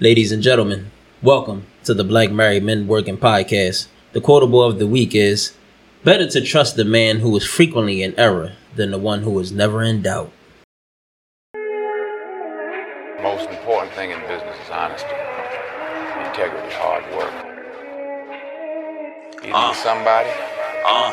Ladies and gentlemen, welcome to the Black Married Men Working Podcast. The quotable of the week is Better to trust the man who is frequently in error than the one who is never in doubt. most important thing in business is honesty, integrity, hard work. You need somebody? Uh,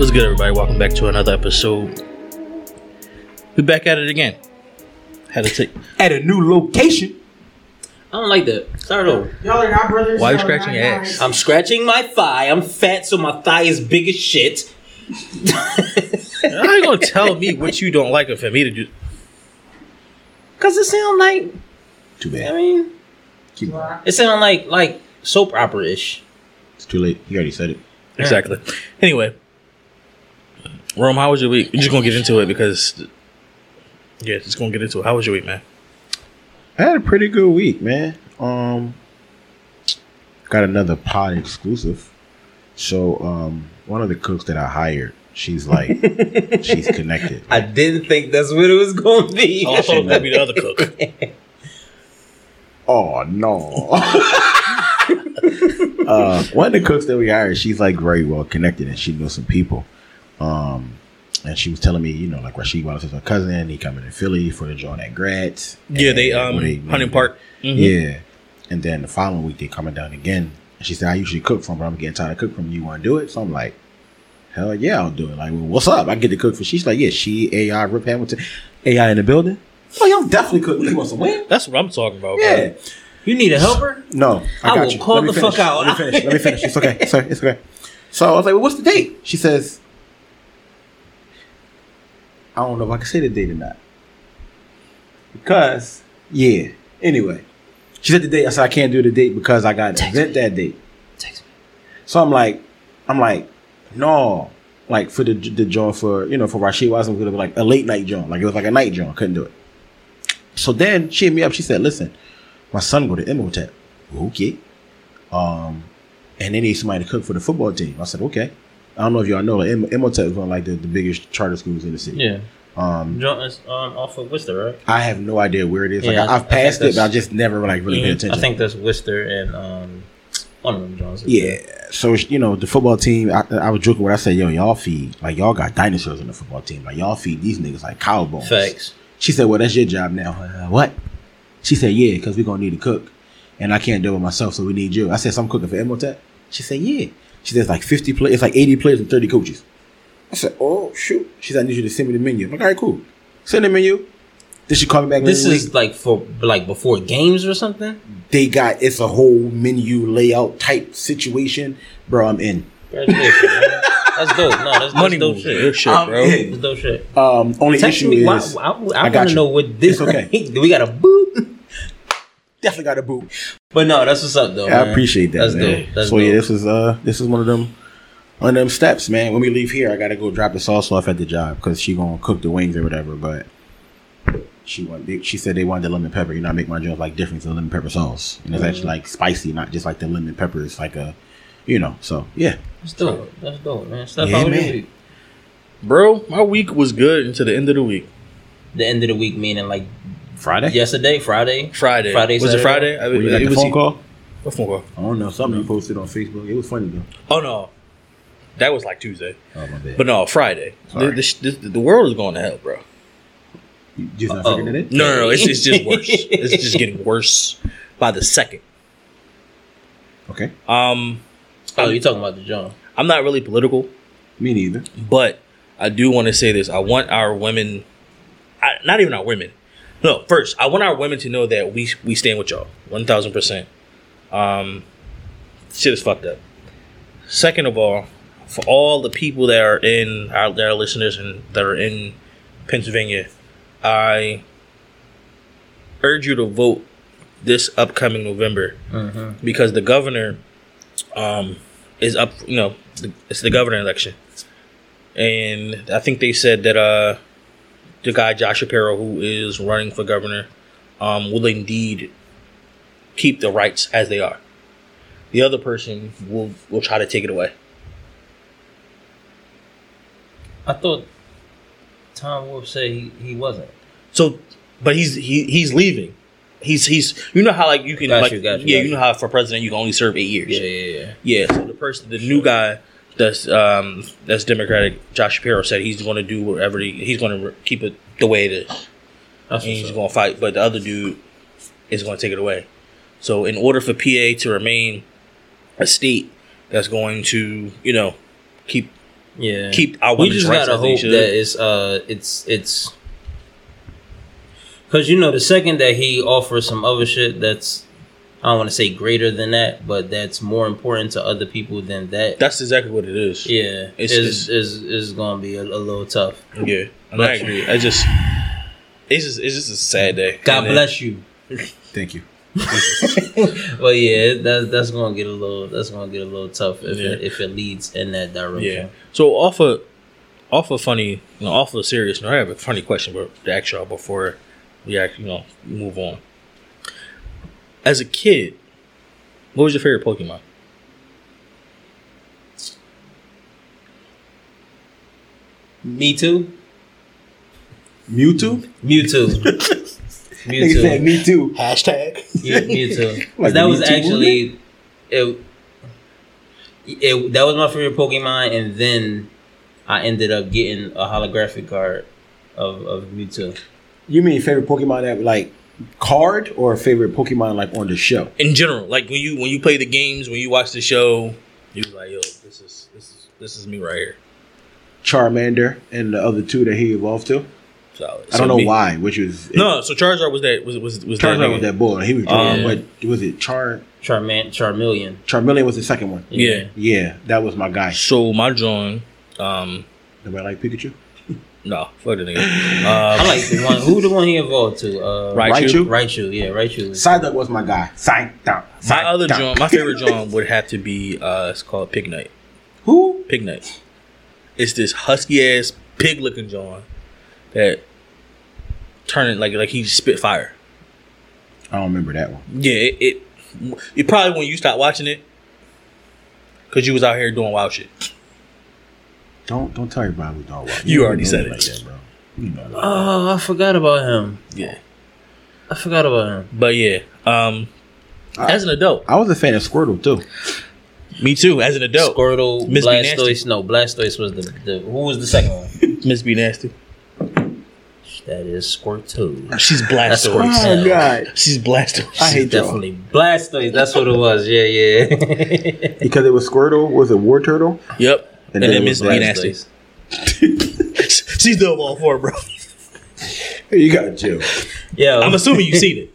What's good, everybody? Welcome back to another episode. We're back at it again. Had to take. at a new location. I don't like that. Start over. Y'all are not brothers. Why you y'all are scratching not your guys. ass? I'm scratching my thigh. I'm fat, so my thigh is big as shit. How you gonna tell me what you don't like of him? He to do. Cause it sound like Too bad. I bad. mean Keep going. it sound like like soap opera ish. It's too late. You already said it. Exactly. Anyway, Rome, how was your week? We're just gonna get into it because. Yeah, just gonna get into it. How was your week, man? I had a pretty good week, man. Um, got another pod exclusive. So, um, one of the cooks that I hired, she's like, she's connected. I didn't think that's what it was gonna be. Oh, I thought that'd be the other cook. Oh no. uh, one of the cooks that we hired, she's like very well connected and she knows some people. Um, and she was telling me, you know, like Rasheed Wallace is her cousin. He coming to Philly for the joint at Gratz. Yeah, they um they- Hunting Park. Mhm. Yeah. And then the following week they coming down again. And she said, I usually cook from, but I'm getting tired of cook from you. Want to do it? So I'm like, hell yeah, I'll do it. Like, well, what's up? I get to cook for. She's like, yeah, she AI Rip Hamilton, AI in the building. Oh, y'all definitely cook. You want some wings? That's what I'm talking about. bro. Yeah. You need a helper? No, I, I got will you. call the finish. fuck out. Let me finish. Let me finish. It's okay. Okay. It's okay. So I was like, well, what's the date? She says, I don't know if I can say the date or not. Because, yeah. Anyway, she said the date. I said, I can't do the date because I got an Text event me. that date. Text me. So I'm like, I'm like, no. Like for the the joint for you know for Rasheed wasn't gonna be like a late night joint. Like it was like a night joint. Couldn't do it. So then she hit me up. She said, "Listen, my son go to Imhotep. Okay. Um, and they need somebody to cook for the football team. I said, okay. I don't know if y'all know, like Im- is one of like the, the biggest charter schools in the city. Yeah. Um, John is um, off of Worcester, right? I have no idea where it is. Yeah, I, I I've passed it, but I that's- just never like really paid Mhm. attention. I think that's Worcester and um, one of them Johns. Yeah. So you know the football team. I, I was joking when I said, "Yo, y'all feed like y'all got dinosaurs on the football team. Like y'all feed these niggas like cow bones." Facts. She said, "Well, that's your job now." Uh, what? She said, "Yeah, because we're gonna need a cook, and I can't do it myself, so we need you." I said, "So I'm cooking for Imhotep." She said, "Yeah." She said, "It's like 50 players. It's like 80 players and 30 coaches." I said, "Oh shoot." She said, "I need you to send me the menu." I'm like, "All right, cool. Send the menu." Then she called me back. This later in the is week. like for like before games or something. they got it's a whole menu layout type situation, bro. I'm in. Congratulations, man. That's dope. No, that's, Money that's dope moves. shit. Good shit, I'm bro. That's dope shit. Um, only Text issue me. Why, is I, I, I got want to know what this. It's okay. we got a boot. Definitely got a boot. But no, that's what's up though. Yeah, I appreciate that, That's man. dope. That's so dope. yeah, this is uh this is one of them one of them steps, man. When we leave here, I gotta go drop the sauce off at the job because she gonna cook the wings or whatever. But she want they- she said they wanted the lemon pepper. You know, I make my joints like different than lemon pepper sauce, and it's actually like spicy, not just like the lemon pepper. It's like a, you know. So yeah, That's dope. That's dope, man. Step Yeah, out with man. your week. Bro, my week was good until the end of the week. The end of the week meaning like Friday. yesterday, Friday. Friday. Friday, was it Friday? I, When you got it the was phone call? What phone call? I don't know. Something you posted on Facebook. It was funny though. Oh no, that was like Tuesday. Oh my bad. But no, Friday. The, Sorry. the, the, the world is going to hell, bro. you just not Uh-oh. figuring it? No, no, no. It's, it's just worse. it's just getting worse by the second. Okay. Um, Oh, you're talking about the John? I'm not really political, Me neither. but I do want to say this. I want our women, I, not even our women. No, first, I want our women to know that we we stand with y'all, one thousand percent. Um, shit is fucked up. Second of all, for all the people that are in our, that are listeners and that are in Pennsylvania, I urge you to vote this upcoming November Mm-hmm. because the governor um, is up. You know, it's the governor election, and I think they said that uh, the guy Josh Shapiro, who is running for governor, um, will indeed keep the rights as they are. The other person will will try to take it away. I thought Tom Wolf said he, he wasn't. So, but he's he he's leaving. He's he's you know how like you can Got like you, got you, yeah got you know how for president you can only serve eight years. Yeah, yeah, yeah. Yeah, so the person, the new guy that's um that's Democratic, Josh Shapiro said he's going to do whatever he, he's going to keep it the way it is, That's and he's going to fight. But the other dude is going to take it away. So in order for PA to remain a state that's going to you know keep yeah. keep our we just gotta hope that it's uh it's it's because you know the second that he offers some other shit that's I don't want to say greater than that, but that's more important to other people than that. that's exactly what it is. yeah, It's- is is is gonna be a, a little tough. yeah, and I agree. I just it's just it's just a sad day. God And then- bless you. Thank you. well, yeah, that's that's gonna get a little that's gonna get a little tough if Yeah. it, if it leads in that direction. Yeah. So off a off a funny, you know, off a serious note, I have a funny question but to ask y'all before we actually, you know, move on. As a kid, what was your favorite Pokemon? Me too. Mewtwo? Mewtwo. Nigga said Mewtwo. me too. Hashtag. Yeah, Mewtwo. Like that the was Me Too actually it, it. That was my favorite Pokemon, and then I ended up getting a holographic card of of Mewtwo. You mean favorite Pokemon that like card or favorite Pokemon like on the show? In general, like when you when you play the games, when you watch the show, you was like, yo, this is this is this is me right here. Charmander and the other two that he evolved to. Solid. I don't know me- why, which was No, so Charizard was that was was was that Charizard nigga. was that boy. He was drawn, yeah. but was it Char Charman, Charmeleon. Charmeleon was the second one. Yeah. Yeah, that was my guy. So my drawing, um, Nobody like Pikachu? No, fuck the nigga. I Um, like the one. Who the one he evolved to? Uh, Raichu? Raichu? Raichu. Yeah, Raichu. was- Psyduck was my guy. Psyduck. My other Psyduck. John, my favorite John would have to be uh it's called Pignite. Who? Pignite. It's this husky ass pig looking John that turning like like he spit fire. I don't remember that one. Yeah, it, it it probably when you stopped watching it because you was out here doing wild shit. Don't don't tell everybody we don't watch. You already said it. like that, bro. You know that. Oh, I forgot about him. Yeah, I forgot about him. but yeah, um, as an adult, I was a fan of Squirtle too. me too. As an adult, Squirtle, Miss B Blastoise. Nasty. No, Blastoise was the, the who was the second one? Miss B nasty. That is Squirtle. She's That's Blastoise. Squirtle. Oh god, She's Blastoise. I hate y'all. Definitely Blastoise. That's what it was. Yeah, yeah. because it was Squirtle. Was it Wartortle? Yep. And, then it Miss was B nasty. She's the all four, bro. You got Jill. Yeah, I'm assuming you've seen it.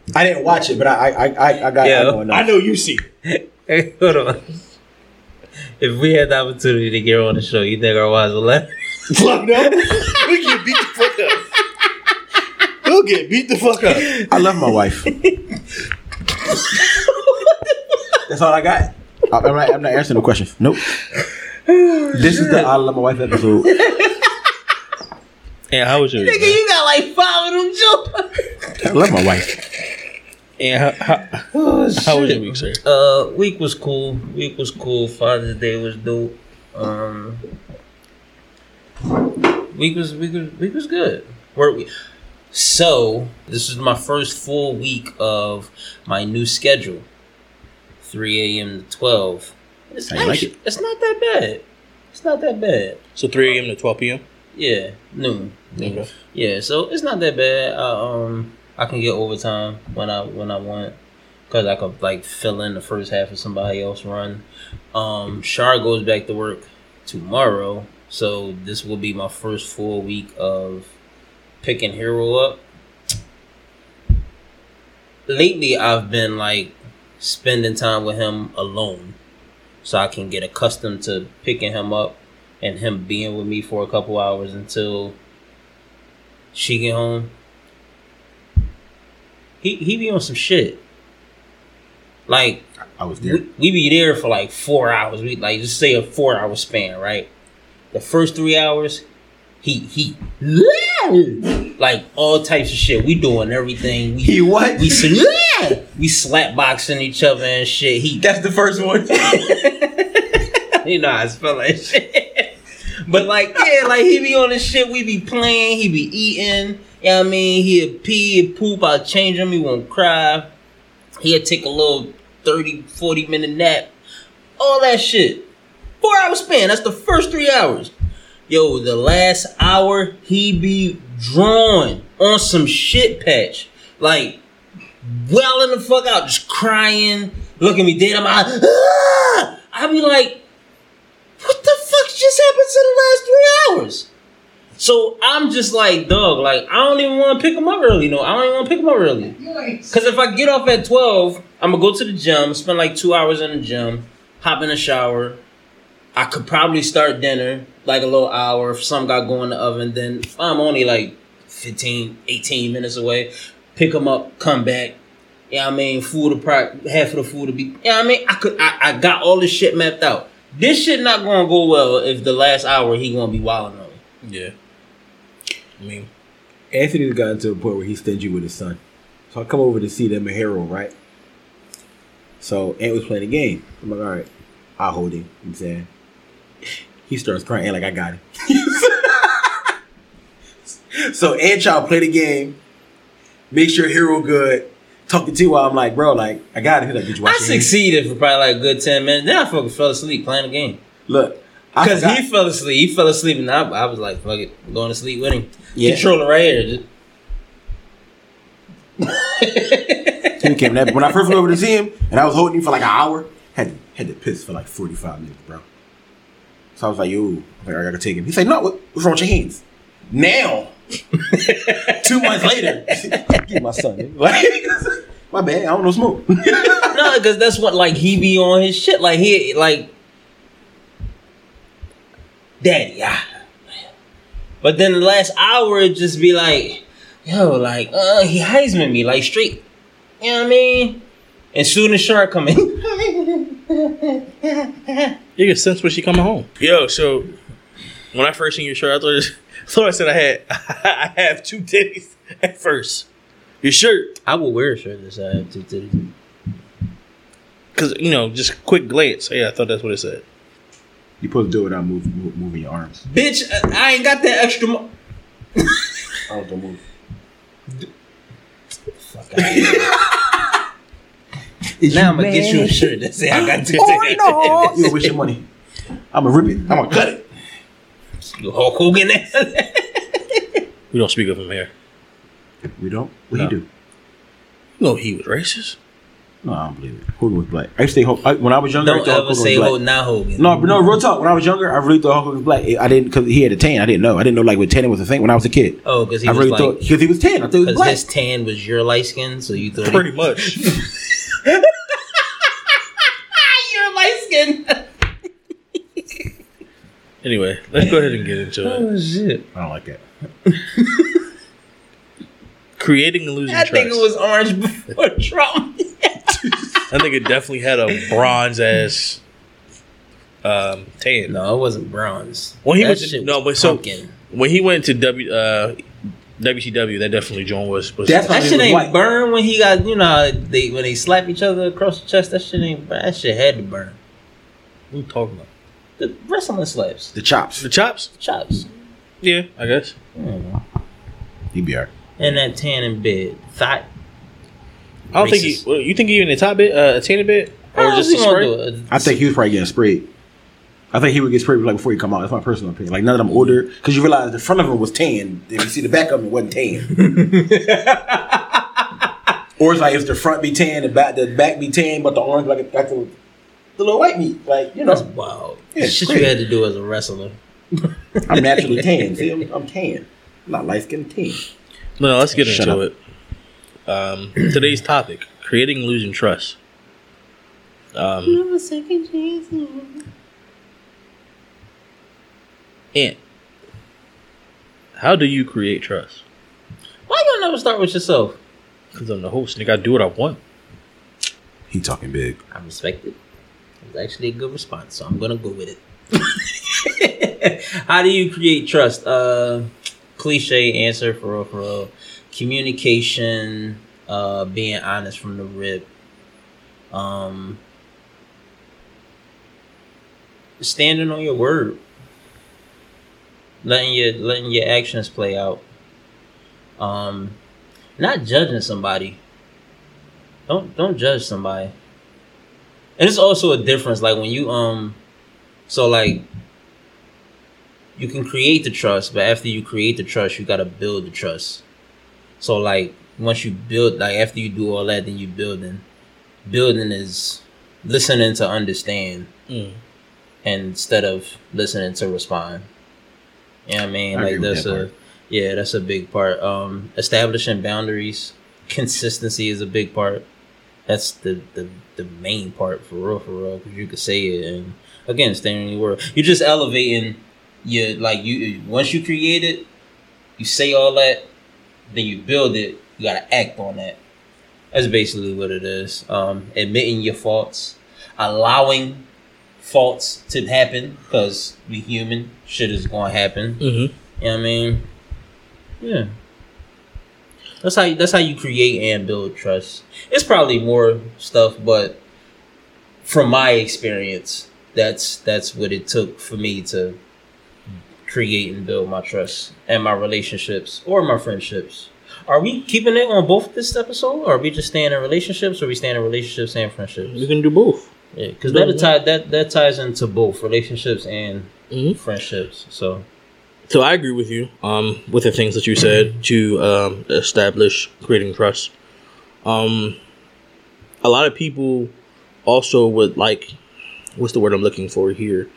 I didn't watch it, but I I I, I got. Yeah. I know enough. I know you see. Hey, hold on. If we had the opportunity to get her on the show, you think our wives would let? Fuck no. We get beat the fuck up. We'll get beat the fuck up. I love my wife. That's all I got. I- I'm not, I'm not answering no questions. Nope. This is the I love my wife episode. And how was your week? man? you got like five of them jokes. I love my wife. And how, how, Oh, how was your week, sir? Uh, week was cool. Week was cool. Father's Day was dope. Um, week was week was week was good. Work week. So this is my first full week of my new schedule. Three a.m. to twelve. It's, How like actually- it's not that bad. It's not that bad. So 3 a.m. to 12 p.m. Yeah, noon. noon. Okay. Yeah, so it's not that bad. I, um, I can get overtime when I when I want, cause I could like fill in the first half of somebody else run. Um, Shar goes back to work tomorrow, so this will be my first full week of picking hero up. Lately, I've been like spending time with him alone, so I can get accustomed to picking him up and him being with me for a couple hours until She get home. He he be on some shit. Like I was there. we, we be there for like four hours. We like just say a four hour span, right? The first three hours, he he like all types of shit. We doing everything. We He what? we sl- we slap boxing each other and shit. He That's the first one. you know how I spell that shit. But like, yeah, like he be on this shit, we be playing, he be eating. You know what I mean? He'd pee, he'd poop, I'd change him, he won't cry. He'd take a little 30, 40 minute nap. All that shit. Four hour span, that's the first three hours. Yo, the last hour, he be drawn on some shit patch. Like, welling the fuck out, just crying, looking me dead in my eye. Ah! I be like, what the fuck just happened to the last three hours? So I'm just like, dog, like I don't even want to pick him up early. No, I don't even want to pick him up early. Cause if I get off at twelve, I'm gonna go to the gym, spend like two hours in the gym, hop in the shower. I could probably start dinner like a little hour if some got going in the oven. Then if I'm only like 15, 18 minutes away. Pick them up, come back. Yeah, I mean, food to pro- half of the food to be. Yeah, I mean, I could, I, I got all this shit mapped out. This shit not gonna go well if the last hour he gonna be wilding on me. Yeah. I mean, Anthony's gotten to a point where he's stingy with his son. So I come over to see them at Hero, right? So Ant was playing a game. I'm like, all right, I'll hold him. You know what I'm saying? He starts crying like I got him. so Ant child play the game, make sure Hero good. Talking to you while I'm like, bro, like I got him. He's like, did you watch I your hands?" succeeded for probably like a good 10 minutes. Then I fucking fell asleep playing the game. Look, Because he fell asleep. He fell asleep, and I, I was like, fuck it. I'm going to sleep with him. Yeah. Controller right here. He came that when I first went over to see him, and I was holding him for like an hour. Had had to piss for like forty five minutes, bro. So I was like, "Yo, I gotta take him." He said, "No, what, what's wrong with your hands?" Now, two months later, give my son. Like, my bad, I don't know smoke. no, because that's what, like, he be on his shit. Like, he, like, daddy, ah. But then the last hour, it just be like, yo, like, uh, he Heisman me, like, straight. You know what I mean? And soon as Shark come in, you can sense when she coming home. Yo, so when I first seen your shirt, I thought, it- I thought I said I had I have two titties at first. Your shirt, I will wear a shirt that said I have two titties. because you know, just quick glance. Yeah, I thought that's what it said. you supposed to do it without move, move, moving your arms. Bitch, I ain't got that extra. Mo- I don't don't move. Fuck out Now I'm gonna get you a shirt that say I got two titties. Oh no! Yo, where's your money? I'm gonna rip it. I'm gonna cut it. You Hulk Hogan. We don't speak of him here. We don't. What No. he do? You know he was racist. No, I don't believe it. Hogan was black. I used to say Hulk, I, when I was younger. I Don't thought Hulk ever Hogan say was black. Hogan, not Hogan. No, but no, real talk. When I was younger, I really thought Hulk Hogan was black. I didn't because he had a tan. I didn't know. I didn't know like what tanning was a thing when I was a kid. Oh, because he I was really like, thought because he was tan. I thought he was because black. his tan was your light skin, so you thought Pretty much. you're light skin. anyway, let's go ahead and get into it. oh shit! I don't like it. Creating and losing I trust. think it was orange before Trump. I think it definitely had a bronze ass um, tan. no, it wasn't bronze. When he That went to- shit no, but so- pumpkin. When he went to W uh, WCW, that definitely John was. was That's that he shit ain't white. burn when he got you know they when they slap each other across the chest. That shit ain't burn. That shit had to burn. What are you talking about? The wrestling slaps, The chops. The chops? The chops, Yeah, I guess. Mm. He be alright. and that tan in bed. Thought I don't think Racist. he. Well, you think he even the top bit, uh, a tan bit, or just a spray? I think he was probably getting sprayed. I think he would get sprayed like before he come out. That's my personal opinion. Like none of them older because you realize the front of him was tan. If you see the back of him, it wasn't tan. or it's like if the front be tan, the back the back be tan, but the orange like got the, the little white meat. Like you That's know, wild. Yeah, shit crazy. you had to do as a wrestler. I'm naturally tan. See, I'm, I'm tan. I'm not light skinned tan. No, let's get Shut into it. Um, today's topic: creating and losing trust. Um, Ant, how do you create trust? Why don't you never start with yourself? Because I'm the host, nigga. I do what I want. He talking big. I respect it. It was actually a good response, so I'm gonna go with it. How do you create trust? Uh, cliche answer for real, for real. Communication, uh, being honest from the rip. Um, standing on your word. Letting your letting your actions play out. Um, not judging somebody. Don't don't judge somebody. And it's also a difference, like when you um, so like you can create the trust, but after you create the trust, you gotta build the trust. So like once you build, like after you do all that, then you building. Building is listening to understand Mm. instead of listening to respond. What I mean? I like that's that a part. yeah, that's a big part. Um establishing boundaries, consistency is a big part. That's the the, the main part for real, for real, because you could say it and again, staying in your world, You're just elevating your like you once you create it, you say all that, then you build it. You gotta act on that. That's basically what it is. Um, admitting your faults, allowing faults to happen because we human. Shit is gonna happen. Mm-hmm. You know what I mean? Yeah. That's how you, that's how you create and build trust. It's probably more stuff, but from my experience, that's that's what it took for me to create and build my trust and my relationships or my friendships. Are we keeping it on both this episode, or are we just staying in relationships, or are we staying in relationships and friendships? You can do both. Yeah, because that tie that that ties into both relationships and Mhm. friendships. So So I agree with you um, with the things that you said to um, establish creating trust. Um, a lot of people also would like, what's the word I'm looking for here?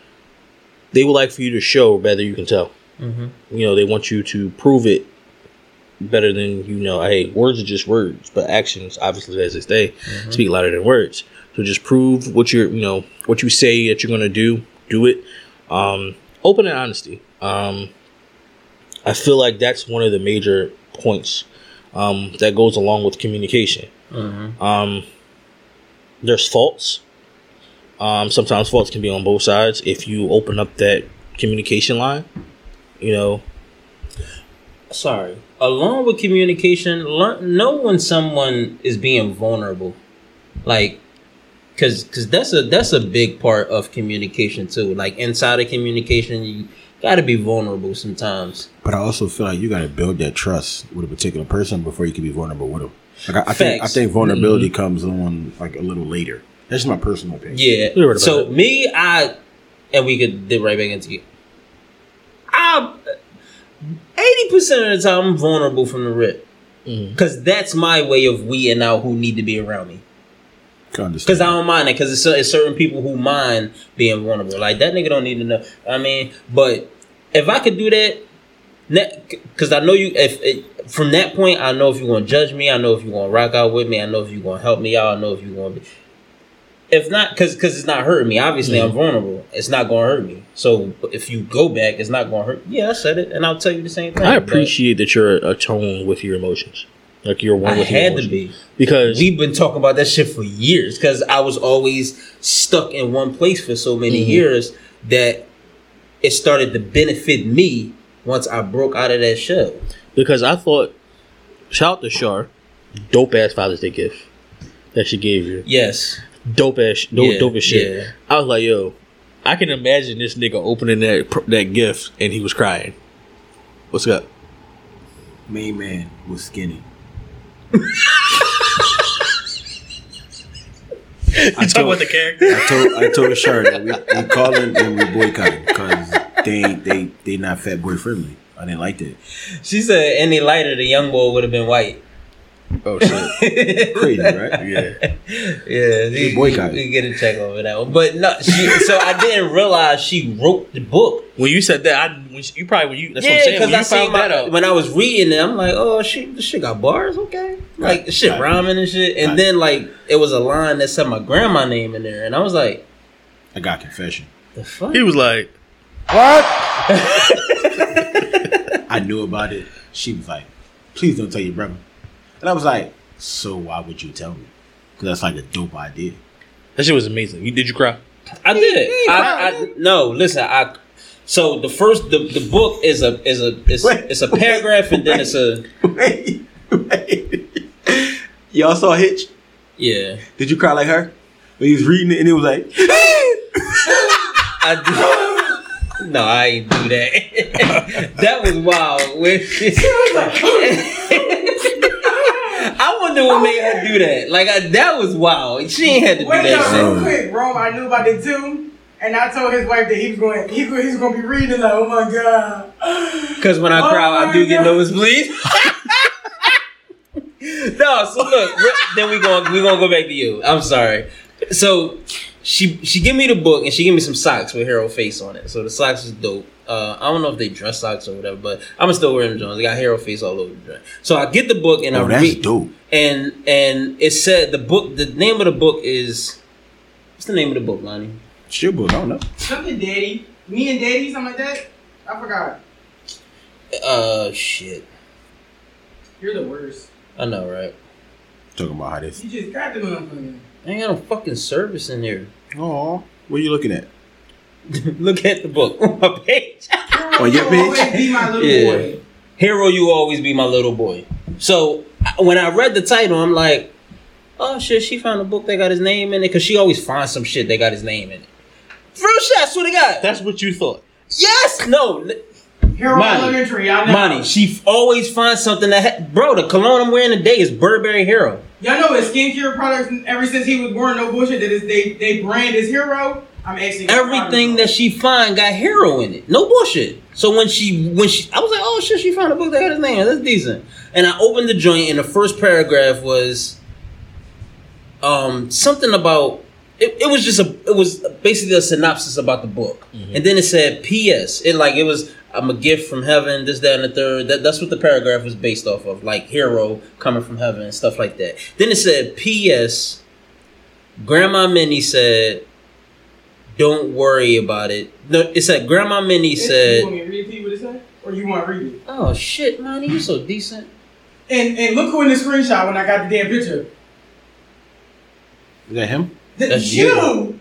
They would like for you to show better you can tell. Mhm. You know, they want you to prove it better than you know. Hey, words are just words, but actions, obviously, as they say, speak louder than words. So just prove what you're, you know, what you say that you're gonna do. Do it. Um, open and honesty. Um, I feel like that's one of the major points um, that goes along with communication. Um, there's faults. Um, sometimes faults can be on both sides. If you open up that communication line, you know, sorry. Along with communication, learn know when someone is being vulnerable, like, cause, cause that's a that's a big part of communication too. Like inside of communication, you gotta be vulnerable sometimes. But I also feel like you got to build that trust with a particular person before you can be vulnerable with them. Like I, I think, I think vulnerability mm-hmm. comes on like a little later. That's my personal opinion. Yeah. You're right about So that. me, I, and we could dip right back into it. I, eighty percent of the time, I'm vulnerable from the rip, mm-hmm. because that's my way of weeding out who need to be around me. Because I don't mind it. Because it's, it's certain people who mind being vulnerable. Like that nigga don't need to know. I mean, but if I could do that, because I know you. If it, from that point, I know if you're gonna judge me. I know if you're gonna rock out with me. I know if you're gonna help me out. I know if you're gonna be. If not, because because it's not hurting me. Obviously, I'm mm-hmm. vulnerable. It's not gonna hurt me. So if you go back, it's not gonna hurt. Yeah, I said it, and I'll tell you the same thing. I appreciate that you're a tone with your emotions, like you're one I with your had to be. because We've been talking about that shit for years because I was always stuck in one place for so many Mhm. years that it started to benefit me once I broke out of that shell. because I thought, shout out to Shar, dope ass Father's Day gift that she gave you, Yes. dope ass, dope, Yeah, dope as shit. yeah. I was like, yo, I can imagine this nigga opening that that gift and he was crying. What's up? main man was skinny. You talking about the character? I told I told Shar that we, we call him and we boycott him because they ain't- they they not fat boy friendly. I didn't like that. She said any lighter, the young boy would have been white. Oh shit! Crazy, right? Yeah. Yeah, he, boycotted. We get a check over that one, but no. She, so I didn't realize she wrote the book. When you said that, I when you probably when you that's what I'm Yeah, saying. When because I found my, that out, when I was reading it, I'm like, oh shit, this shit got bars, okay, like Right, shit right. rhyming and shit, and Right. then like it was a line that said my grandma name in there, and I was like, I got confession. the fuck. he was like, what? I knew about it. She was like, please don't tell your brother. And I was like, so why would you tell me? Because that's like a dope idea. That shit was amazing. You did you cry? I did. he I, I no. Listen, I. So the first the, the book is a is a is, Wait, it's a paragraph and then it's a wait, wait. Y'all saw Hitch? yeah. Did you cry like her? When he was reading it and it was like, I do. No, I ain't do that. that was wild. When I what made her do that. Like I, that was wild. She ain't had to do Wait, no, that real quick, bro. I knew about it too, and I told his wife that he was going. He, he was going to be reading like, oh my god. Because when I Oh cry, I do get God. nosebleed. no, so look, then we going we gonna go back to you. I'm sorry. So she she give me the book and she gave me some socks with Hero face on it. So the socks is dope. Uh, I don't know if they dress socks or whatever, but I'm still wearing them Jones. They got Hero face all over the joint. So I get the book and oh, I that's read, dope. and and it said the book. The name of the book is what's the name of the book, Lonnie? It's your book. I don't know. Something daddy. Me and daddy, something like that. I forgot. Uh, shit. You're the worst. I know, right? Talking about how this. You just got the motherfucker. I ain't got no fucking service in there. Oh, what are you looking at? Look at the book on my page. On your You'll page? always be my little Yeah. boy. Hero, you always be my little boy. So when I read the title, I'm like, oh shit, she found a book that got his name in it because she always finds some shit that got his name in it. Real shit, I swear to God. That's what you thought. yes, no, li- Hero Money. Elementary. I know. Money. She f- always finds something that, ha- bro. The cologne I'm wearing today is Burberry Hero. Y'all know his skincare products. Ever since he was born, no bullshit. That is they they brand is Hero. I'm actually Everything that she find got Hero in it. No bullshit. So when she when she, I was like, oh shit, she found a book that had his name. That's decent. And I opened the joint, and the first paragraph was, um, something about. It, it was just a. It was basically a synopsis about the book, and then it said P.S. It like it was. I'm a gift from heaven. This, that, and the third. That, that's what the paragraph was based off of, like hero coming from heaven and stuff like that. Then it said P.S. Grandma Minnie said, "Don't worry about it." No, it said Grandma Minnie You said, want me to repeat what it said, or you want to read it? "Oh shit, man, you so decent." And and look who in the screenshot when I got the damn picture. Is that him? Th- That's you. you.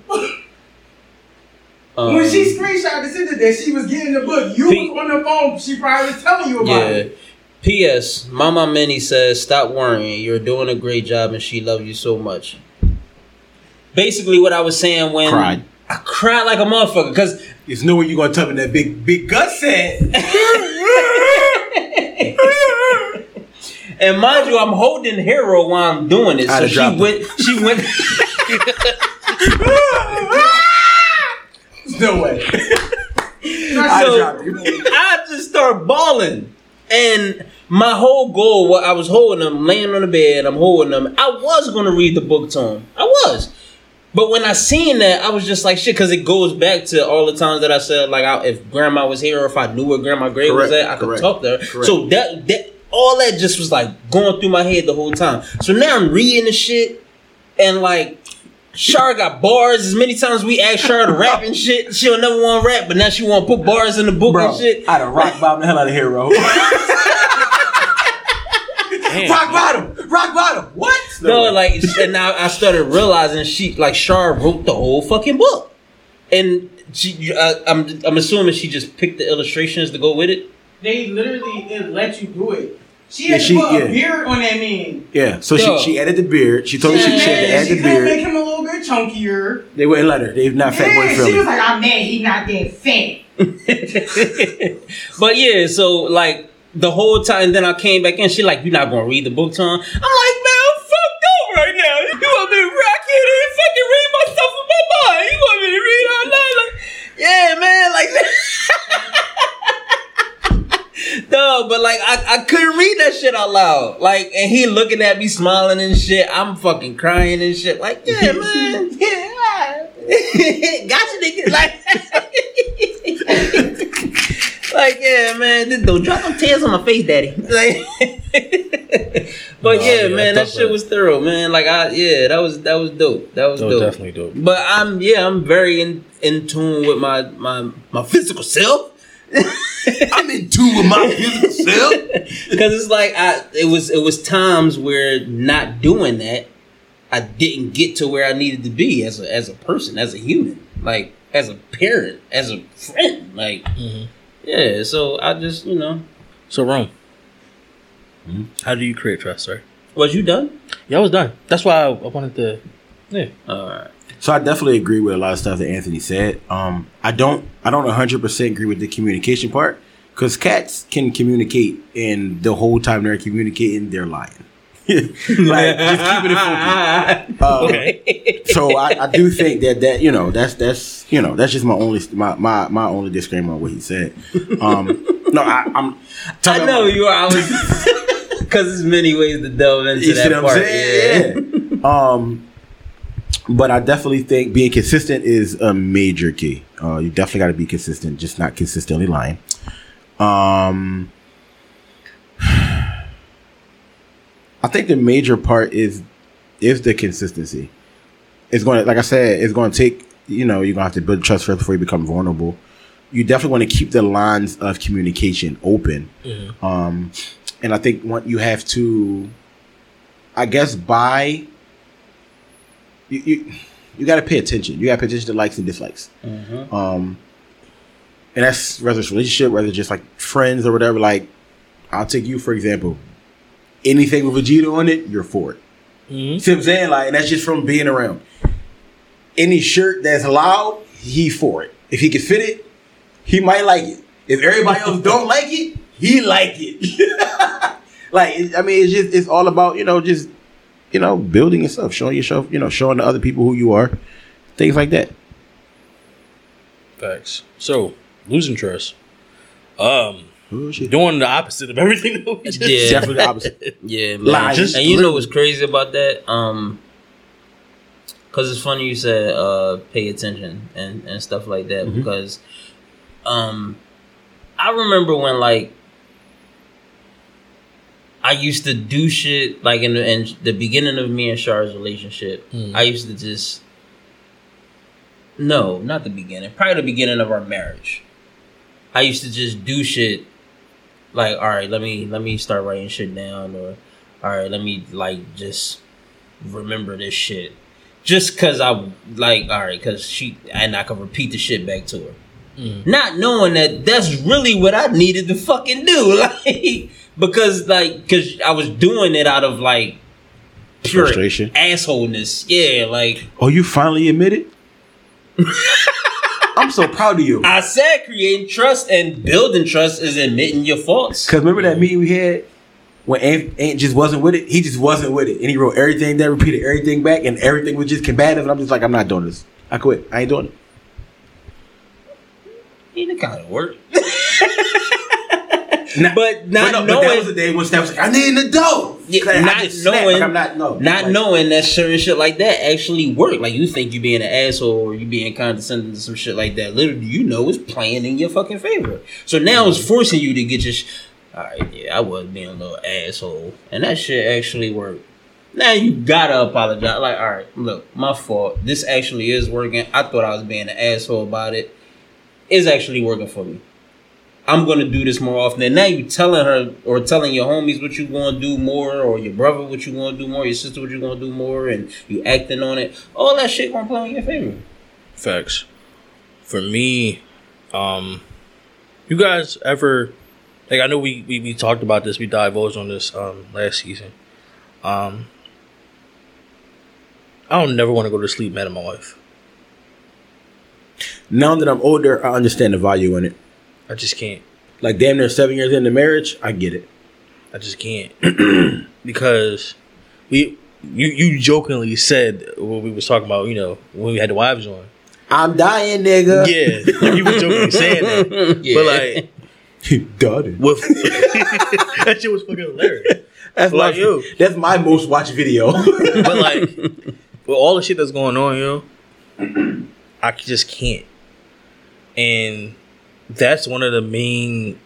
Um, when she screenshot and said that she was getting the book, you P- was on the phone. She probably was telling you about yeah. it. P.S. Mama Minnie says, "Stop worrying. You're doing a great job, and she loves you so much." Basically, what I was saying when Cried. I cried like a motherfucker because it's no way you're gonna tell me that big big gut said. And mind you, I'm holding Hero while I'm doing it. I'd So she dropped went. She went. No way. I so. I just start bawling, and my whole goal, what I was holding them, laying on the bed, I'm holding them. I was gonna read the book to him. I was. But when I seen that, I was just like shit, because it goes back to all the times that I said, like, I, if grandma was here, or if I knew where grandma grave was at, I could correct, talk to her. correct. So that that all that just was like going through my head the whole time. So now I'm reading the shit, and like. Shar got bars. As many times we asked Shar to rap and shit, she'll never want to rap, but now she want to put bars in the book Bro, and shit. I'd have rock bottom the hell out of here, bro. rock bottom, rock bottom. What? No, like, and now I started realizing she, like, Shar wrote the whole fucking book, and she, I, I'm, I'm assuming she just picked the illustrations to go with it. They literally it let you do it. She Yeah, had she- put yeah. a beard on that man. yeah. So Yo. she she added the beard. She told me she, she had to add she the could make beard. Him bit chunkier. They wouldn't let her. They've not fat boy Yeah, she was like, ah, I'm mad he not that fat. but yeah, so like the whole time, then I came back in. She like, you're not gonna read the book, Tom. I'm like, man, I'm fucked up right now. You want me to rock here and fucking read my stuff in my mind? You want me to read out loud? Like, yeah, man, like. No, but like I, I couldn't read that shit out loud. Like, and he looking at me smiling and shit. I'm fucking crying and shit. Like, yeah, man, yeah, gotcha, nigga. Like, like, yeah, man, don't drop them tears on my face, daddy. Like, but yeah, yeah, man, that shit that. was thorough, man. Like, I yeah, that was that was dope. That was That was dope. definitely dope. But I'm yeah, I'm very in, in tune with my my my physical self. I'm in two with my physical self. Because it's like I, it was, it was times where not doing that, I didn't get to where I needed to be as a as a person, as a human, like as a parent, as a friend, like mm-hmm. yeah. So I just you know, So Rome, hmm? how do you create trust, sir? was you done? Yeah, I was done. That's why I, I wanted to. Yeah. All right. So I definitely agree with a lot of stuff that Anthony said. Um, I don't, I don't 100 percent agree with the communication part because cats can communicate, and the whole time they're communicating, they're lying. like just keeping it focused. Uh, Okay. so I, I do think that that you know that's that's you know that's just my only my my, my only disclaimer on what he said. Um, no, I, I'm. I know you are. I was because there's many ways to delve into You that part. saying? Yeah. um, but I definitely think being consistent is a major key. Uh, you definitely got to be consistent, just not consistently lying. Um, I think the major part is is the consistency. It's going to, like I said, it's going to take. You know, you're gonna have to build trust first before you become vulnerable. You definitely want to keep the lines of communication open. Um, and I think what you have to, I guess, buy. You you, you got to pay attention. You got to pay attention to likes and dislikes. Um, and that's whether it's relationship, whether it's just like friends or whatever. Like, I'll take you for example. Anything with Vegeta on it, you're for it. See what I'm saying? Like, and that's just from being around. Any shirt that's allowed, he for it. If he can fit it, he might like it. If everybody else don't like it, he like it. like, I mean, it's just it's all about you know just you know building yourself, showing yourself, you know, showing the other people who you are, things like that. Facts. So losing trust. Um, Oh, doing the opposite of everything that we just Yeah. Definitely the opposite. Yeah, man. Lies. and you know what's crazy about that? Um, because it's funny you said uh pay attention and and stuff like that Mm-hmm. because um I remember when like I used to do shit like in the, in the beginning of me and Shar's relationship. Mm. I used to just no, not the beginning. Probably the beginning of our marriage. I used to just do shit like, all right, let me let me start writing shit down, or all right, let me like just remember this shit, just cause I like, all right, cause she and I can repeat the shit back to her, not knowing that that's really what I needed to fucking do, like because like cause I was doing it out of like pure Frustration. assholeness, yeah, like. Oh, you finally admit it? I'm so proud of you. I said creating trust and building trust is admitting your faults. Cause remember that meeting we had when Ant, Ant just wasn't with it. He just wasn't with it, and he wrote everything down, repeated everything back, and everything was just combative. And I'm just like, I'm not doing this. I quit. I ain't doing it. Ain't It kind of work. Nah, But not but no, but knowing, that was the day when Steph was like, I need the dough. Yeah, 'Cause I not knowing, like, I'm not no, not like, knowing that certain shit like that actually work. Like you think you being an asshole or you being condescending to some shit like that. Little do you know it's playing in your fucking favor. So now it's mm-hmm. forcing you to get your. Sh- All right, yeah, I was being a little asshole, and that shit actually worked. Now you gotta apologize. Like, all right, look, my fault. This actually is working. I thought I was being an asshole about it. It's actually working for me. I'm gonna do this more often. And now you telling her or telling your homies what you gonna do more, or your brother what you gonna do more, your sister what you gonna do more, and you acting on it. All that shit gonna play in your favor. Facts. For me, um, you guys ever like I know we, we, we talked about this, we divulged on this um last season. Um I don't never want to go to sleep mad at my wife. Now that I'm older, I understand the value in it. I just can't. Like damn near seven years into marriage, I get it. I just can't. because we you you jokingly said what we was talking about, you know, when we had the wives on. I'm dying, nigga. Yeah. like you were jokingly saying that. Yeah. But like he Done. with that shit was fucking hilarious. That's Like, my yo. that's my most watched video. but like with all the shit that's going on, yo, I just can't. And that's one of the main.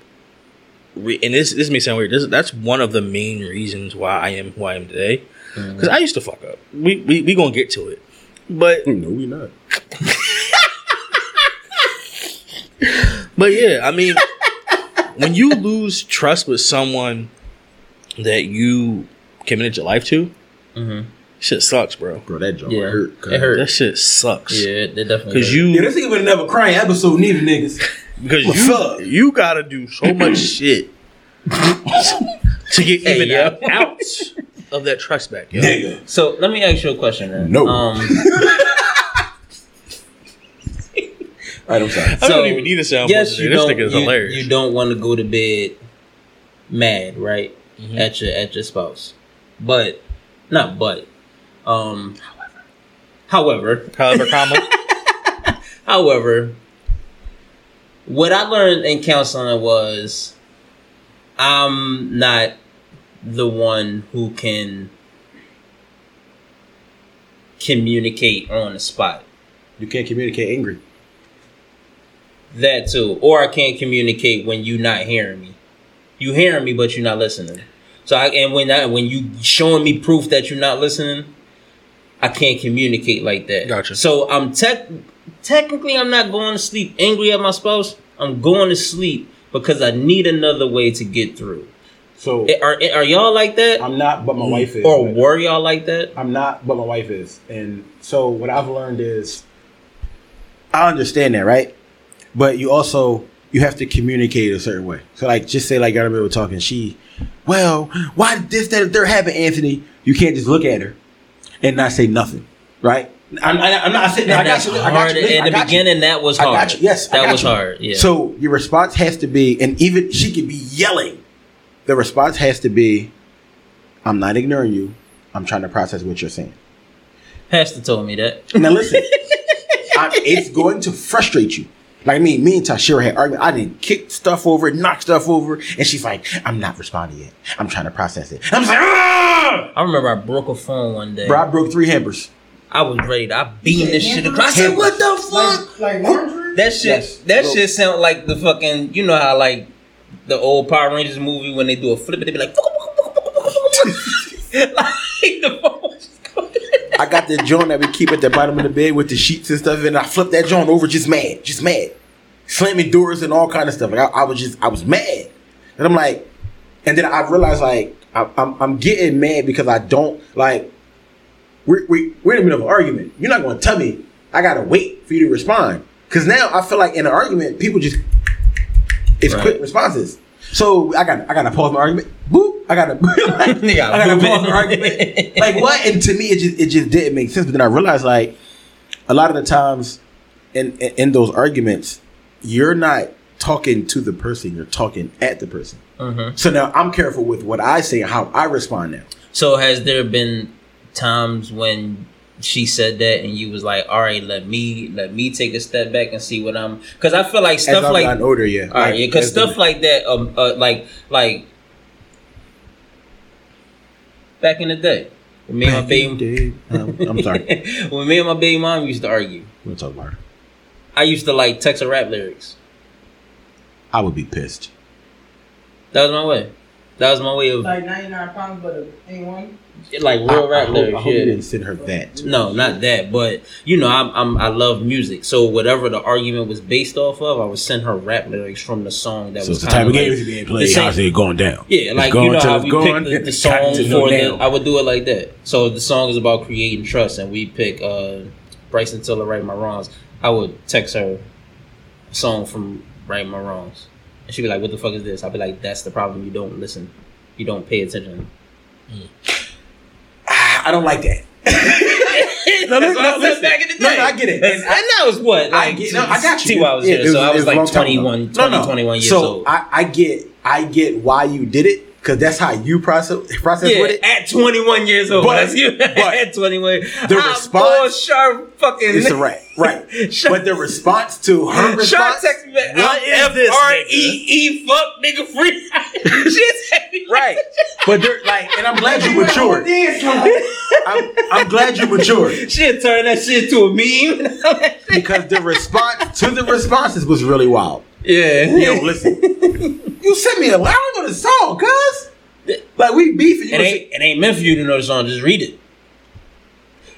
Re- and this this may sound weird. This that's one of the main reasons why I am who I am today. Because I used to fuck up. We we we gonna get to it, but no, we not. but yeah, I mean, when you lose trust with someone that you committed your life to, Mhm. shit sucks, bro. Bro, that joke Yeah, hurt. it hurt. That shit sucks. Yeah, it it definitely. Because hurt. you Yeah, this nigga would have never crying episode neither, niggas. Because you up? you gotta do so much shit to get Hey, even yo. an ounce of that trust back. Yo. Nigga. So let me ask you a question. Then. No. Um, All right, I'm sorry. I So, don't even need a sound. yes, Yes, you this don't. nigga is you, hilarious. you don't want to go to bed mad, right? Mm-hmm. At your at your spouse, but not but. Um. However, However, comma. However, what I learned in counseling was I'm not the one who can communicate on the spot. You can't communicate angry. That too. Or I can't communicate when you're not hearing me. You hearing me but you're not listening. So I and when I when you showing me proof that you're not listening, I can't communicate like that. Gotcha. So I'm tech technically I'm not going to sleep angry at my spouse. I'm going to sleep because I need another way to get through. So Eh, Are are y'all like that? I'm not, but my wife is. or were y'all like that? I'm not, but my wife is. And so what I've learned is I understand that, right? But you also you have to communicate a certain way. So like just say like I remember talking, she well, why did this that there happen, Anthony? You can't just look at her and not say nothing. Right? I'm, I'm not sitting there. I got you. I got you. Listen, In I the got you. beginning, that was I hard. got you. Yes, I that was you. hard. Yeah. So your response has to be, and even she could be yelling. The response has to be, "I'm not ignoring you. I'm trying to process what you're saying." Pastor told me that. Now listen, I, it's going to frustrate you. Like me, me and Tashira had argument. I didn't kick stuff over, knock stuff over, and she's like, "I'm not responding yet. I'm trying to process it." I'm just like, "Ah!" I remember I broke a phone one day. Bro, I broke three hampers. I was ready to I beam this shit across. I said, "What the fuck?" Like, like laundry? That shit. Yes. That Bro. shit sound like the fucking. You know how like the old Power Rangers movie when they do a flip it, they be like, like the phone. was just going- I got the joint that we keep at the bottom of the bed with the sheets and stuff, and I flipped that joint over just mad, just mad, slamming doors and all kind of stuff. Like I, I was just, I was mad, and I'm like, and then I realized like I, I'm, I'm getting mad because I don't like. We're, we, we're in the middle of an argument. You're not going to tell me I gotta wait for you to respond because now I feel like in an argument people just it's Right. quick responses. So I got I gotta pause my argument. Boop. I gotta like, I gotta pause my argument. Like what? And to me, it just it just didn't make sense. But then I realized like a lot of the times in in, in those arguments, you're not talking to the person. You're talking at the person. Mhm. So now I'm careful with what I say and how I respond now. So has there been times when she said that and you was like, "All right, let me let me take a step back and see what I'm," because I feel like stuff like gotten older, yeah. All right, yeah, because as stuff like that, um, uh, like like back in the day, when me and my baby, day- I'm, sorry. when me and my baby mom used to argue, We'll talk about it. I used to like text her rap lyrics. I would be pissed. That was my way. That was my way of Like 99 pounds, but a A1. like real I, rap I hope, lyrics. I hope you didn't send her that. No, not that, but you know, I'm, I'm I love music, so whatever the argument was based off of, I would send her rap lyrics from the song that So was it's the type kinda of like- games being the played. same- How's going down? Yeah, It's like going you know till how we pick the, the song for know the. I would do it like that. So the song is about creating trust, and we pick uh, Bryson Tiller, "Right My Wrongs." I would text her a song from "Right My Wrongs," and she'd be like, "What the fuck is this?" I'd be like, "That's the problem. You don't listen. You don't pay attention." Ah, I don't like that. no, no, no, listen. back in the day. No, no, I get it. And, and that was what I like get, no, I got you. T. I was Yeah, here, it so I it was like time 21, ago. 20, 21 years so old. I, I get, I get why you did it because that's how you process process Yeah, with it. at 21 years old. But- That's you. but at 21. the I response- sharp fucking. It's a right, right. But the response to her Sharp response, text me. What I'm is this, R E E fuck nigga free. she right? But they're like, and I'm glad you matured. I'm, I'm glad you matured She'll turn that shit to a meme. because the response to the responses was really wild. Yeah. Yo, listen, you sent me a. I don't know the song, cuz. Like we beefing. You It ain't, it ain't meant for you to know the song. Just read it.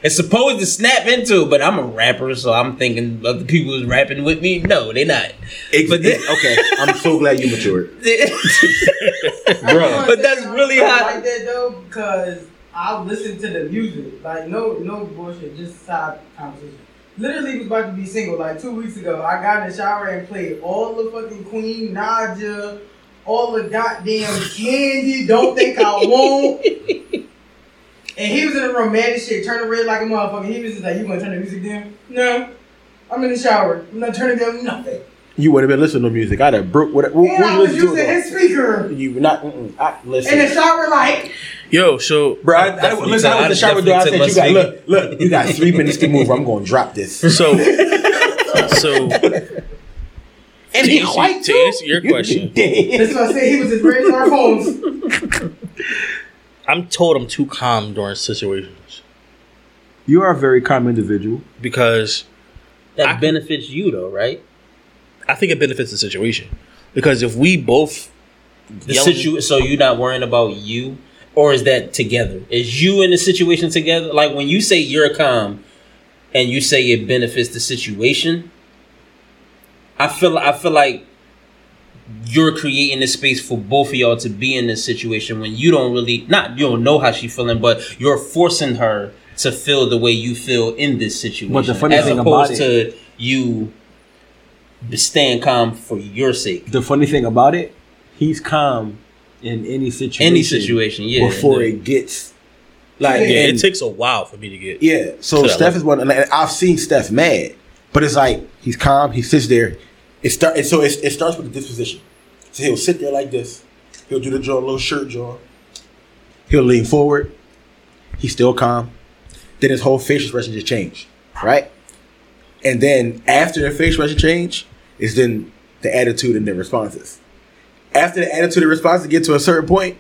it's supposed to snap into, but I'm a rapper, so I'm thinking of the people who's rapping with me. No, they're not. Ex- But then- okay, I'm so glad you matured. Bro, But that's really I how- like that though, because I listen to the music. Like no, no bullshit, just side conversation. Literally was about to be single like two weeks ago. I got in the shower and played all the fucking Queen Naija, all the goddamn candy. Don't think I won't. And he was in mad as shit, turning red like a motherfucker. He was just like, "You gonna turn the music down?" No, I'm in the shower. I'm not turning down nothing. You would have been listening to music. I'd have broke. What, what, And I was using his speaker You would not I, listen. in the shower, like. Yo, so Bro, I, I, Definitely listen, I took- was in the I shower door. I said, definitely "You took got look, look. You got three minutes to move. I'm going to drop this." so so And he white, to answer your question. That's what I said. He was as red as our phones. I'm told I'm too calm during situations you are a very calm individual. because that I- benefits you though, right? I think it benefits the situation. Because if we both The yelling- situ- so you're not worrying about you, or is that together? Is you in the situation together? Like when you say you're calm, and you say it benefits the situation, I feel I feel like you're creating the space for both of y'all to be in this situation when you don't really not you don't know how she's feeling, but you're forcing her to feel the way you feel in this situation. But the funny as thing opposed about to you staying calm for your sake. The funny thing about it, he's calm in any situation. Any situation, yeah. Before The- it gets like, yeah, and- it takes a while for me to get yeah. So Steph level. is one. And I've seen Steph mad, but it's like he's calm. He sits there. It start. So it, it starts with the disposition. So he'll sit there like this. He'll do the jaw, little shirt draw. He'll lean forward. He's still calm. Then his whole facial expression just changed, right? And then after the facial expression change, is then the attitude and the responses. After the attitude and response to get to a certain point,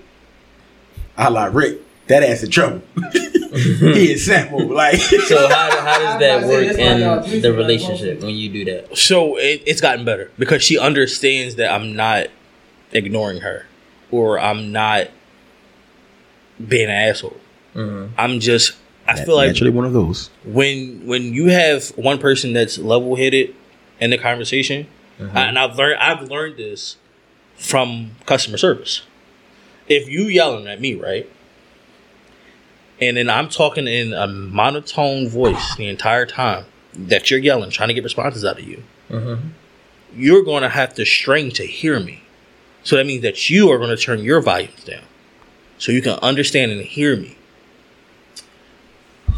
I like Rick. That ass in trouble. he is sample. Like So how, how does that I was about to say, work that's why y'all in the relationship when you do that? So it, it's gotten better because she understands that I'm not ignoring her or I'm not being an asshole. Mm-hmm. I'm just. I feel like actually one of those. when when you have one person that's level headed in the conversation, mm-hmm. and I've learned I've learned this from customer service. If you yelling at me, right, and then I'm talking in a monotone voice the entire time that you're yelling, trying to get responses out of you, mm-hmm. you're going to have to strain to hear me. So that means that you are going to turn your volumes down, so you can understand and hear me.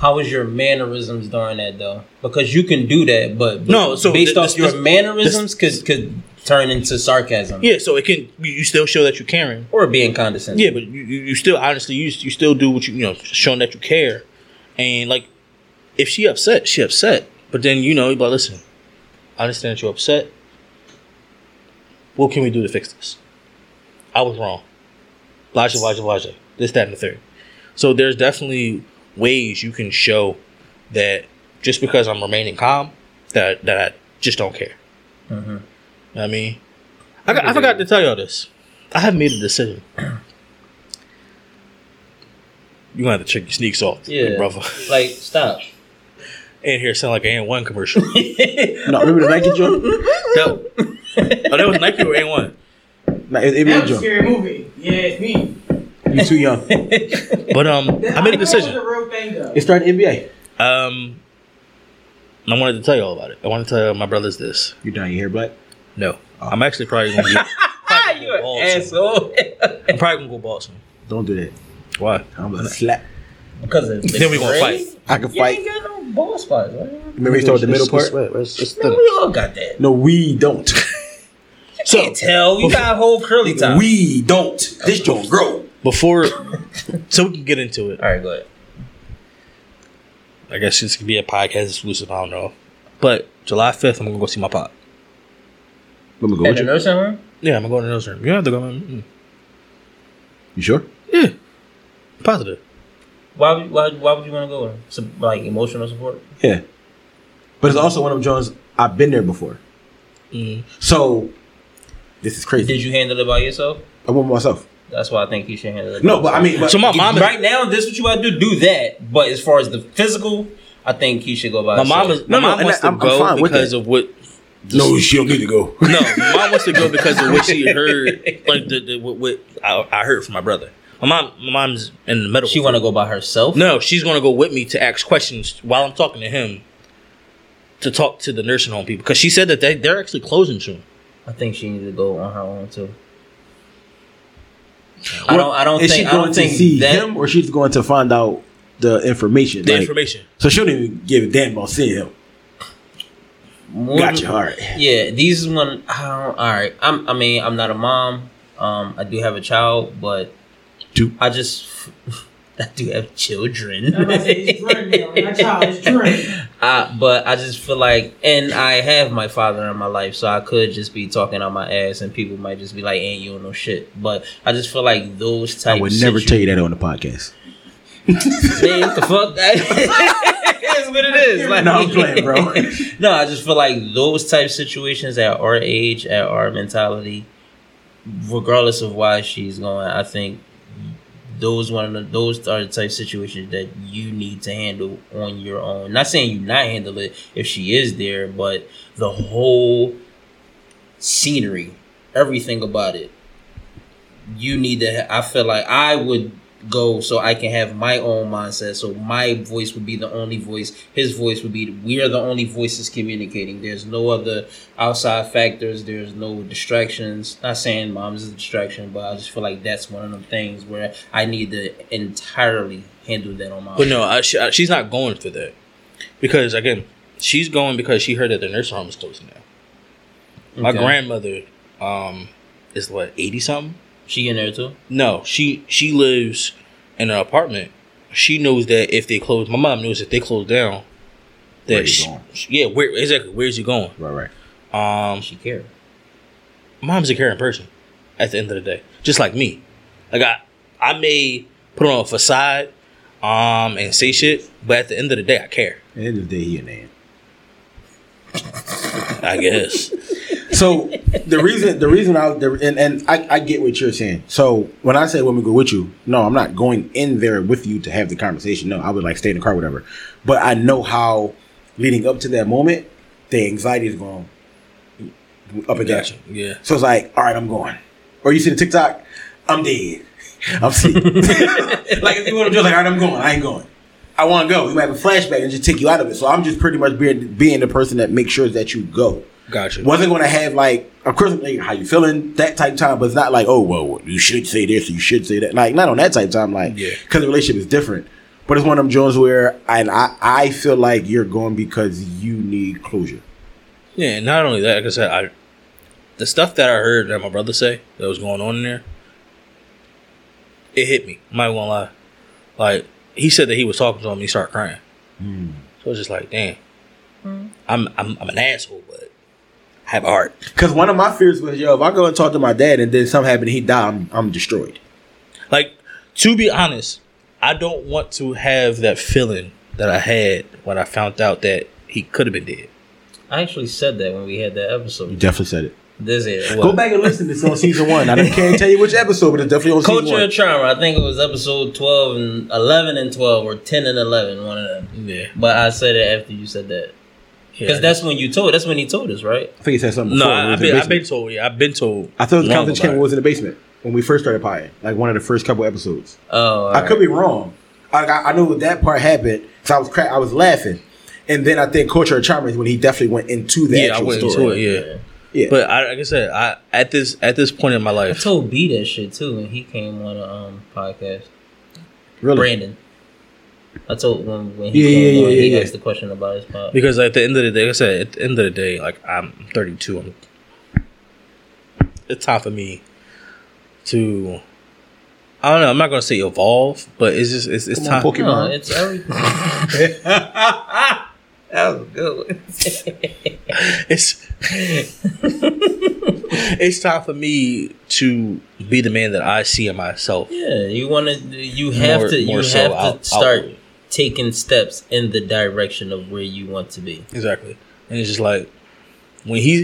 How is your mannerisms during that though? Because you can do that, but No, so based the- off the- your the- mannerisms could could turn into sarcasm Yeah, so it can you still show that you're caring. or being condescending. Yeah, but you, you, still honestly you you still do what you you know showing that you care, and like if she upset, she upset. But then you know, like, listen, I understand that you're upset. What can we do to fix this? I was wrong. Laja, laja, laja. This, that, and the third. So there's definitely ways you can show that just because I'm remaining calm, that that I just don't care. What I mean, I, got, I forgot to tell y'all this. I have made a decision. You gonna have to check your sneaks off, Yeah. brother. Like stop. In here sound like an AND1 commercial. No, remember the Nike joint? No. oh, that was Nike or AND1. No, it, it That was was a a joint. scary movie. Yeah, it's me. You too young. But um, I made a decision. That was a real thing though. It started NBA. Um, I wanted to tell you all about it. I wanted to tell my brothers this. You dyeing your hair black? No, oh. I'm actually probably gonna get. probably you gonna go an asshole. I'm probably gonna go bald soon. Don't do that. Why? I'm gonna slap. because of the Then we gonna fight. I can You ain't got no ball spots. Right? Remember he started the middle part? Man, we all got that. No, we don't. So can't tell. You got a whole curly top. We don't. This joint grow. Before, so we can get into it. all right, go ahead. I guess this could be a podcast exclusive. I don't know, but July 5th, I'm gonna go see my pop. Let me go At with the you. nursing home. Yeah, I'm gonna go to the nursery. You have to go. Mm, You sure? Yeah, positive. Why, would- why, why would you want to go? there? Some, like emotional support. Yeah. But it's also one of them joints. I've been there before. Mm. So this is crazy. Did you handle it by yourself? I went by myself. That's why I think he should handle it. No, but I mean, but, So my mom is right now, this is what you gotta do. Do that. But as far as the physical, I think he should go by. my himself. mom is No, my no, mom and wants I- to I'm- I'm go because of what no, she don't need to go. no, my mom wants to go because of what she heard, like the, the what, what I, I heard from my brother. My mom, my mom's in the medical. She want to go by herself. No, she's gonna go with me to ask questions while I'm talking to him. To talk to the nursing home people because she said that they they're actually closing soon. I think she needs to go on her own too. I don't. I don't Is think. she I going don't to think see that. him, or she's going to find out the information? The Like, information. So she don't even give a damn about seeing him. More Got than- you. All right. Yeah, these is one. I don't, all right. I'm. I mean, I'm not a mom. Um, I do have a child, but Do- I just. I do have children. I'm about to say, it's Jordan, yo. My child is Jordan. Uh, but I just feel like, and I have my father in my life, so I could just be talking on my ass, and people might just be like, "Ain't you don't know shit." But I just feel like those type. I would never tell you that on the podcast. Man, the fuck? That's what it is. Like, No, I'm playing, bro. no, I just feel like those type situations at our age, at our mentality, regardless of why she's going, I think those one of the, those are the type of situations that you need to handle on your own. Not saying you not handle it if she is there, but the whole scenery, everything about it, you need to. I feel like I would go so I can have my own mindset. So my voice would be the only voice. His voice would be. We are the only voices communicating. There's no other outside factors. There's no distractions. Not saying mom's is a distraction, but I just feel like that's one of them things where I need to entirely handle that on my But own. no, I, she, I, she's not going for that because again, she's going because she heard that the nursing home is closing down. My Okay. grandmother, um, is what eighty something. She in there too. No, she she lives in an apartment. She knows that if they close, my mom knows if they close down, that Where she, going? yeah, where exactly where's he going? Right, right. Um, She care. mom's a caring person. At the end of the day, just like me, like I I may put on a facade, um, and say shit, but at the end of the day, I care. At the end of the day, he a man. I guess. So the reason, the reason I the, and and I, I get what you're saying. So when I say women go with you, no, I'm not going in there with you to have the conversation. No, I would like stay in the car, whatever. But I know how leading up to that moment, the anxiety is going up and down. Gotcha. Yeah. So it's like, all right, I'm going. Or you see the TikTok, I'm dead. I'm sick. like if you want to do like, all right, I'm going. I ain't going. I want to go. You might have a flashback and just take you out of it. So I'm just pretty much being being the person that makes sure that you go. Gotcha. Wasn't going to have like, of course, like, how you feeling that type of time, but it's not like, oh, well, you should say this, you should say that. Like not on that type of time, like, Yeah. because the relationship is different. But it's one of them Jones where, and I, I feel like you're going because you need closure. Yeah, and not only that, like I said, I the stuff that I heard that my brother say that was going on in there, it hit me. I'm not gonna lie. Like he said that he was talking to him, he started crying. Hmm. So it's just like, damn, I'm, I'm I'm an asshole, but I have a heart. Because one of my fears was, yo, if I go and talk to my dad and then something happened, he died, I'm, I'm destroyed. Like to be honest, I don't want to have that feeling that I had when I found out that he could have been dead. I actually said that when we had that episode. You definitely said it. This is Go back and listen. It's on season one. I can't tell you which episode, but it's definitely on season one. Culture one. of Trauma. I think it was episode twelve and eleven and twelve, or ten and eleven, one of them. Yeah, But I said it after you said that because that's when you told. That's when he told us, right? I think he said something no. before. when I, was I've been been told. Yeah, I've been told. I thought the long conference about camera was in the basement when we first started pieing. Like one of the first couple episodes. Oh, I could be wrong. I, I, I know that part happened because I was cra- I was laughing, and then I think Culture of Trauma when he definitely went into the Yeah, I went story. into it. Yeah. Yeah. But I, like I said, I at this at this point in my life, I life, told B that shit too, and he came on a um podcast. really. Brandon. I told when when he Yeah, came yeah, on, yeah, he yeah. asked the question about his pod. because at the end of the day, like I said, at the end of the day, like I'm 32. I'm, it's time for me to. I don't know. I'm not gonna say evolve, but it's just it's, it's Come on, time. Pokemon. No, it's everything. that was a good. One. it's it's time for me to be the man that I see in myself. yeah, you want to. You have More- to. You more have so to out- start outward. Taking steps in the direction of where you want to be. Exactly, and it's just like when he,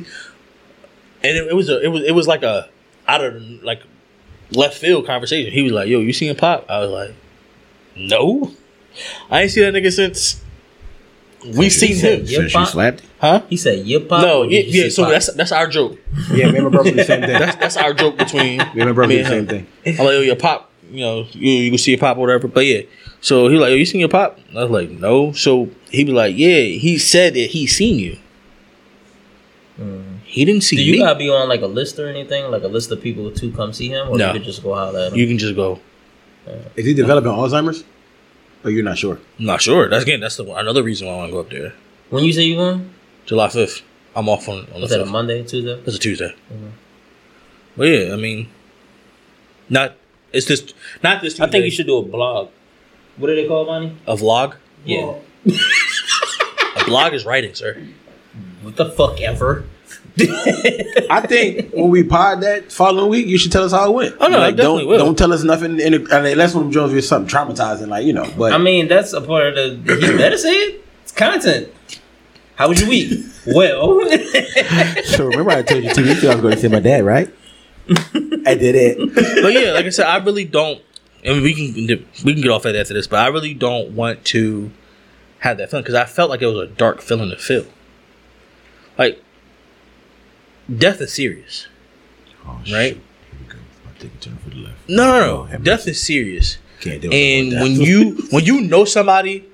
and it, it was a, it was it was like a out of like left field conversation. He was like, "Yo, you seen Pop?" I was like, "No, I ain't seen that nigga since we seen him." "Your Since you pop?" slapped? Huh? He said, "Your pop." No, or yeah, yeah. So pop? that's that's our joke. Yeah, me and my brother do the same thing. That's that's our joke between. Me and my brother me do the same him. thing. I'm like, "Yo, your pop." You know, you you can see your pop or whatever. But yeah, so he like, "Yo, you seen your pop?" I was like, "No." So he was like, "Yeah." He said that he seen you. Mm. He didn't see Do you me. gotta be on like a list or anything, like a list of people to come see him, or No. you could just go holler at him? you can just go. Is he developing Alzheimer's? Or you're not sure? I'm not sure. That's again. That's the another reason why I want to go up there. when you say you going, July fifth. I'm off on on the was that a. Monday, Tuesday? It's a Tuesday. Mm-hmm. But yeah, I mean, not it's just not this. Tuesday, I think you should do a blog. What do they call Bonnie? a vlog. Yeah. A blog is writing, sir. What the fuck ever? I think when we pod that following week, you should tell us how it went. Oh, no, like, definitely don't will. don't tell us nothing. In it, unless one of Jones was something traumatizing, like you know. But I mean, that's a part of the. He better say it. It's content. How was your week? well, so remember I told you two weeks ago I was going to see my dad, right? I did it. But yeah, like I said, I really don't. And we can we can get off that after this, but I really don't want to have that feeling because I felt like it was a dark feeling to feel. Like death is serious. Oh, Right. Here we go. I take a turn for the left. No, no, no. Death is serious. Can't do it. And when you when you know somebody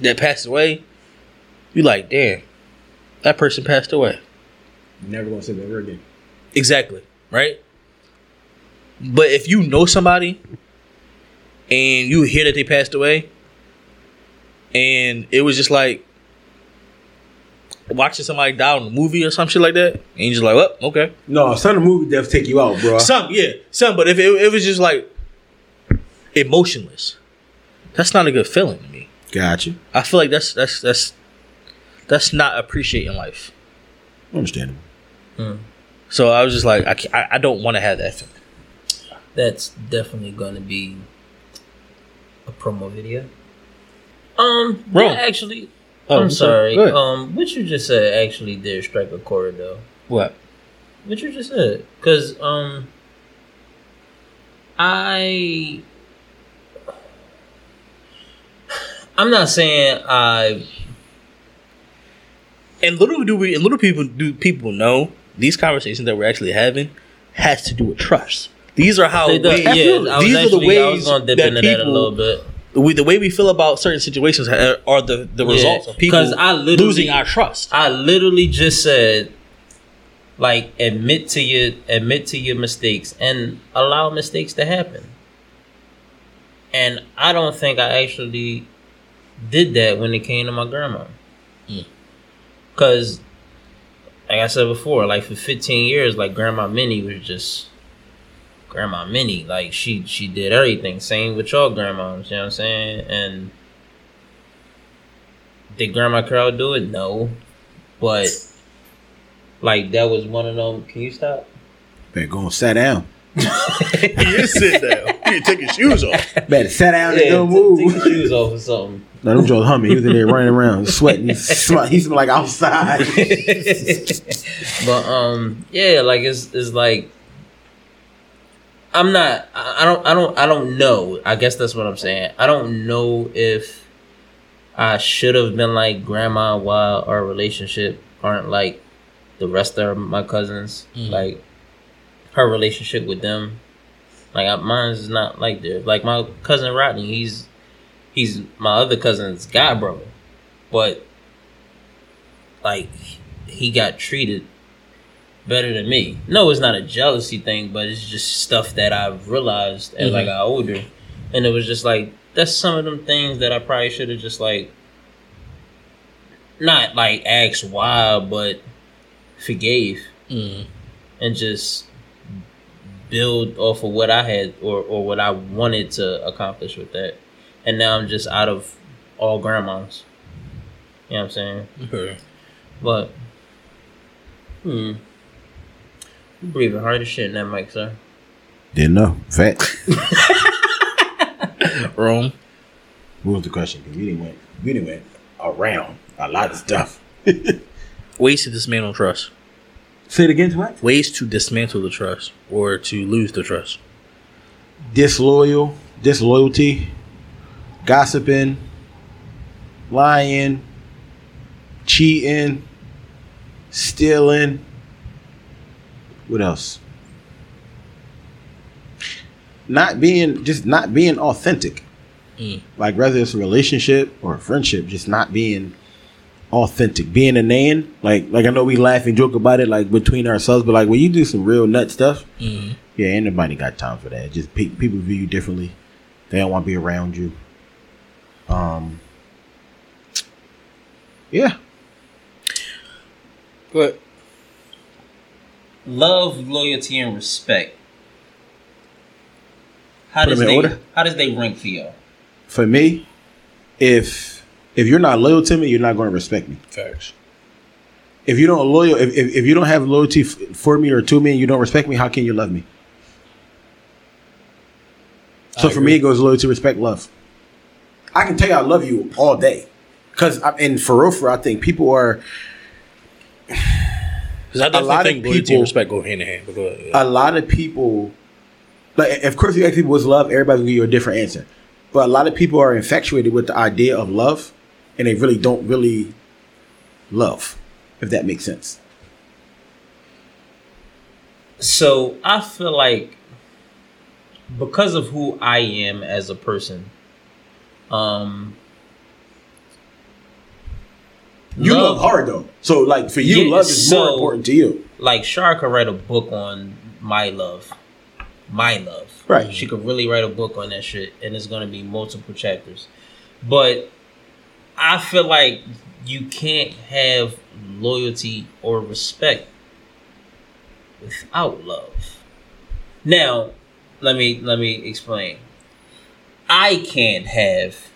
that passed away, you like, damn, that person passed away. never gonna say that ever again. Exactly. Right? But if you know somebody and you hear that they passed away, and it was just like watching somebody die in a movie or some shit like that, and you're just like, well, okay. No, some of the movie deaths take you out, bro. Some, yeah, some, but if it, it was just like emotionless, that's not a good feeling to me. Gotcha. I feel like that's that's that's that's not appreciating life. Understandable. Hmm. So I was just like, I can't, I, I don't want to have that feeling. That's definitely going to be a promo video. Um, that actually, Oh, I'm sorry. Um, what you just said actually did strike a chord though. What? What you just said, because um, I, I'm not saying I And little do we, and little people do people know these conversations that we're actually having has to do with trust. These are how They do- we, yeah, these are the actually I was ways gonna dip that into that a people- little bit. we, the way we feel about certain situations are the, the Yeah, results of people I losing our trust. I literally just said, like, admit to your admit to your mistakes and allow mistakes to happen. And I don't think I actually did that when it came to my grandma. Mm. Cause, like I said before, like for 15 years, like Grandma Minnie was just Grandma Minnie. Like she she did everything. Same with y'all grandmas, you know what I'm saying? And did Grandma Carol do it? No. But like that was one of them. Can you stop? Better go and sit down. you sit down. You take your shoes off. Better sit down and Yeah, don't t- move. take your shoes off or something. No, them Joe's humming. He was in there running around, sweating. He smell, he smell like outside. but um, yeah, like it's it's like I'm not. I don't. I don't. I don't know. I guess that's what I'm saying. I don't know if I should have been like grandma while our relationship aren't like the rest of my cousins. Mhm. Like her relationship with them, like I- mine is not like theirs. Like my cousin Rodney, he's he's my other cousin's god brother, but like he got treated better than me. No, it's not a jealousy thing, but it's just stuff that I've realized as I Mhm. got older, and it was just like that's some of them things that I probably should have just like not like asked why, but forgave Mm. and just build off of what I had or, or what I wanted to accomplish with that. And now I'm just out of all grandmas. You know what I'm saying? Okay. But hmm. You breathing hard as shit in that mic, sir. Didn't know. Fact. Rome. What was the question? we didn't went. We didn't went around a lot of stuff. Ways to dismantle trust. Say it again. What? Ways to dismantle the trust or to lose the trust. Disloyal, disloyalty, gossiping, lying, cheating, stealing. What else? Not being just not being authentic. Like whether it's a relationship or a friendship, just not being authentic. Being a nan, like like I know we laugh and joke about it like between ourselves, but like when you do some real nut stuff, yeah, ain't nobody got time for that. Just pe- people view you differently. They don't want to be around you. Um. Yeah. But Love, loyalty, and respect. How does them they order? how does they rank for y'all? For me, if if you're not loyal to me, you're not going to respect me. facts. If you don't loyal, if, if, if you don't have loyalty f- for me or to me, and you don't respect me, how can you love me? So for me, it goes loyalty, respect, love. I can tell you I love you all day, because and for real, for I think people are Because I definitely lot of think loyalty people- and respect go hand in hand. But go a lot of people like of course you ask people what's love everybody's gonna give you a different answer but a lot of people are infatuated with the idea of love and they really don't really love if that makes sense So I feel like because of who I am as a person, um, you love, hard though so like for you Yeah, love is more important to you like Shara could write a book on my love, my love. Right. She could really write a book on that shit, and it's gonna be multiple chapters. But I feel like you can't have loyalty or respect without love. Now, let me let me explain. I can't have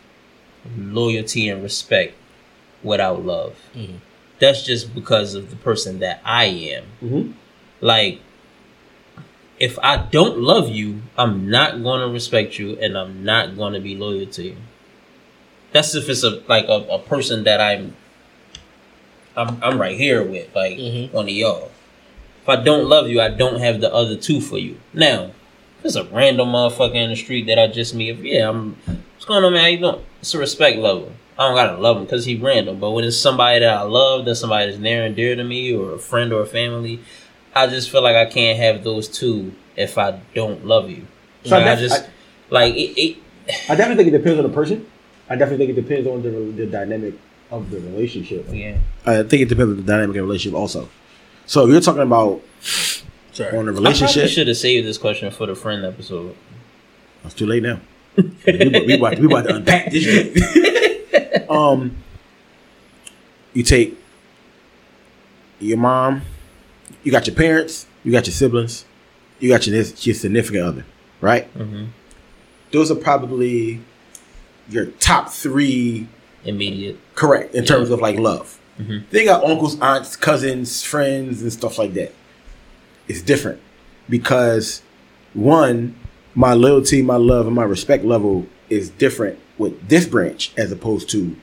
loyalty and respect without love. That's just because of the person that I am. Mhm. Like, if I don't love you, I'm not going to respect you, and I'm not going to be loyal to you. That's if it's a like a, a person that I'm, I'm I'm right here with, like Mhm. one of y'all. If I don't love you, I don't have the other two for you. Now, if it's a random motherfucker in the street that I just meet, yeah, I'm. What's going on, man? How you doing? It's a respect level. I don't gotta love him because he random. But when it's somebody that I love, that's somebody that's near and dear to me, or a friend or a family, I just feel like I can't have those two if I don't love you. So I Like, I, def- just I- like it, it. i definitely think it depends on the person i definitely think it depends on the, the dynamic of the relationship Yeah. i think it depends on the dynamic of the relationship also so if you're talking about Sorry. on a I probably relationship should have saved this question for the friend episode. It's too late now. we, about- we, about, we about to unpack this shit. um, you take your mom, you got your parents, you got your siblings, you got your, your significant other, right? Mhm. Those are probably your top three Immediate. correct in terms of like love. Mhm. They got uncles, aunts, cousins, friends, and stuff like that. It's different because one, my loyalty, my love, and my respect level is different with this branch as opposed to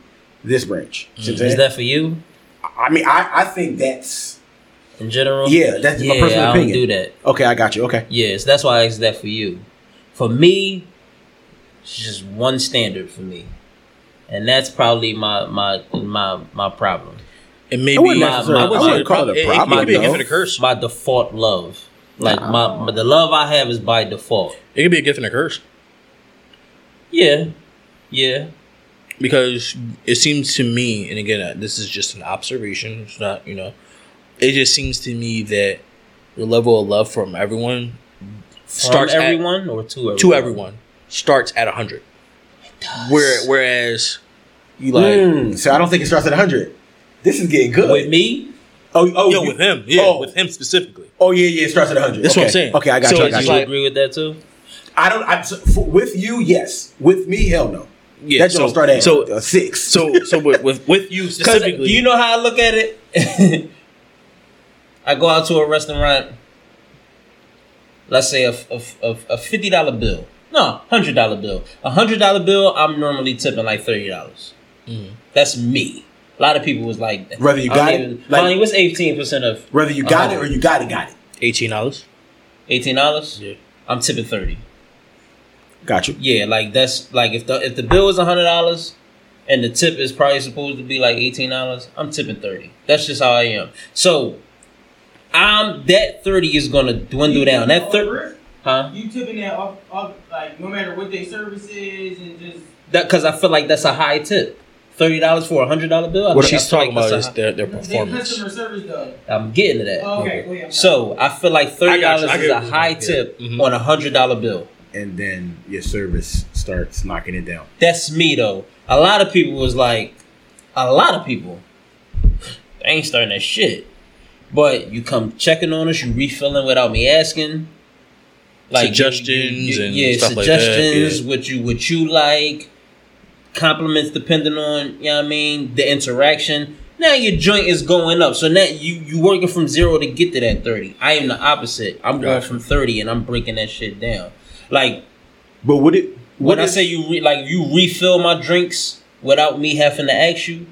this branch. See mm, Is saying? that for you I mean, I, I think that's in general? Yeah, that's my personal I don't opinion. do that. okay. I got you. Okay, Yes, that's why I asked that for you. For me, it's just one standard for me, and that's probably my my my my problem. And maybe I wouldn't My- my- I wouldn't call it a It, problem. it could be a gift and a curse. My default love, like my, my the love I have is by default. It could be a gift and a curse Yeah, yeah. because it seems to me, and again, uh, this is just an observation. It's not, you know, it just seems to me that the level of love from everyone starts From at- everyone or to everyone? to everyone starts at hundred. Where whereas you like Mm, so I don't think it starts at hundred. This is getting good. With me, oh, oh, yo you- with him, yeah, oh, with him specifically. Oh yeah, yeah. It starts at hundred. That's okay. what I'm saying. Okay, I got So you. I got do you. you like- agree with that too? I don't. I, so, for, with you, yes. With me, hell no. Yeah, that so don't start at so a six. so so with with, with you specifically, do you know how I look at it? I go out to a restaurant. Let's say a, a, a, a fifty dollar bill. No, hundred dollar bill. A hundred dollar bill. I'm normally tipping like thirty dollars. Mm-hmm. That's me. A lot of people was like, Whether you got don't it, even- like- Lonnie, what's eighteen percent of Whether you got it or you got it, got it. Eighteen dollars. eighteen dollars? Yeah. I'm tipping thirty. Got you. Yeah, like that's like if the if the bill is hundred dollars and the tip is probably supposed to be like eighteen dollars, I'm tipping thirty. That's just how I am. So I'm that thirty is gonna dwindle You down. That off thirty, rip? huh? You tipping that off, off like no matter what their service is and just That because I feel like that's a high tip. Thirty dollars for a hundred dollar bill. What she's talking like about is a their, their their performance. customer service though. I'm getting to that. Oh, okay, wait, I'm So I feel like thirty I got you. dollars is a high tip Yeah. Mhm. on a hundred dollar bill. And then your service starts knocking it down. That's me though. A lot of people was like, a lot of people, they ain't starting that shit. But you come checking on us, you refilling without me asking. Like suggestions and yeah, stuff like that, suggestions. yeah. What you what you like, compliments depending on you know what I mean the interaction. Now your joint is going up, so now you you working from zero to get to that thirty. I am the opposite. I'm going from thirty and I'm breaking that shit down. Like But would it? when What I say you re- like you refill my drinks without me having to ask you,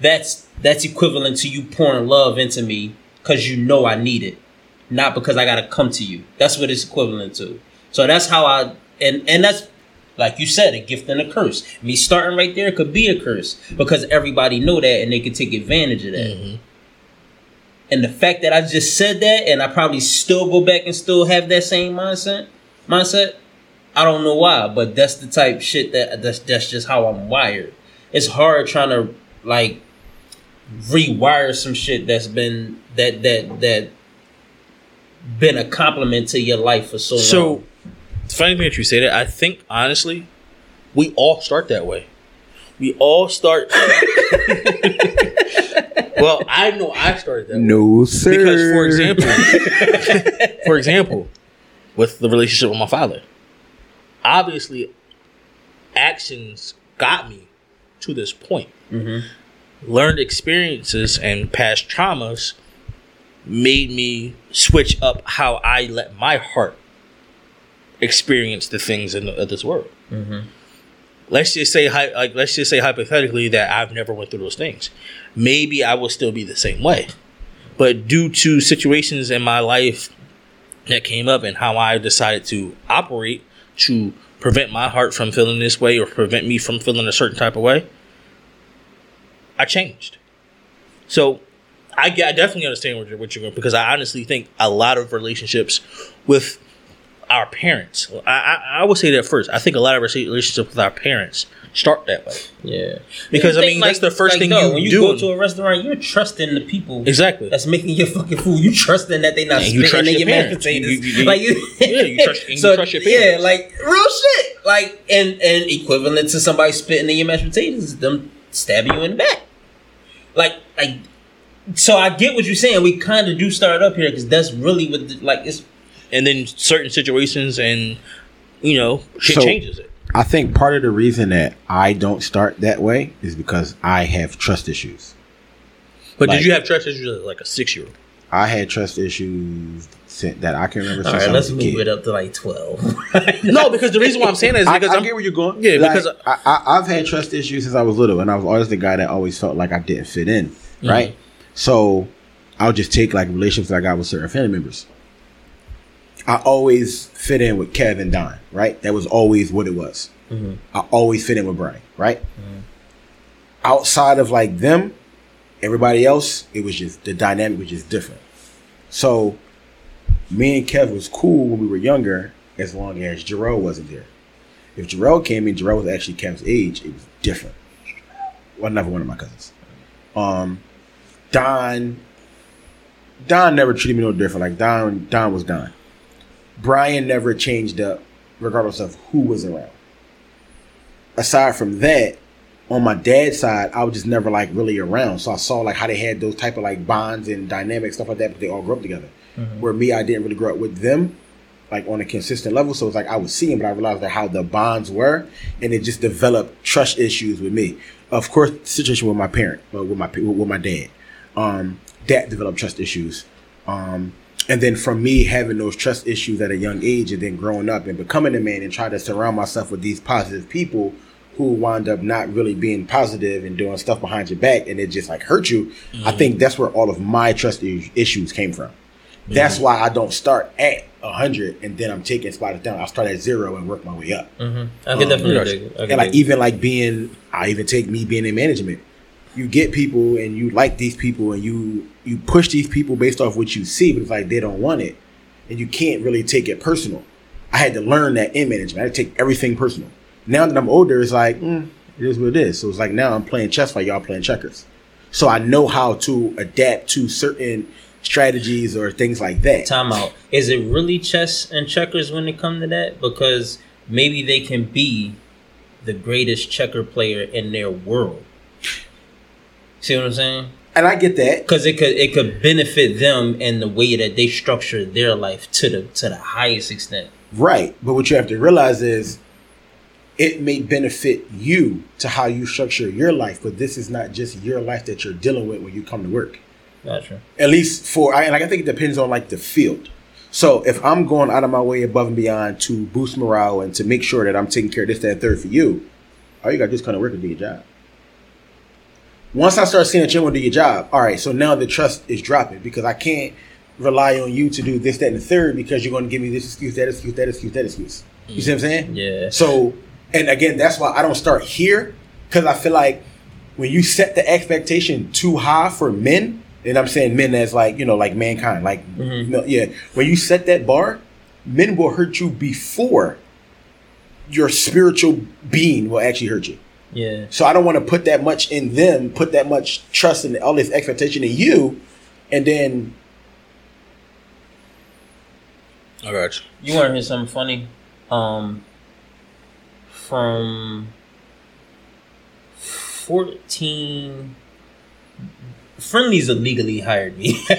that's that's equivalent to you pouring love into me because you know I need it, not because I gotta come to you. That's what it's equivalent to. So that's how I and and that's like you said, a gift and a curse. Me starting right there could be a curse because everybody know that and they could take advantage of that. Mhm. And the fact that I just said that and I probably still go back and still have that same mindset, mindset, I don't know why, but that's the type shit that that's that's just how I'm wired. It's hard trying to like rewire some shit that's been that that that been a compliment to your life for so, So, long. it's funny thing that you say that. I think honestly, we all start that way. We all start. well, I know I started that way. No, sir. Because, for example, for example, with the relationship with my father, obviously, actions got me to this point. Mm-hmm. Learned experiences and past traumas made me switch up how I let my heart experience the things in the, this world. Mm-hmm. Let's just say, like, let's just say hypothetically that I've never went through those things. Maybe I will still be the same way, but due to situations in my life that came up and how I decided to operate to prevent my heart from feeling this way or prevent me from feeling a certain type of way, I changed. So I, I definitely understand what you're, what you're going because I honestly think a lot of relationships with our parents, I, I, I would say that first. I think a lot of relationships with our parents start that way. yeah, Because, You I think, mean, that's the first thing dog, you when you do. go to a restaurant, you're trusting the people Exactly. that's making your fucking food. You trusting that they not And you spitting trust in your your mashed parents. You- potatoes. you- you- like you, yeah, you trust- and you trust your Yeah, like real shit. Like and and equivalent to somebody spitting in your mashed potatoes, them stabbing you in the back. Like like. So I get what you're saying. We kind of do start up here because that's really what the, like it's and then certain situations and, you know, shit So- changes it. I think part of the reason that I don't start that way is because I have trust issues. But like- did you have trust issues as like a six year old? I had trust issues that I can remember all since right. I Let's move kid. it up to like twelve. No, because the reason why I'm saying that is because I I'm, get where you're going. Yeah, Like, because- I, I, I've had trust issues since I was little, and I was always the guy that always felt like I didn't fit in. Mm-hmm. Right. So I'll just take like relationships that I got with certain family members. I always fit in with Kev and Don. Right. That was always what it was. I always fit in with Brian. Right. Outside of like them, everybody else, it was just the dynamic was just different. So me and Kev was cool when we were younger, as long as Jarrell wasn't there. If Jarrell came in, Jarrell was actually Kev's age. It was different. Well, another one of my cousins. Um, Don. Don never treated me no different. Like Don, Don was Don. Brian never changed up, regardless of who was around. Aside from that, on my dad's side, I was just never like really around. So I saw like how they had those type of like bonds and dynamics, stuff like that, but they all grew up together. Where me, I didn't really grow up with them like on a consistent level. So it's like I was seeing, but I realized that how the bonds were, and it just developed trust issues with me. Of course, the situation with my parent, but with my with my dad, um, that developed trust issues. Um, and then from me having those trust issues at a young age, and then growing up and becoming a man, and trying to surround myself with these positive people who wind up not really being positive and doing stuff behind your back and it just like hurt you. I think that's where all of my trust issues came from. That's why I don't start at hundred and then I'm taking spots down. I start at zero and work my way up. Mm-hmm. I can Um, definitely dig. I can And like even like being, I even take me being in management. You get people and you like these people and you you push these people based off what you see, but it's like they don't want it, and you can't really take it personal. I had to learn that in management. I had to take everything personal. Now that I'm older, it's like mm, it is what it is. So it's like now I'm playing chess while y'all playing checkers. So I know how to adapt to certain strategies or things like that. Time out. Is it really chess and checkers when it comes to that? Because maybe they can be the greatest checker player in their world. See what I'm saying? And I get that. Because it could it could benefit them in the way that they structure their life to the to the highest extent. Right. But what you have to realize is it may benefit you to how you structure your life, but this is not just your life that you're dealing with when you come to work. Gotcha. At least for I and like I think it depends on like the field. So if I'm going out of my way above and beyond to boost morale and to make sure that I'm taking care of this, that, and third for you, all you gotta do is come to work and do your job. Once I start seeing that you want to do your job, all right, so now the trust is dropping because I can't rely on you to do this, that, and the third because you're going to give me this excuse, that excuse, that excuse, that excuse. You see what I'm saying? Yeah. So, and again, that's why I don't start here because I feel like when you set the expectation too high for men, and I'm saying men as like you know like mankind, like mm-hmm. no, yeah, when you set that bar, men will hurt you before your spiritual being will actually hurt you. Yeah. So I don't want to put that much in them, put that much trust and all this expectation in you, and then I got you. You want to hear something funny? Um, from fourteen, Friendly's illegally hired me.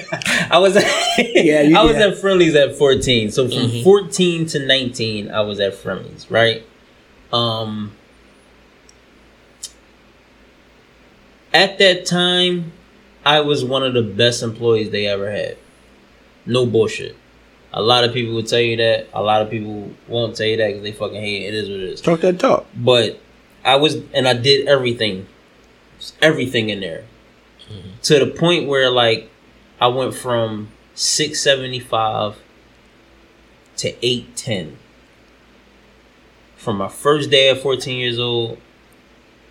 I was Yeah, you I was did. at Friendly's at fourteen. So from Mhm. fourteen to nineteen, I was at Friendly's, right? Um, at that time, I was one of the best employees they ever had. No bullshit. A lot of people would tell you that. A lot of people won't tell you that because they fucking hate it. It is what it is. talk that talk. But I was, and I did everything, everything in there, mm-hmm. to the point where like I went from six seventy five to eight ten. From my first day at fourteen years old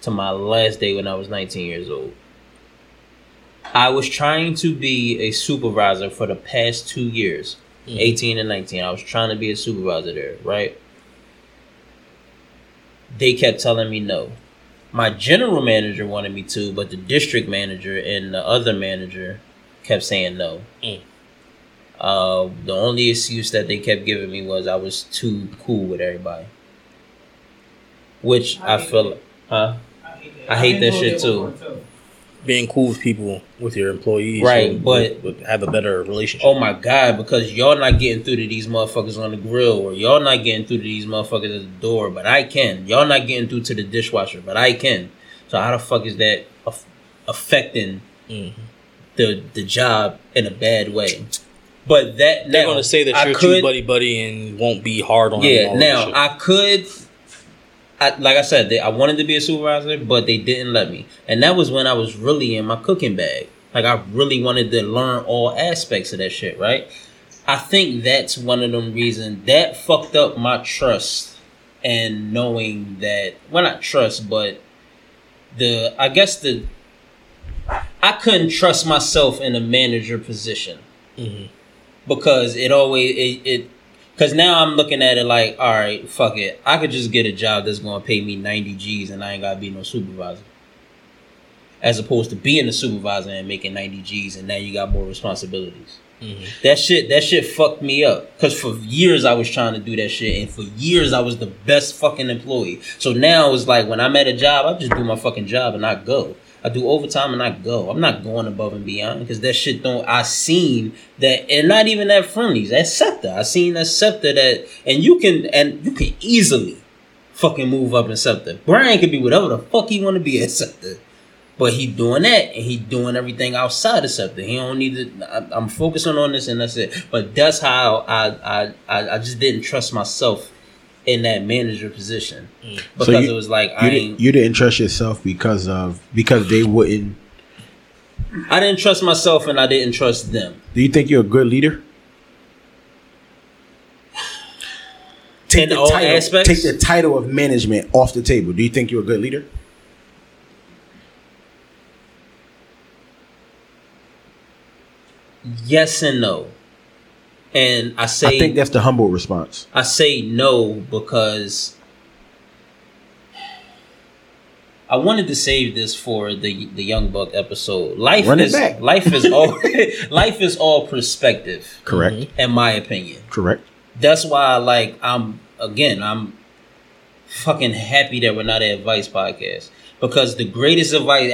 to my last day when I was nineteen years old. I was trying to be a supervisor for the past two years, Mhm. 18 and 19. I was trying to be a supervisor there, right? They kept telling me no. My general manager wanted me to, but the district manager and the other manager kept saying no. Mm. Uh, the only excuse that they kept giving me was I was too cool with everybody. Which I, I feel, huh? I hate I hate I've that shit too. Being cool with people, with your employees, Right, but- would have a better relationship. Oh my god, because y'all not getting through to these motherfuckers on the grill, or y'all not getting through to these motherfuckers at the door, but I can. Y'all not getting through to the dishwasher, but I can. So how the fuck is that aff- affecting Mhm. the the job in a bad way? But that They're now, gonna say that I you're could- too buddy buddy and won't be hard on Yeah, now. I could. I, like I said, they, I wanted to be a supervisor, but they didn't let me, and that was when I was really in my cooking bag. Like I really wanted to learn all aspects of that shit, right? I think that's one of them reasons that fucked up my trust and knowing that well not trust, but the I guess the I couldn't trust myself in a manager position Mhm. because it always it, it because now I'm looking at it like, all right, fuck it. I could just get a job that's gonna pay me 90 G's and I ain't gotta be no supervisor. As opposed to being a supervisor and making 90 G's and now you got more responsibilities. Mhm. That shit, that shit fucked me up. Cause for years I was trying to do that shit, and for years I was the best fucking employee. So now it's like when I'm at a job, I just do my fucking job and I go. I do overtime and I go. I'm not going above and beyond because that shit don't. I seen that, and not even that Friendly's. That SEPTA, I seen that SEPTA that, and you can, and you can easily fucking move up in SEPTA. Brian could be whatever the fuck he want to be at SEPTA. But he doing that, and he doing everything outside of something. He don't need to. I, I'm focusing on this, and that's it. But that's how I, I, I, I just didn't trust myself in that manager position Mm. because So you- it was like You I didn't, ain't, you didn't trust yourself because of because they wouldn't. I didn't trust myself and I didn't trust them. Do you think you're a good leader? Take In the all title, aspects? Take the title of management off the table. Do you think you're a good leader? Yes and no. And I say I think that's the humble response. I say no because I wanted to save this for the the Young Buck episode. Life Run it is back. life is all life is all perspective, Correct. Mhm. in my opinion. Correct. That's why, like, I'm again, I'm fucking happy that we're not an advice podcast because the greatest advice,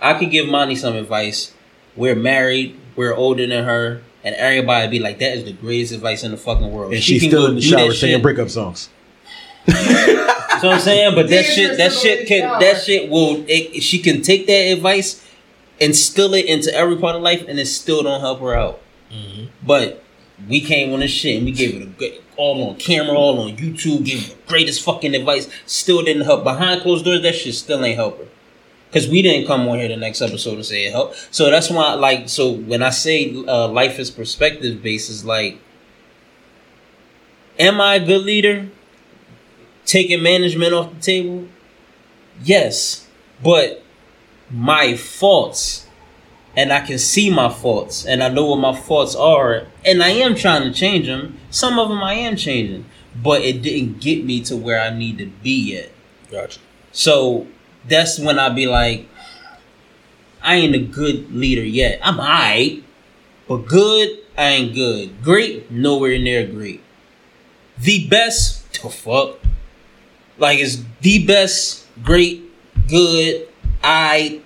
I could give Monty some advice. We're married, we're older than her, and everybody be like, "That is the greatest advice in the fucking world." And She she's can still go in the shower singing breakup songs. So I'm saying, but that shit, that shit can, in that shit will. It, she can take that advice, instill it into every part of life, and it still don't help her out. Mm-hmm. But we came on this shit and we gave it a good, all on camera, all on YouTube, gave the greatest fucking advice. Still didn't help. Behind closed doors, that shit still ain't help her. Cause we didn't come on here the next episode and say it helped. So that's why, like, so when I say uh, life is perspective based, is like, am I a good leader? Taking management off the table? Yes, but my faults, and I can see my faults, and I know what my faults are, and I am trying to change them. Some of them I am changing, but it didn't get me to where I need to be yet. Gotcha. So that's when I be like, I ain't a good leader yet. I'm alright, but good, I ain't good. Great, nowhere near great. The best, the fuck? Like it's the best, great, good, I.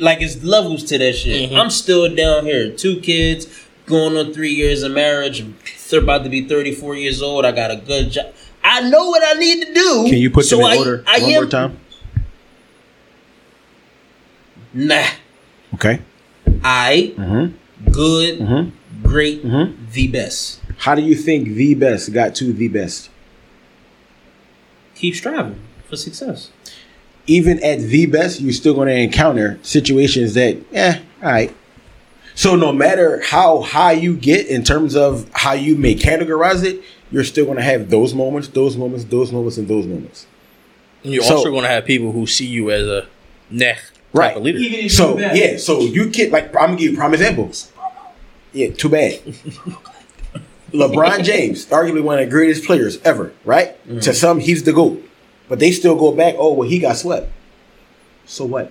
Like it's levels to that shit. Mm-hmm. I'm still down here. Two kids, going on three years of marriage. They're about to be 34 years old. I got a good job. I know what I need to do. Can you put so them in I- order I one am- more time? Nah. Okay. I Mm-hmm. good, Mm-hmm. great, Mhm. the best. How do you think the best got to the best? Keep striving for success. Even at the best, you're still going to encounter situations that, eh, all right. So no matter how high you get in terms of how you may categorize it, you're still going to have those moments, those moments, those moments, and those moments. And you're So- also going to have people who see you as a neh type Right. of leader. Even So yeah, so you can like I'm gonna give you prime examples. Yeah, too bad. LeBron James, arguably one of the greatest players ever, right? Mm-hmm. To some, he's the GOAT. But they still go back, oh well he got swept. So what?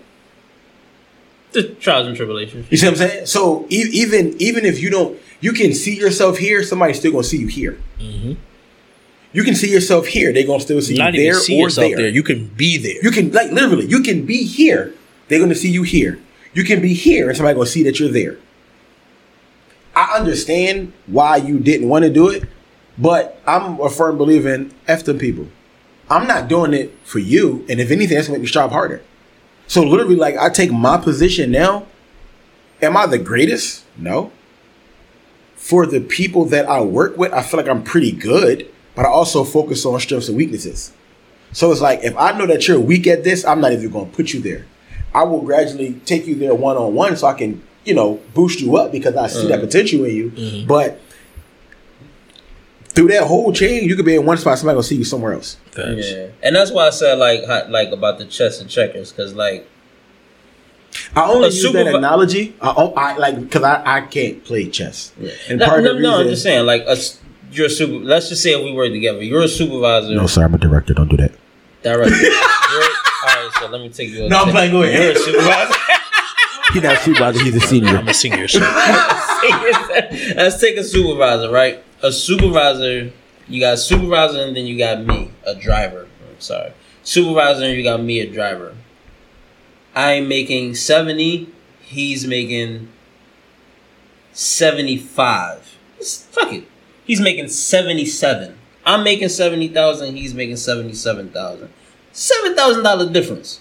The trials and tribulations. You see what I'm saying? So e- even even if you don't you can see yourself here, somebody's still gonna see you here. Mm-hmm. You can see yourself here, they're gonna still see Not you even there see or yourself there. there. You can be there. You can like literally, you can be here. They're gonna see you here. You can be here, and somebody gonna see that you're there. I understand why you didn't want to do it, but I'm a firm believer in f them people. I'm not doing it for you, and if anything, that's gonna make me strive harder. So literally, like I take my position now. Am I the greatest? No. For the people that I work with, I feel like I'm pretty good, but I also focus on strengths and weaknesses. So it's like if I know that you're weak at this, I'm not even going to put you there. I will gradually take you there one on one, so I can you know boost you up because I see that mm-hmm. potential in you. Mm-hmm. But through that whole chain, you could be in one spot, somebody gonna see you somewhere else. Facts. Yeah, and that's why I said like how- like about the chess and checkers because like I only A use that analogy. I, I like because I, I can't play chess. And no, part no, of the no, I'm just saying like us. You're a super. Let's just say if we work together, you're a supervisor. No, sir, I'm a director. Don't do that. Director. You're- all right, so let me take you. No, I'm playing, go ahead. You're a supervisor. He's not a supervisor. He's a senior. I'm a senior. So Let's take a supervisor, right? A supervisor, you got a supervisor, and then you got me, a driver. I'm sorry, supervisor, and you got me, a driver. I'm making seventy. He's making seventy-five. Fuck it. He's making seventy-seven. I'm making seventy thousand. He's making seventy-seven thousand. Seven thousand dollar difference.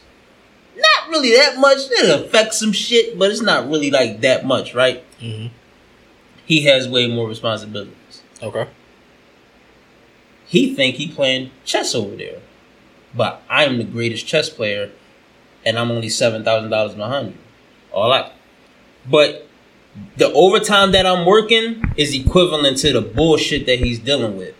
Not really that much. It affects some shit, but it's not really like that much, right? Mhm. He has way more responsibilities. okay. He think he playing chess over there, but I'm the greatest chess player, and I'm only seven thousand dollars behind you. All I, but the overtime that I'm working is equivalent to the bullshit that he's dealing with.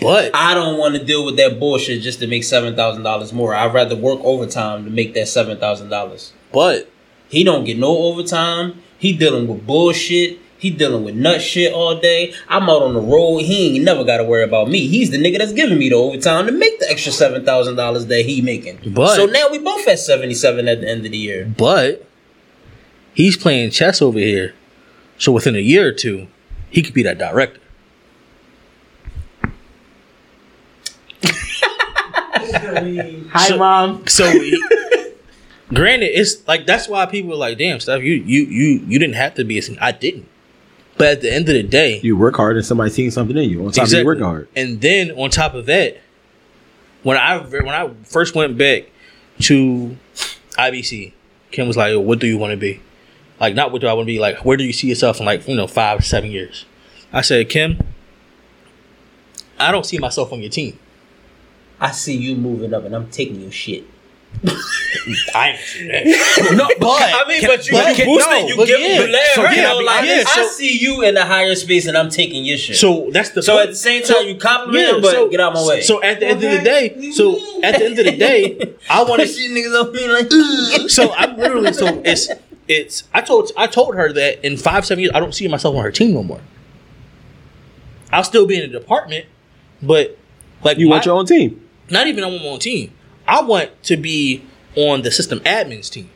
But I don't want to deal with that bullshit just to make seven thousand dollars more. I'd rather work overtime to make that seven thousand dollars. but He don't get no overtime. He dealing with bullshit. He dealing with nut shit all day. I'm out on the road. He ain't never got to worry about me. He's the nigga that's giving me the overtime to make the extra seven thousand dollars that he making. But- so now we both at seventy seven at the end of the year. but he's playing chess over here. So within a year or two, he could be that director. I mean, Hi, So- mom. So granted, it's like that's why people are like, damn, stuff. You you you you didn't have to be a scene. I didn't. But at the end of the day, You work hard and somebody seeing something in you. On top of you working hard. And then on top of that, when I when I first went back to IBC, Kim was like, "What do you want to be? Like, not what do I want to be? Like, where do you see yourself in like you know five seven years?" I said, "Kim, I don't see myself on your team. I see you moving up, and I'm taking your shit. I ain't see that. No, but- I mean, can- but you, but you can- boosted, no, you give, yeah. you let So her yeah, know, like yeah, I see you in a higher space, and I'm taking your shit. So that's the So point. at the same time, you compliment him, but get out my way. So at the end of the day, so at the end of the day, I want to Shit niggas up me like. so I'm literally so it's it's I told I told her that in five seven years I don't see myself on her team no more. I'll still be in the department, but like You want your own team. Not even on my own team. I want to be on the system admins team.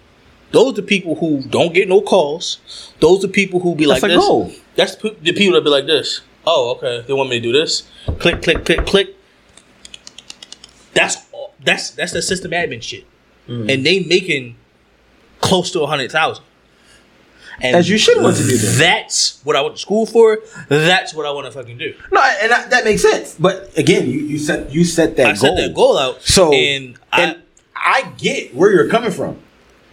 Those are people who don't get no calls. Those are people who be That's like this. goal. That's the people that be like this. Oh, okay. They want me to do this. Click, click, click, click. That's that's that's the system admin shit, mm. and they making close to a hundred thousand. And As you should want to do that. That's what I went to school for. That's what I want to fucking do. No, and that, that makes sense. But again, you, you set you set that I goal. set that goal out. So and I, and I get where you're coming from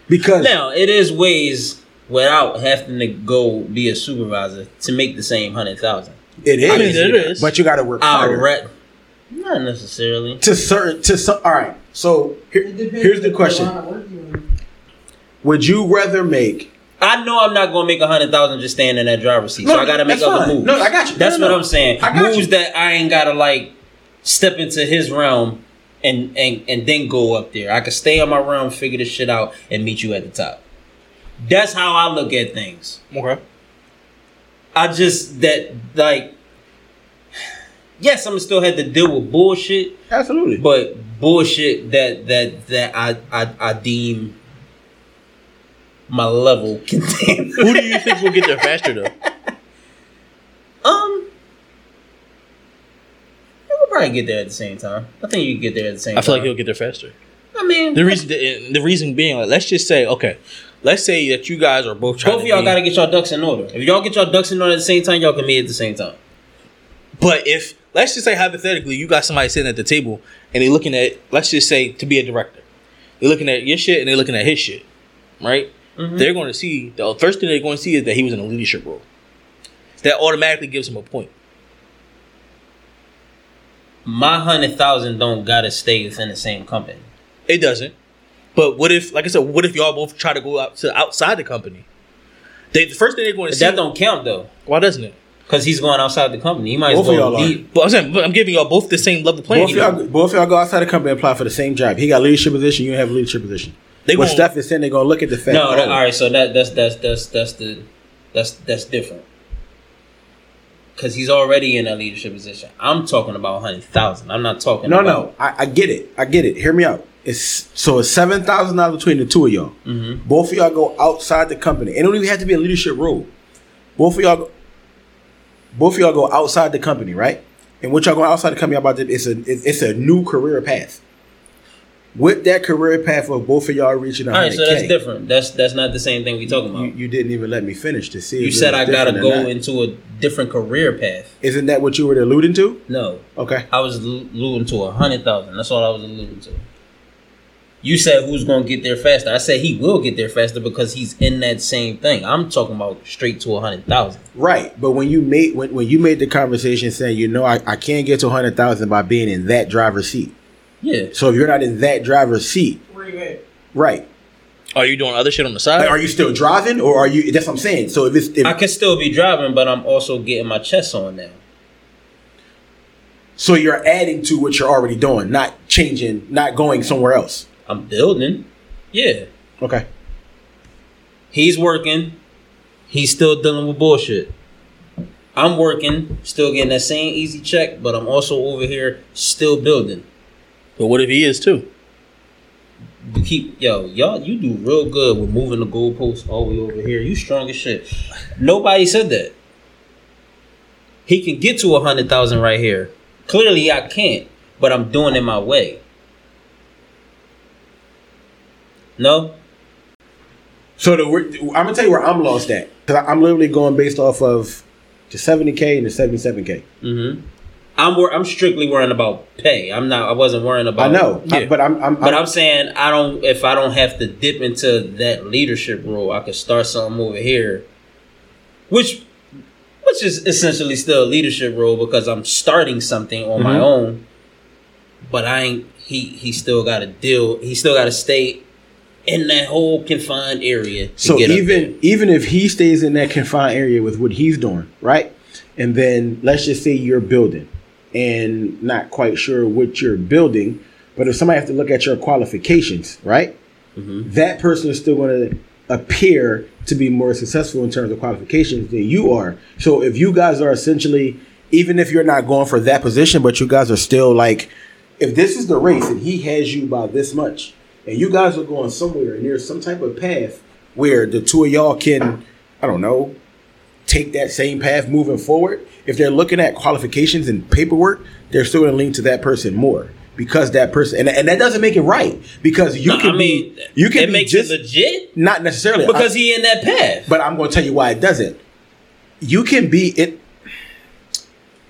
because Now it is ways without having to go be a supervisor to make the same hundred thousand. it is. I mean, it is. But you got to work I'll harder. re- not necessarily. to certain to some. All right. So here, here's the question: line of work you in. Would you rather make? I know I'm not gonna make a hundred thousand just staying in that driver's seat, so I gotta make other fine. moves. No, I got you. That's No, no, what no. I'm saying. Moves you. that I ain't gotta like step into his realm and and and then go up there. I can stay on my realm, figure this shit out, and meet you at the top. That's how I look at things. okay. I just that like yes, I'm still had to deal with bullshit, Absolutely. but bullshit that that that I I, I deem my level contained. Who do you think will get there faster though? Um, we'll probably get there at the same time. I think you can get there at the same time. I time. feel like he'll get there faster. I mean, The reason, the, the reason being, like, let's just say, okay, let's say that you guys are both trying. both of y'all be- gotta get y'all ducks in order. If y'all get y'all ducks in order at the same time, y'all can meet at the same time. But if let's just say hypothetically, you got somebody sitting at the table and they're looking at, let's just say, to be a director, they're looking at your shit and they're looking at his shit, right? Mm-hmm. They're going to see the first thing they're going to see is that he was in a leadership role. That automatically gives him a point. My hundred thousand don't gotta stay within the same company. It doesn't. But what if, like I said, what if y'all both try to go out to outside the company? They, the first thing they're going to see. That don't count though, why doesn't it? because he's going outside the company. He might as Both of well y'all are. lead. But I'm saying, but I'm giving y'all both the same level playing Both field. y'all, both y'all go outside the company and apply for the same job. He got leadership position. You have a leadership position. They what gon- Steph is saying, they're gonna look at the fact. No, that, all right. So that that's that's that's that's the that's that's different. Because he's already in a leadership position. I'm talking about hundred thousand. I'm not talking. No, about, no, I, I get it. I get it. Hear me out. It's so it's seven thousand dollars between the two of y'all. Mhm. Both of y'all go outside the company. It don't even have to be a leadership role. Both of y'all, go, both of y'all go outside the company, right? And what y'all going outside the company about? It's a it's a new career path. With that career path of both of y'all reaching a All right, so that's different. That's that's not the same thing we talking about. you, you didn't even let me finish to see. You said I gotta go into a different career path. Isn't that what you were alluding to? No, Okay. I was alluding to a hundred thousand. That's all I was alluding to. You said who's gonna get there faster? I said he will get there faster because he's in that same thing. I'm talking about straight to a hundred thousand. Right, but when you made when, when you made the conversation saying, you know, I, I can't get to a hundred thousand by being in that driver's seat. Yeah. So if you're not in that driver's seat, Where you at? right? Are you doing other shit on the side? Like, are you still driving, or are you? That's what I'm saying. So if it's if, I can still be driving, but I'm also getting my chest on now. so you're adding to what you're already doing, not changing, not going somewhere else. I'm building. Yeah. Okay. He's working. He's still dealing with bullshit. I'm working, still getting that same easy check, but I'm also over here still building. But what if he is too? You keep yo, y'all, you do real good with moving the goalposts all the way over here. You strong as shit. Nobody said that. He can get to a hundred thousand right here. Clearly, I can't, but I'm doing it my way. No, So the I'm gonna tell you where I'm lost at because I'm literally going based off of the 70k and the 77k. mm-hmm. I'm wor- I'm strictly worrying about pay. I'm not. I wasn't worrying about. I know, I- but I'm, I'm, But I'm saying I don't. If I don't have to dip into that leadership role, I could start something over here, which, which is essentially still a leadership role because I'm starting something on my Mhm. own. But I ain't. He he still got to deal. He still got to stay in that whole confined area. to So get even even if he stays in that confined area with what he's doing, right? And then let's just say you're building and not quite sure what you're building, but if somebody has to look at your qualifications, right? Mm-hmm. That person is still going to appear to be more successful in terms of qualifications than you are. So if you guys are essentially, even if you're not going for that position, but you guys are still like, if this is the race and he has you by this much, and you guys are going somewhere and there's some type of path where the two of y'all can, I don't know, take that same path moving forward. If they're looking at qualifications and paperwork, they're still going to lean to that person more because that person, and, and that doesn't make it right because you No, can I mean, be, you can it be makes just it legit not necessarily because I- he in that path. but I'm going to tell you why it doesn't. You can be it.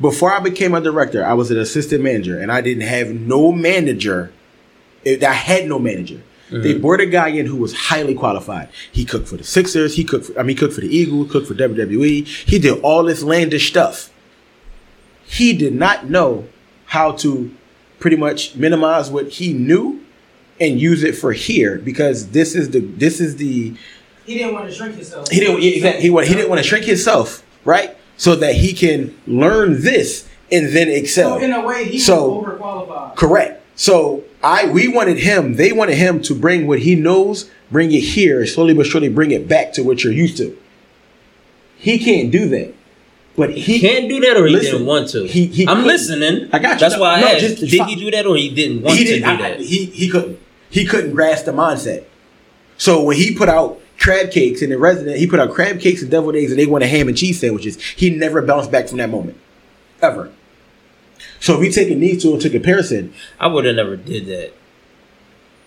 Before I became a director, I was an assistant manager, and I didn't have no manager. I had no manager. They mm-hmm. brought a guy in who was highly qualified. He cooked for the Sixers. He cooked. For, I mean, cooked for the Eagles. Cooked for WWE. He did all this landish stuff. He did not know how to pretty much minimize what he knew and use it for here because this is the this is the He didn't want to shrink himself. he didn't. Exactly. He, wa- he didn't want to shrink himself, right? So that he can learn this and then excel. So in a way, he So- overqualified. Correct. So I we wanted him. They wanted him to bring what he knows, bring it here, slowly but surely bring it back to what you're used to. He can't do that, but he Can't do that, or he Listen, didn't want to. he- he I'm couldn't. listening. I got you. That's No, why I no, asked. just- Did he do that, or he didn't want he to do didn't. I- that? He he couldn't. He couldn't grasp the mindset. So when he put out crab cakes in the resident, he put out crab cakes and deviled eggs, and they wanted ham and cheese sandwiches. He never bounced back from that moment, ever. So if we take a knee these two into comparison, I would have never did that.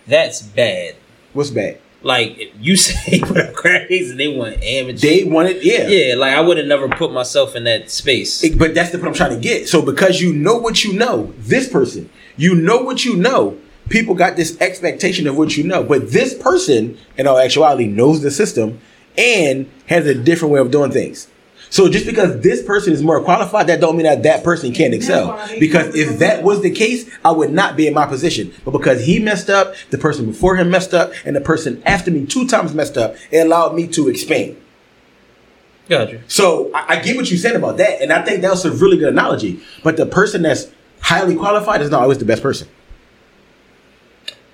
That's bad. what's bad? Like if you say put up crackers and they want amateur. They wanted, yeah. yeah, like I would have never put myself in that space. It- but that's the point I'm trying to get. So because you know what you know, this person, you know what you know, people got this expectation of what you know. But this person, in all actuality, knows the system and has a different way of doing things. So just because this person is more qualified, that don't mean that that person can't excel. Because if that was the case, I would not be in my position. But because he messed up, the person before him messed up, and the person after me two times messed up, it allowed me to expand. Gotcha. So I, I get what you said about that, and I think that was a really good analogy. But the person that's highly qualified is not always the best person.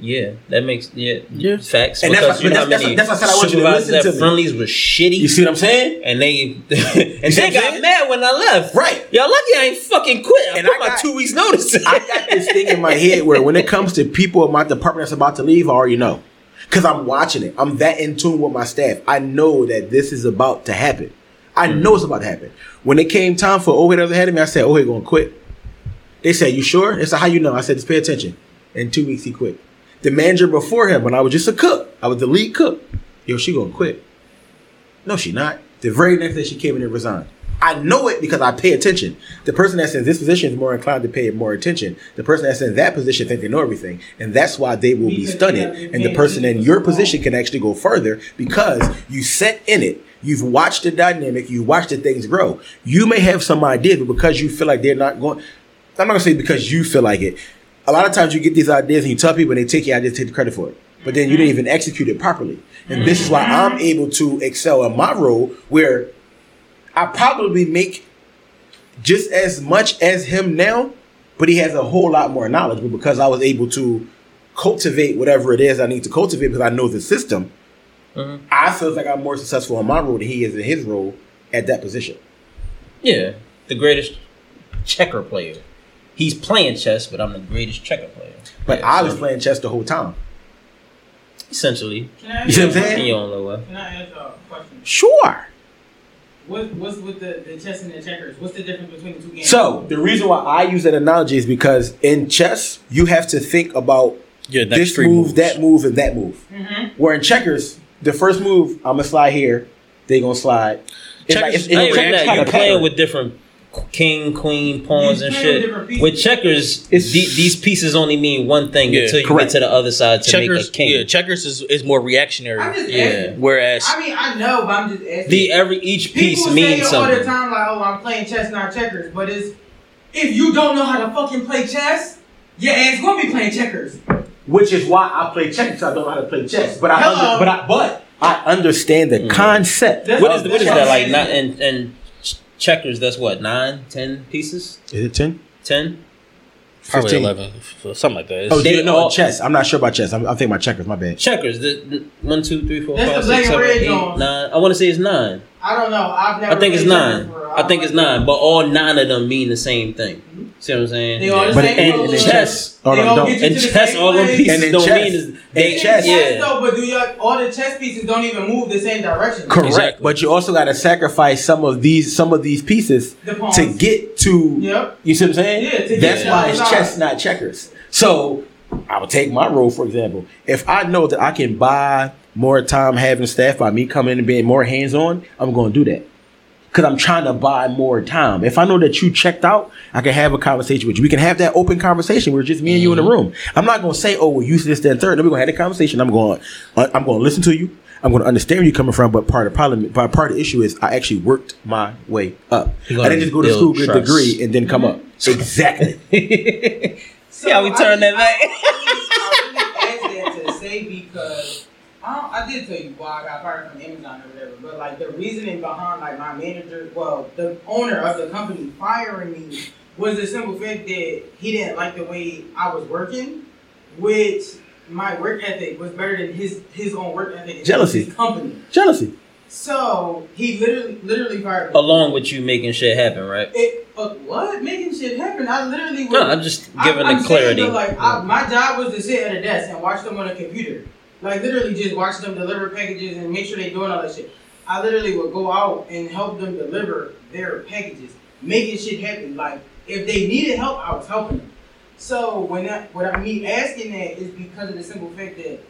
Yeah, that makes yeah, Yeah. facts. And that's because why- you know how that's- many that's why I said I to supervisors at me. Friendly's were shitty. You see what I'm saying? and they and they got saying? mad when I left. Right. Y'all lucky I ain't fucking quit. I And I my got- two weeks notice. I got this thing in my head where when it comes to people in my department that's about to leave, I already know. Because I'm watching it. I'm that in tune with my staff. I know that this is about to happen. I mm-hmm. know it's about to happen. When it came time for Ohe to head of me, I said, Ohe gonna quit. They said, You sure? They said, How you know? I said, Just pay attention. In two weeks he quit. The manager before him, when I was just a cook, I was the lead cook. Yo, she gonna quit. No, she not. The very next day she came in and resigned. I know it because I pay attention. The person that's in this position is more inclined to pay more attention. The person that's in that position think they know everything, and that's why they will be they And the person in your for so long. position can actually go further because you set in it. You've watched the dynamic. You watched the things grow. You may have some ideas, but because you feel like they're not going, I'm not gonna say because you feel like it. A lot of times you get these ideas and you tell people and they take your ideas, take the credit for it. But then you didn't even execute it properly. And this is why I'm able to excel in my role where I probably make just as much as him now, but he has a whole lot more knowledge. But because I was able to cultivate whatever it is I need to cultivate because I know the system, mm-hmm. I feel like I'm more successful in my role than he is in his role at that position. Yeah, the greatest checker player. He's playing chess, but I'm the greatest checker player. But Yeah, I was so playing chess the whole time. essentially Can I You see what I'm in saying? your own little way. Can I ask a question? Sure. What, what's with the, the chess and the checkers? What's the difference between the two games? So the reason why I use that analogy is because in chess you have to think about Yeah, this move, moves. that move, and that move. Mm-hmm. Where in checkers, the first move I'm gonna slide here, they gonna slide. It's Checkers- like, it's, I Not ain't it's even reaction that, you're playing with different king, queen, pawns, and shit. With checkers, It's- the- these pieces only mean one thing Yeah, until you correct. get to the other side to make checkers. a king. Yeah, checkers is, is more reactionary. I'm just Yeah. asking. Whereas I mean, I know, but I'm just asking. The every each piece People means say all the something. time, like, "Oh, I'm playing chess, not checkers." But it's if you don't know how to fucking play chess, your ass gonna be playing checkers. which is why I play checkers. I don't know how to play chess, but I, under, but I, but I understand the mm. concept. That's What all- is the, what is that like? Not saying. and and ch- checkers. That's what nine, ten pieces. Is it ten? Ten. probably 15. eleven, something like that. Oh, it's- Oh, They you know all- chess. I'm not sure about chess. I'm, I'm thinking about checkers. My bad. Checkers. The, the one, two, three, four, That's five, the black six, and seven, red eight, Jones. nine. I want to say it's nine. I don't know. I've never. I think it's nine. checkers for- I think it's nine, but all nine of them mean the same thing. See what I'm saying? They all the But same in, color. in chess, They all don't. get you And to the chess, same all them place. pieces And in don't chess- mean they In chess- chess, Yeah. though, but do you all the chess pieces don't even move the same direction? Correct, Exactly. but you also got to sacrifice some of these some of these pieces The to get to. Yep. You see what I'm saying? Yeah, to get That's why the it's chess, not checkers. So I would take my role for example. If I know that I can buy more time having staff by me coming in and being more hands on, I'm going to do that. Because I'm trying to buy more time. If I know that you checked out, I can have a conversation with you. We can have that open conversation where it's just me and you in the room. I'm not going to say, "Oh, well, you this, that, and third. Then we're going to have a conversation. I'm going, I'm going to listen to you. I'm going to understand where you're coming from. But part of the problem, part part of the issue is I actually worked my way up. I didn't just go to school, get a degree, and then come up. Exactly. See how we I turn that just- back? I really asked that to say because I, I did tell you why I got fired from Amazon or whatever, but like the reasoning behind like my manager, well, the owner of the company firing me was the simple fact that he didn't like the way I was working, which my work ethic was better than his his own work ethic. Jealousy. His company. Jealousy. So he literally literally fired me. Along with you making shit happen, right? It, uh, what making shit happen? I literally was. No, I'm just giving I'm the saying, clarity. though, like I, my job was to sit at a desk and watch them on a computer. Like literally just watch them deliver packages and make sure they're doing all that shit. I literally would go out and help them deliver their packages, making shit happen. Like if they needed help, I was helping them. So when that, what I me asking that is because of the simple fact that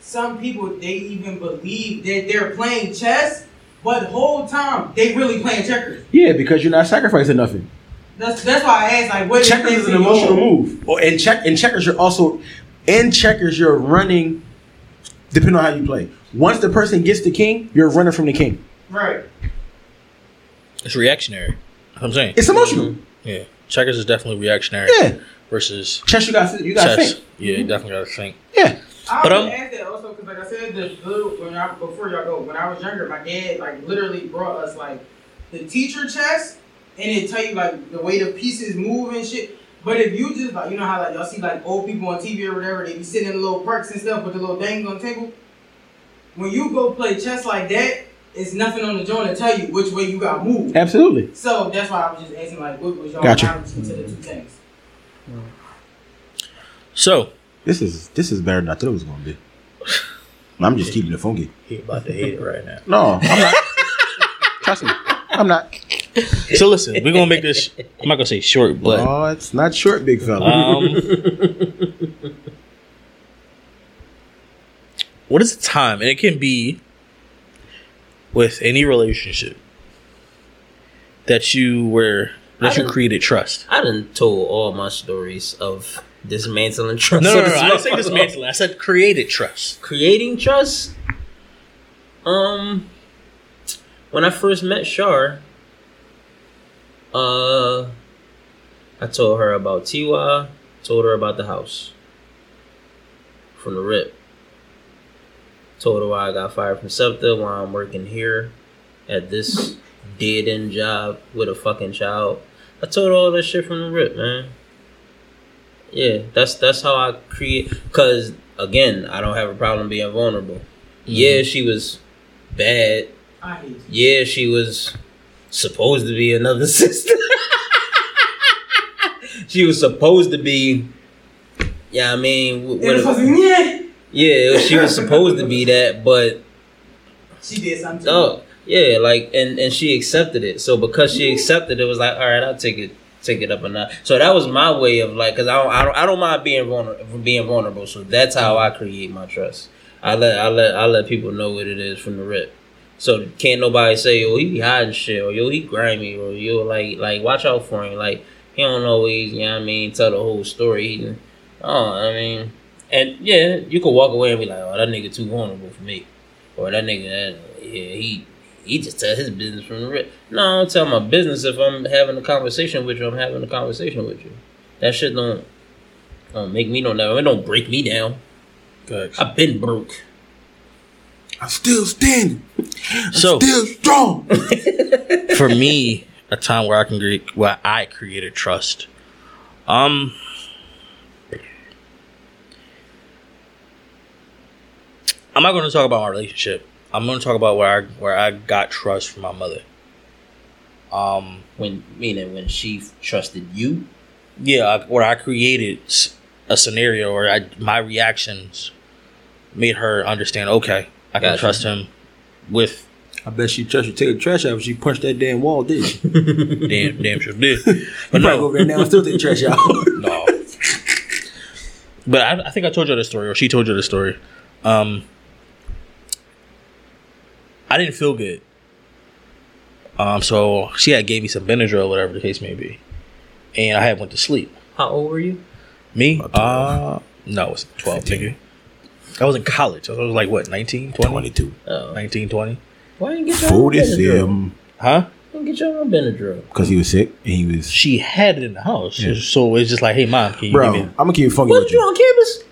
some people they even believe that they're playing chess, but the whole time they really playing checkers. Yeah, because you're not sacrificing nothing. That's that's why I asked like what checkers is an emotional move. Or in check in checkers, you're also in checkers. You're running, depending on how you play. Once the person gets the king, you're running from the king. Right. it's reactionary. That's what I'm saying. It's emotional. yeah, checkers is definitely reactionary. Yeah, Versus chess. You got you got to chess. think. Yeah, you definitely got to think. Yeah, I But, but, um, ask that also because, like I said, the little when I before y'all go, when I was younger, my dad like literally brought us like the teacher chess, and it tell you like the way the pieces move and shit. But if you just like you know how like y'all see like old people on TV or whatever, they be sitting in little parks and stuff with the little things on the table. When you go play chess like that, it's nothing on the joint to tell you which way you got moved. absolutely. So that's why I was just asking like, what was y'all Gotcha. analogy to the two things? So This is this is better than I thought it was going to be. I'm just keeping it funky. he about to hate it right now. No, I'm not. Trust me, I'm not. So listen, we're gonna make this. I'm not gonna say short, but Oh, it's not short, big fella. um, what is the time? And it can be with any relationship that you were that I you done- created trust? I didn't told all my stories of dismantling trust. No, no, of no. I didn't say motherfucker. dismantling. I said created trust. creating trust. Um, when I first met Shar, uh, I told her about Tiwa, told her about the house from the rip. Told her why I got fired from SEPTA, why I'm working here at this dead end job with a fucking child. I told her all that shit from the rip, man. Yeah, that's that's how I create. Cause again, I don't have a problem being vulnerable. Yeah, she was bad. I hate you. Yeah, she was supposed to be another sister. she was supposed to be. Yeah, I mean, w- It was what- supposed to be, yeah. yeah, she was supposed to be that, but She did something. Oh, yeah, like and and she accepted it. So because she accepted it, it was like, all right, I'll take it, take it up a notch. So that was my way of like, cause I don't, I don't, I don't mind being vulnerable, being vulnerable. So that's how I create my trust. I let, I let, I let people know what it is from the rip. So can't nobody say, oh, he be hiding shit, or yo, he grimy, or yo, like, like watch out for him. Like he don't always, you know what I mean, tell the whole story. He, oh, I mean, and yeah, you could walk away and be like, oh, that nigga too vulnerable for me, or that nigga, that, yeah, he he just tell his business from the rip. No, I don't tell my business if I'm having a conversation with you. I'm having a conversation with you. That shit don't don't make me no never. It don't break me down. Facts. I've been broke. I'm still standing. So Still strong. for me, a time where I can create, where I created trust. Um, I'm not going to talk about my relationship. I'm going to talk about where I where I got trust from my mother. Um, When meaning when she trusted you. yeah, I- where I created a scenario where I my reactions made her understand. Okay, I can Gotcha. trust him with I bet she trust you take the trash out when she punched that damn wall, did she? damn damn sure did. You But probably no, go over there now and still take the trash out. No. but I, I think I told you the story, or she told you the story. Um, I didn't feel good. Um, so she had gave me some Benadryl, whatever the case may be, and I had went to sleep. How old were you? Me? About 12. Uh, no, it was 12, 15. nigga. I was in college. I was like, what, 19, 20? 22. Oh, 19, 20? why didn't you get your own Benadryl? 47. Huh? Why didn't you get your own Benadryl? Because he was sick and he was. She had it in the house. Yeah. So it's just like, hey, mom, can you Bro, give I'm me going to keep it funky Wasn't with you you. on campus?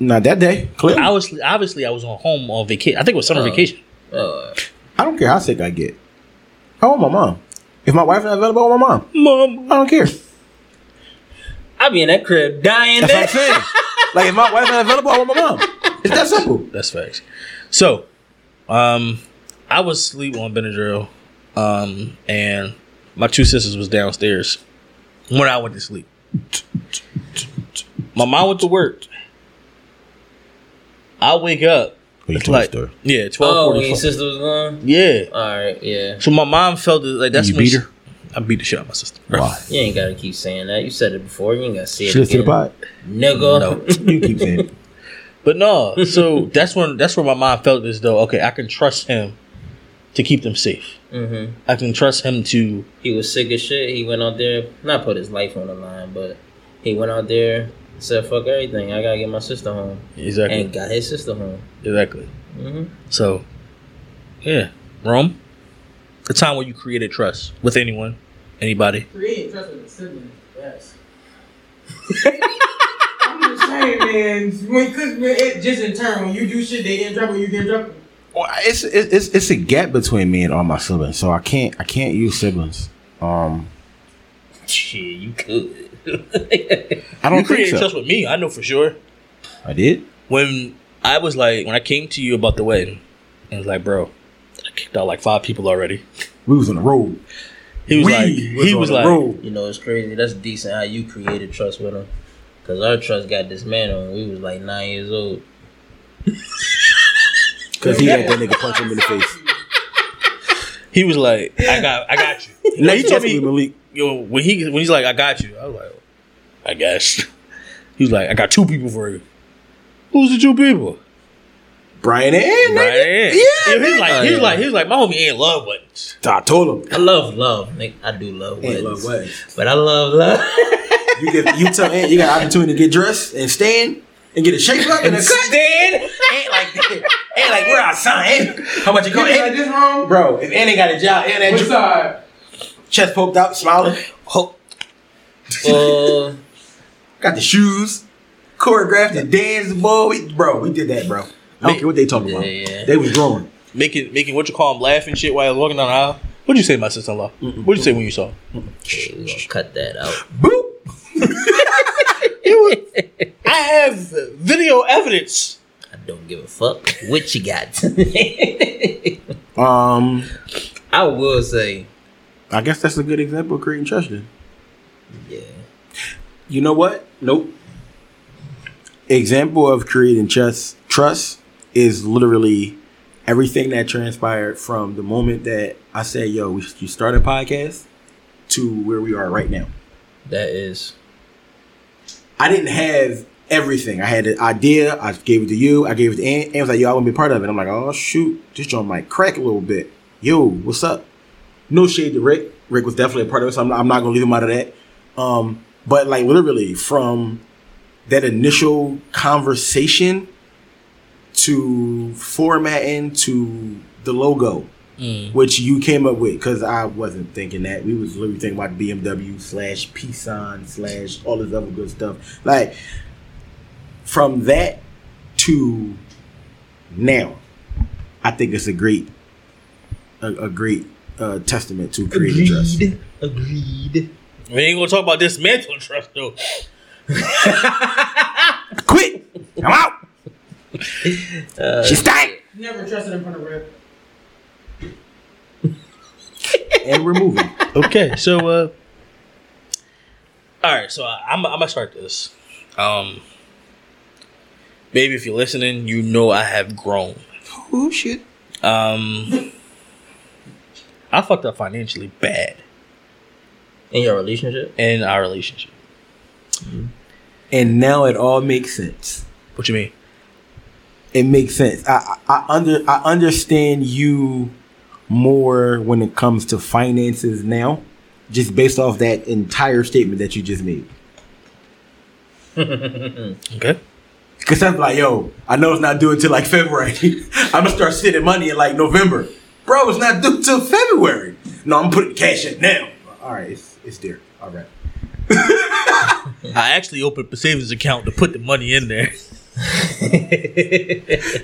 Not that day. Clearly. I was obviously I was on home on vacation. I think it was summer Oh. vacation. Uh, I don't care how sick I get. I want my mom. If my wife not available, I want my mom. Mom, I don't care. I be in that crib dying. That's what I'm saying. like if my wife not available, I want my mom. It's that simple. That's facts. So, um, I was asleep on Benadryl, um, and my two sisters was downstairs when I went to sleep. My mom went to work. I wake up. you It's told the like story. yeah, twelve Oh, when forty your sister was gone. Yeah. All right, yeah. So my mom felt it, like that's You when beat she- her? I beat the shit out of my sister. bro. Why? You ain't gotta keep saying that. You said it before. You ain't gotta say it She listen to the again. pod. Nigga. No. You keep saying it. But no, so that's when that's where my mom felt as though okay, I can trust him to keep them safe. mm-hmm. I can trust him to He was sick as shit. He went out there, not put his life on the line, but he went out there, said, fuck everything. I gotta get my sister home. exactly And got his sister home. exactly. hmm So, yeah, Rome, the time where you created trust with anyone, anybody. Creating trust with a sibling. Yes. I'm just man. When, cause it just in turn, when you do shit, they get in trouble. You get in trouble. Well, it's it's it's a gap between me and all my siblings, so I can't I can't use siblings. Um, Shit, you could. I don't you think created so. trust with me. I know for sure. I did. When I was like, when I came to you about the wedding, and was like, bro, I kicked out like five people already. We was on the road. He was we like, he was like, road. You know, it's crazy. That's decent how you created trust with him. Because our trust got dismantled when we was like nine years old. because he had that nigga punch him in the face. he was like, I got, I got you. Now No, you he told me, me, Malik. yo, when he when he's like, I got you. I was like, I guess. He was like, I got two people for you. Who's the two people? Brian and Right? nigga. Yeah, Yeah, he's like, Oh, he's yeah. like, he's like, my homie ain't love buttons. I told him. I love love. Nigga, I do love Ain't weddings. love weddings. But I love love. You get you tell Aunt you got an opportunity to get dressed and stand and get a shape up and a cut. Stand. Aunt like that. Ain't like we're outside. Ain't- How much you You go? think like this wrong? bro, if Andy got a job, and that Which dr- side? chest poked out, smiling, ho- Uh, got the shoes, choreographed the dance, boy. We, bro, we did that, bro. I don't care what they talking about. Yeah, yeah. They was growing. Making, making what you call them laugh and shit while I was walking down the aisle. What'd you say, my sister-in-law? What'd you say when you saw? him? we gonna cut that out. Boop. I have video evidence. I don't give a fuck what you got. Um, I will say, I guess that's a good example of creating trust. Then yeah. you know what? Nope. Example of creating trust. Trust is literally everything that transpired from the moment that I said, "Yo, we you start a podcast," to where we are right now. That is I didn't have everything. I had an idea. I gave it to you. I gave it to Ant. Ant was like, "Yo, I want to be part of it." I'm like, "Oh shoot, this joint might crack a little bit." Yo, what's up? No shade to Rick. Rick was definitely a part of it, so I'm not, not gonna leave him out of that. Um, but like literally from that initial conversation to formatting to the logo, which you came up with, because I wasn't thinking that. We was literally thinking about BMW slash P-Son slash all this other good stuff. Like from that to now, I think it's a great, a, a great uh, testament to creative trust. Agreed. We ain't gonna talk about dismantle trust though. Quit! I'm out. Uh, she stank. Never trusted in front of Rip. And we're moving. Okay, so uh, all right, so I, I'm I'm gonna start this. Um, baby, if you're listening, you know I have grown. Oh shit. Um, I fucked up financially bad in your relationship, in our relationship. And now it all makes sense. What you mean? It makes sense. I, I, I under I understand you more when it comes to finances now, just based off that entire statement that you just made. Okay. Cause I'm like, yo, I know it's not due until like February. I'm gonna start sending money in like November. Bro, it's not due till February. No, I'm putting cash in now. All right, it's it's there. All right. I actually opened up a savings account to put the money in there.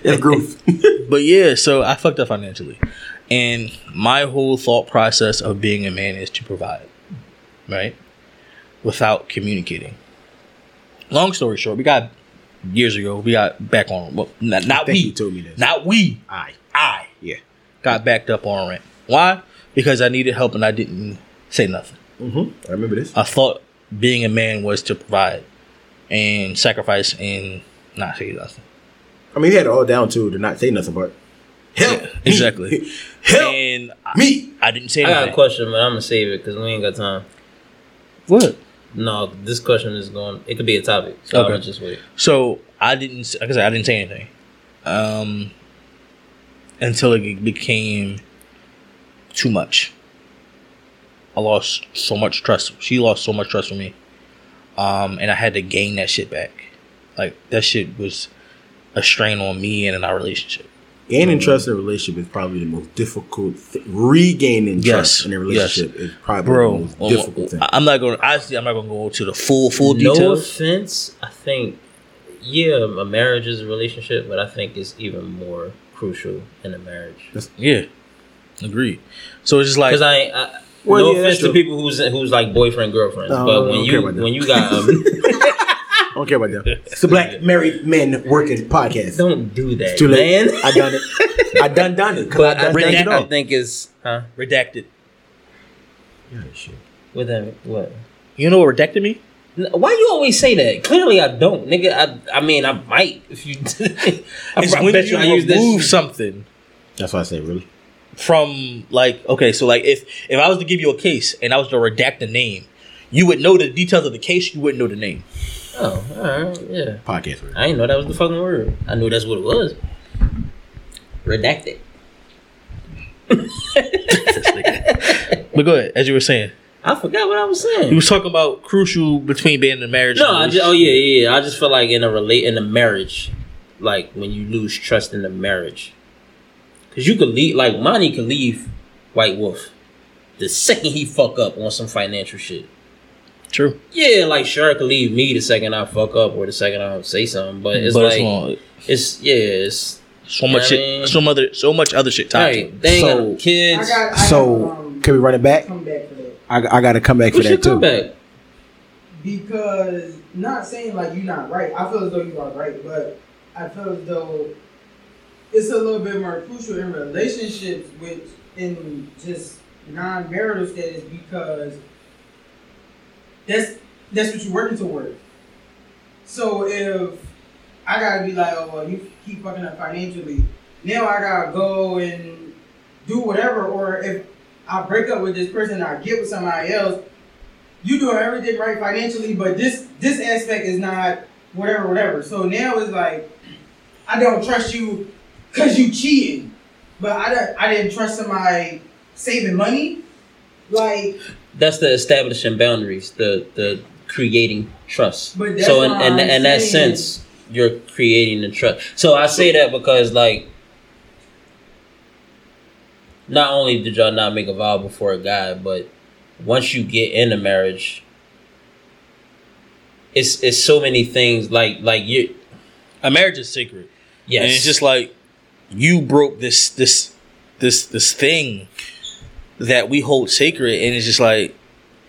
That's growth. But yeah, so I fucked up financially. And my whole thought process of being a man is to provide, right? Without communicating. Long story short, we got years ago, we got back on well not, not we you told me this. Not we. I. I Yeah. got backed up on rent. Why? Because I needed help and I didn't say nothing. Mm-hmm. I remember this. I thought being a man was to provide and sacrifice and not say nothing. I mean, he had it all down too to not say nothing, but help Yeah, me. exactly. help And I, me. I didn't say I got a anything. question, but I'm gonna save it because we ain't got time. What? No, this question is going. It could be a topic, so Okay. I'll just wait. So I didn't. s- Like I said, I didn't say anything um, until it became too much. I lost so much trust. She lost so much trust from me, um, and I had to gain that shit back. Like that shit was a strain on me and in our relationship. Gaining trust in a relationship is probably the most difficult. Th- regaining Yes, trust in a relationship is probably Bro, the most um, difficult thing. I- I'm not going. to Honestly, I'm not going to go to the full full no details. offense, I think yeah, a marriage is a relationship, but I think it's even more crucial in a marriage. Yeah, agreed. So it's just like Because I, ain't- I Well, no yeah, offense to people who's who's like boyfriend girlfriends, No, but when you care about that. when you got um, I don't care about that. It's a black married men working podcast. don't do that, It's too late. man. I done it. I done done it. but I I done think, done it I think it's huh? redacted. Yeah, shit. What that what? You know what redacted me? Why you always say that? Clearly, I don't, nigga. I, I mean, I might if you. I, It's I when bet you you I remove this. something. That's why I say really. from like okay, so like if if I was to give you a case and I was to redact the name, you would know the details of the case. You wouldn't know the name. Oh, all right, yeah. Podcast. Word. I didn't know that was the fucking word. I knew that's what it was. Redacted. But go ahead, as you were saying, I forgot what I was saying. you was talking about crucial between being in a marriage. No, I just, oh yeah, yeah, yeah. I just feel like in a relate in a marriage, like when you lose trust in the marriage, because you could leave. Like Monty could leave White Wolf the second he fuck up on some financial shit. True, Yeah, like sure, could leave me the second I fuck up or the second I say something, but it's but like it's long. it's yeah, it's so much I shit, mean- so other, so much other shit tied right. They ain't got So- no I kids. got. I So um, can we run it back? come back for that I, I got to come back Who for that too. back? because not saying like you're not right. I feel as though you are right, but I feel as though it's a little bit more crucial in relationships, which in just non-marital status, because that's that's what you're working toward. So if I gotta be like, oh well, you keep fucking up financially, now I gotta go and do whatever, or if I break up with this person, I get with somebody else. You doing everything right financially, but this this aspect is not whatever, whatever. So now it's like I don't trust you because you cheating, but I don't, I didn't trust somebody saving money. Like That's the establishing boundaries, the the creating trust. But that's so in what in, in that sense, you're creating the trust. So I say that because like not only did y'all not make a vow before a guy, but once you get in a marriage, it's it's so many things like like you A marriage is sacred, yes and it's just like you broke this this this this thing that we hold sacred, and it's just like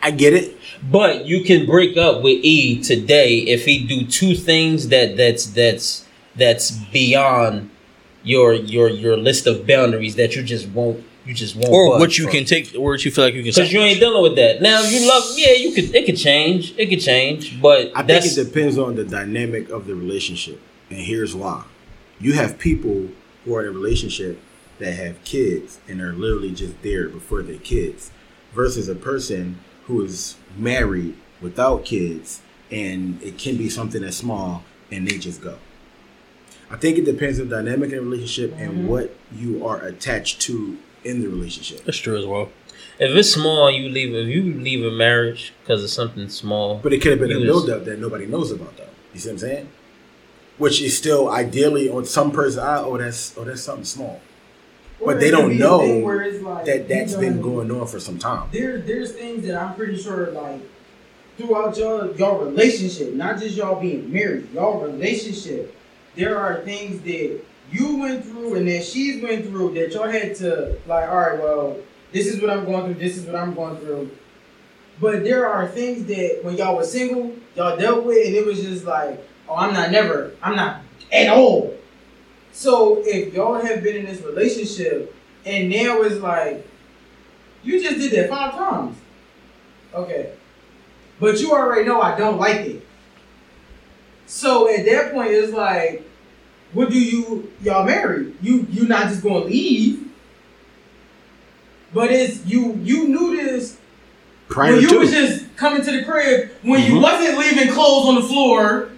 I get it. But you can break up with E today if he do two things that that's that's that's beyond your your your list of boundaries that you just won't you just won't or what you can take, or what you feel like you can. because you ain't dealing with that now. You love, yeah, you could it could change, it could change, but I think it depends on the dynamic of the relationship, and here's why: you have people who are in a relationship that have kids and are literally just there before their kids, versus a person who is married without kids, and it can be something that's small, and they just go. I think it depends on the dynamic in the relationship and mm-hmm. what you are attached to in the relationship. That's true as well. if it's small, you leave. If you leave a marriage because of something small, But it could have been a You was- buildup that nobody knows about, though. You see what I'm saying? Which is still ideally on some person. eye, oh, that's oh, that's something small. But they don't know thing where it's like That that's you been going on for some time. there there's things that I'm pretty sure like throughout y'all y'all relationship, not just y'all being married, y'all relationship, there are things that you went through and that she's went through that y'all had to like, all right, well, this is what I'm going through, this is what I'm going through. But there are things that when y'all was single, y'all dealt with, and it was just like, oh, I'm not never, I'm not at all. So if y'all have been in this relationship and now it's like, you just did that five times. Okay. But you already know I don't like it. So at that point it's like, what do you y'all marry? You you not just gonna leave. But it's you you knew this Prior when you was just coming to the crib when you Mhm. wasn't leaving clothes on the floor.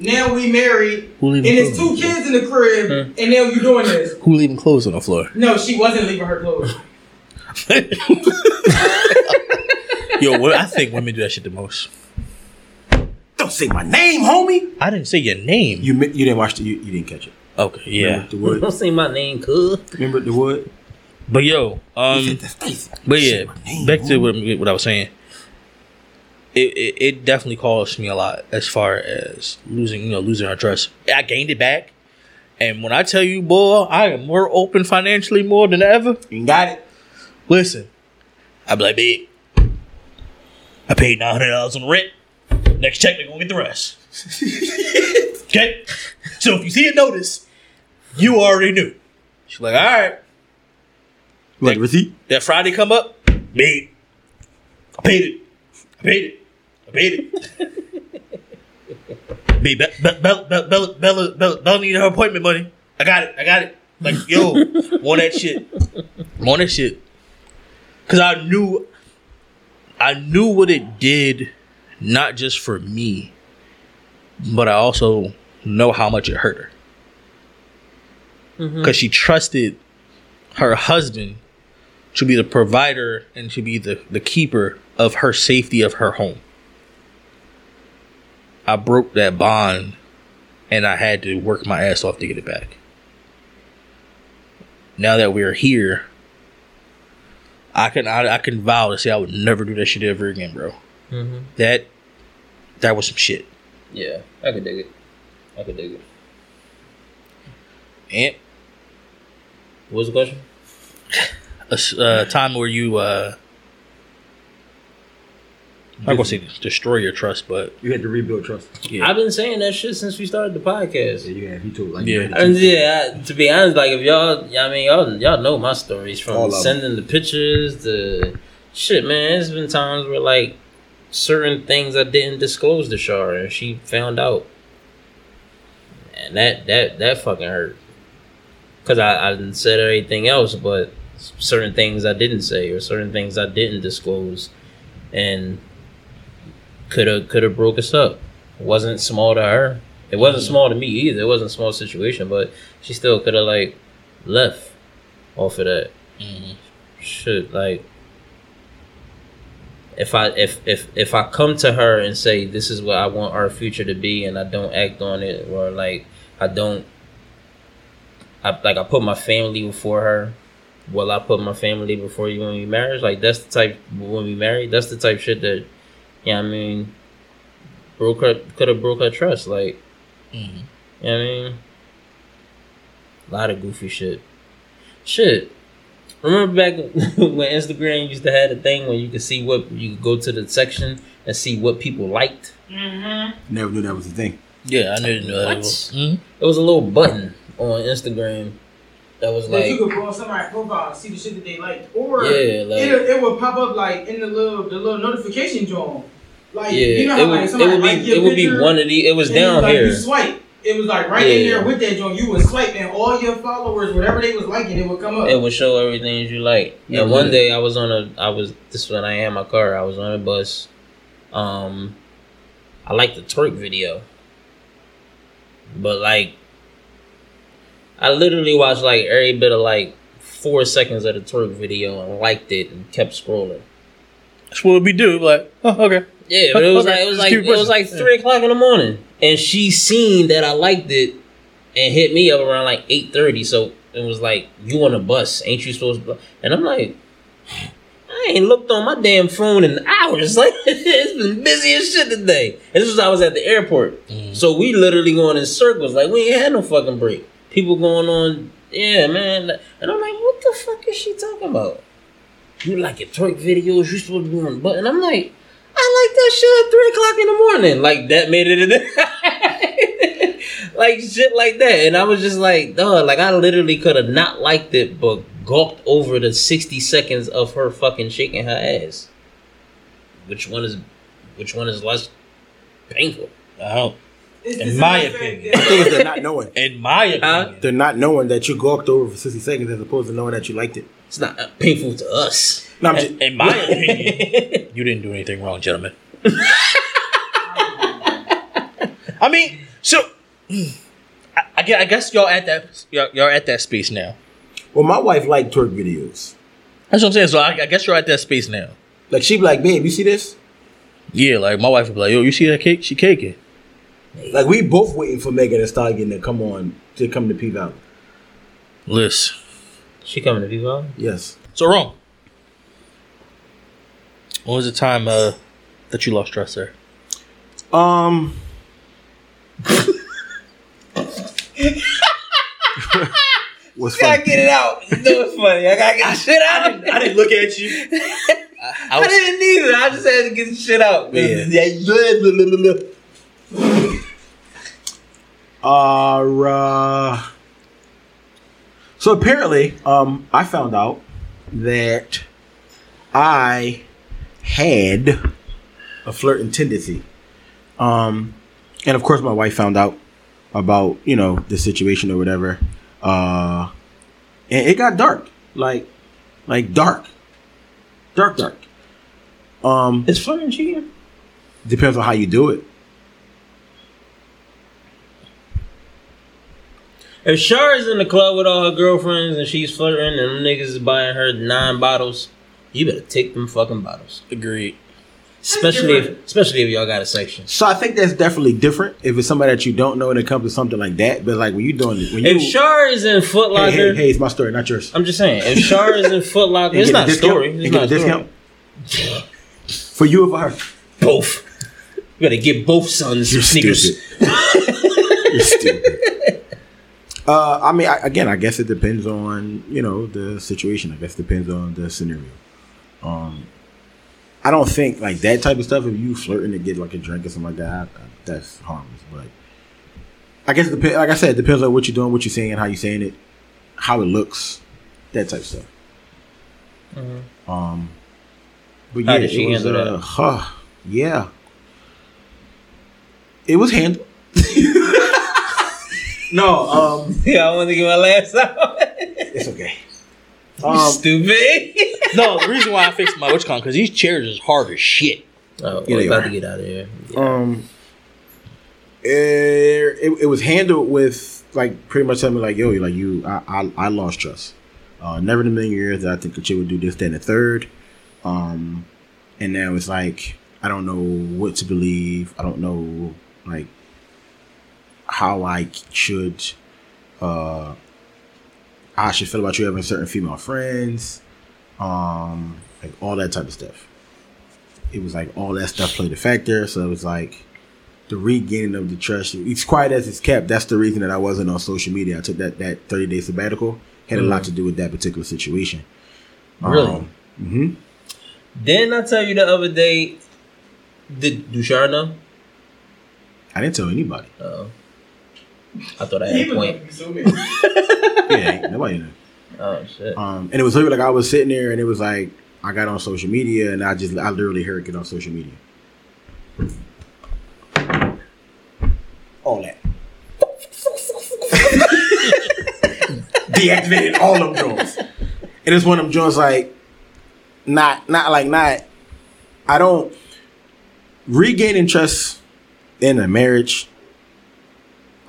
Now we married Who and leaving it's two on the floor? kids in the crib Hmm. and now you're doing this. Who leaving clothes on the floor? No, she wasn't leaving her clothes. Yo, what, I think women do that shit the most. don't say my name, homie. I didn't say your name. You you didn't watch the you, you didn't catch it. okay, yeah. Remember the wood. don't say my name, cuz. Remember the wood. But yo, um, but yeah, back to what, what I was saying. It, it it definitely cost me a lot as far as losing you know losing our trust. I gained it back, and when I tell you, boy, I am more open financially more than ever. You got it. Listen, I be like, babe, I paid nine hundred dollars on rent. Next check, they gonna get the rest. okay, so if you see a notice, you already knew. She's like, all right. The receipt? That Friday come up, babe, I paid it. I paid it. I paid it. Be- Be- Bella, Bella, Bella, Bella, Bella, needed her appointment money. I got it. I got it. Like, yo, want that shit. Want that shit. Cause I knew, I knew what it did, not just for me, but I also know how much it hurt her. Mm-hmm. because she trusted her husband to be the provider and to be the, the keeper of her safety of her home. I broke that bond and I had to work my ass off to get it back. Now that we're here, I can I, I can vow to say I would never do that shit ever again, bro. hmm That that was some shit. Yeah, I could dig it. I could dig it. And What was the question? A uh, time where you uh I'm gonna say destroy your trust, but You had to rebuild trust. yeah. I've been saying that shit since we started the podcast. Yeah, you had. He told like Yeah. you had to yeah, I, to be honest, like if y'all, I mean, y'all, y'all know my stories All from of 'em. sending the pictures, the shit, man. It's been times where like certain things I didn't disclose to Shar, and she found out, and that that that fucking hurt. Cause I I didn't said everything else, but certain things I didn't say or certain things I didn't disclose, and could have could have broke us up. It wasn't small to her. It wasn't small to me either. It wasn't a small situation, but she still could have like left off of that. Mm-hmm. Shit, like if I if if if I come to her and say this is what I want our future to be, and I don't act on it, or like I don't, I like I put my family before her. Will I put my family before you when we married? Like that's the type when we married. That's the type shit that, yeah, I mean, broke her could have broke her trust. Like, you know what I mean, a lot of goofy shit. Shit. Remember back when Instagram used to have a thing where you could see what you could go to the section and see what people liked. Never knew that was a thing. yeah, I didn't know that. What? Was, Mhm. There was a little button on Instagram that was That you could go on somebody's profile and see the shit that they liked, or Yeah, like- it it would pop up like in the little the little notification joint. Like yeah, you know how it like would, it would like be it would be one of the. It was down like, here. You swipe. It was like right in there with that joint. You would swipe, and all your followers, whatever they was liking, it would come up. It would show everything you like. Yeah, and one yeah. day I was on a, I was this is when I had my car. I was on a bus. Um, I liked the twerk video, but like, I literally watched like every bit of like four seconds of the twerk video and liked it and kept scrolling. That's what we do. Like, oh, okay. Yeah, but it was Okay, like it was just like it was like three o'clock in the morning, and she seen that I liked it and hit me up around like eight thirty. So it was like, "You on a bus? Ain't you supposed to?" And I'm like, I ain't looked on my damn phone in hours. Like it's been busy as shit today. And this was I was at the airport, mm. so we literally going in circles. Like we ain't had no fucking break. People going on, yeah, man. And I'm like, what the fuck is she talking about? You like your twerk videos? You supposed to be on, but and I'm like. I like that shit at three o'clock in the morning. Like that made it like shit like that. And I was just like, dog, like I literally could have not liked it, but gawked over the sixty seconds of her fucking shaking her ass. Which one is which one is less painful? I don't. It's in my opinion. The that- thing is, they're not knowing. In my opinion, They're not knowing that you gawked over for sixty seconds as opposed to knowing that you liked it. It's not uh, painful to us. No, I'm just, in, in my opinion, you didn't do anything wrong, gentlemen. I mean, so I, I I guess y'all at that y'all, y'all at that space now. well, my wife liked twerk videos. That's what I'm saying. So I, I guess you're at that space now. Like she'd be like, "Babe, you see this?" Yeah, like my wife would be like, "Yo, you see that cake? She caking." Like we both waiting for Megan Thee Stallion to come on to come to P Valley. Listen, She coming to Viva? Yes. so wrong. When was the time uh, that you lost trust there? Um. What's funny? I get it out. You know it's funny. I gotta get the shit out. I didn't look at you. I, I I didn't either. I just had to get the shit out. Yeah. Yeah. Uh, so apparently, um, I found out that I had a flirting tendency. Um, and of course, my wife found out about you know the situation or whatever. Uh, and it got dark, like, like dark, dark, dark. Um, It's flirting cheating. depends on how you do it. If Shar is in the club with all her girlfriends and she's flirting and them niggas is buying her nine bottles, you better take them fucking bottles. Agreed. Especially if, especially if y'all got a section. So I think that's definitely different if it's somebody that you don't know and it comes to something like that. But like when you're doing it, when you If Shar is in Foot hey, Locker, hey, hey, it's my story, not yours. I'm just saying. If Shar is in Foot Locker, it's not a story. And It's not a a story. discount for you or for her. Both. You gotta get both sons You're sneakers. You're stupid. Uh, I mean, I, again, I guess it depends on you know the situation. I guess it depends on the scenario. Um, I don't think like that type of stuff. If you flirting to get like a drink or something like that, I- that's harmless. But I guess it depends. Like I said, it depends on what you're doing, what you're saying, how you're saying it, how it looks, that type of stuff. Um, but yeah, it was, uh, huh, yeah, it was handled. no, um, Yeah, I want to get my last out. it's okay. Um, Stupid. No, the reason why I fixed my witch con because these chairs is hard as shit. Oh, Yeah, we're about are. to get out of here. um, it, it, it was handled with like pretty much telling me like, yo, you like you, I, I, I lost trust. Uh, never in a million years that I think that you would do this, then and the third. Um, and now it's like I don't know what to believe. I don't know like how I should, uh, I should feel about you having certain female friends, um, like all that type of stuff. It was like all that stuff played a factor. So it was like the regaining of the trust. It's quiet as it's kept. That's the reason that I wasn't on social media. I took that that thirty day sabbatical. Had a lot to do with that particular situation. Really? Mm-hmm. Didn't I tell you the other day? Did Dushar know? I didn't tell anybody. Oh, I thought I had He a point. about to be so mad. Yeah, nobody knew. Oh shit. Um, and it was literally like I was sitting there, and it was like I got on social media, and I just I literally heard it get on social media. All that. Deactivated all of joints. And it's one of them joints like not not like not I don't regaining trust in a marriage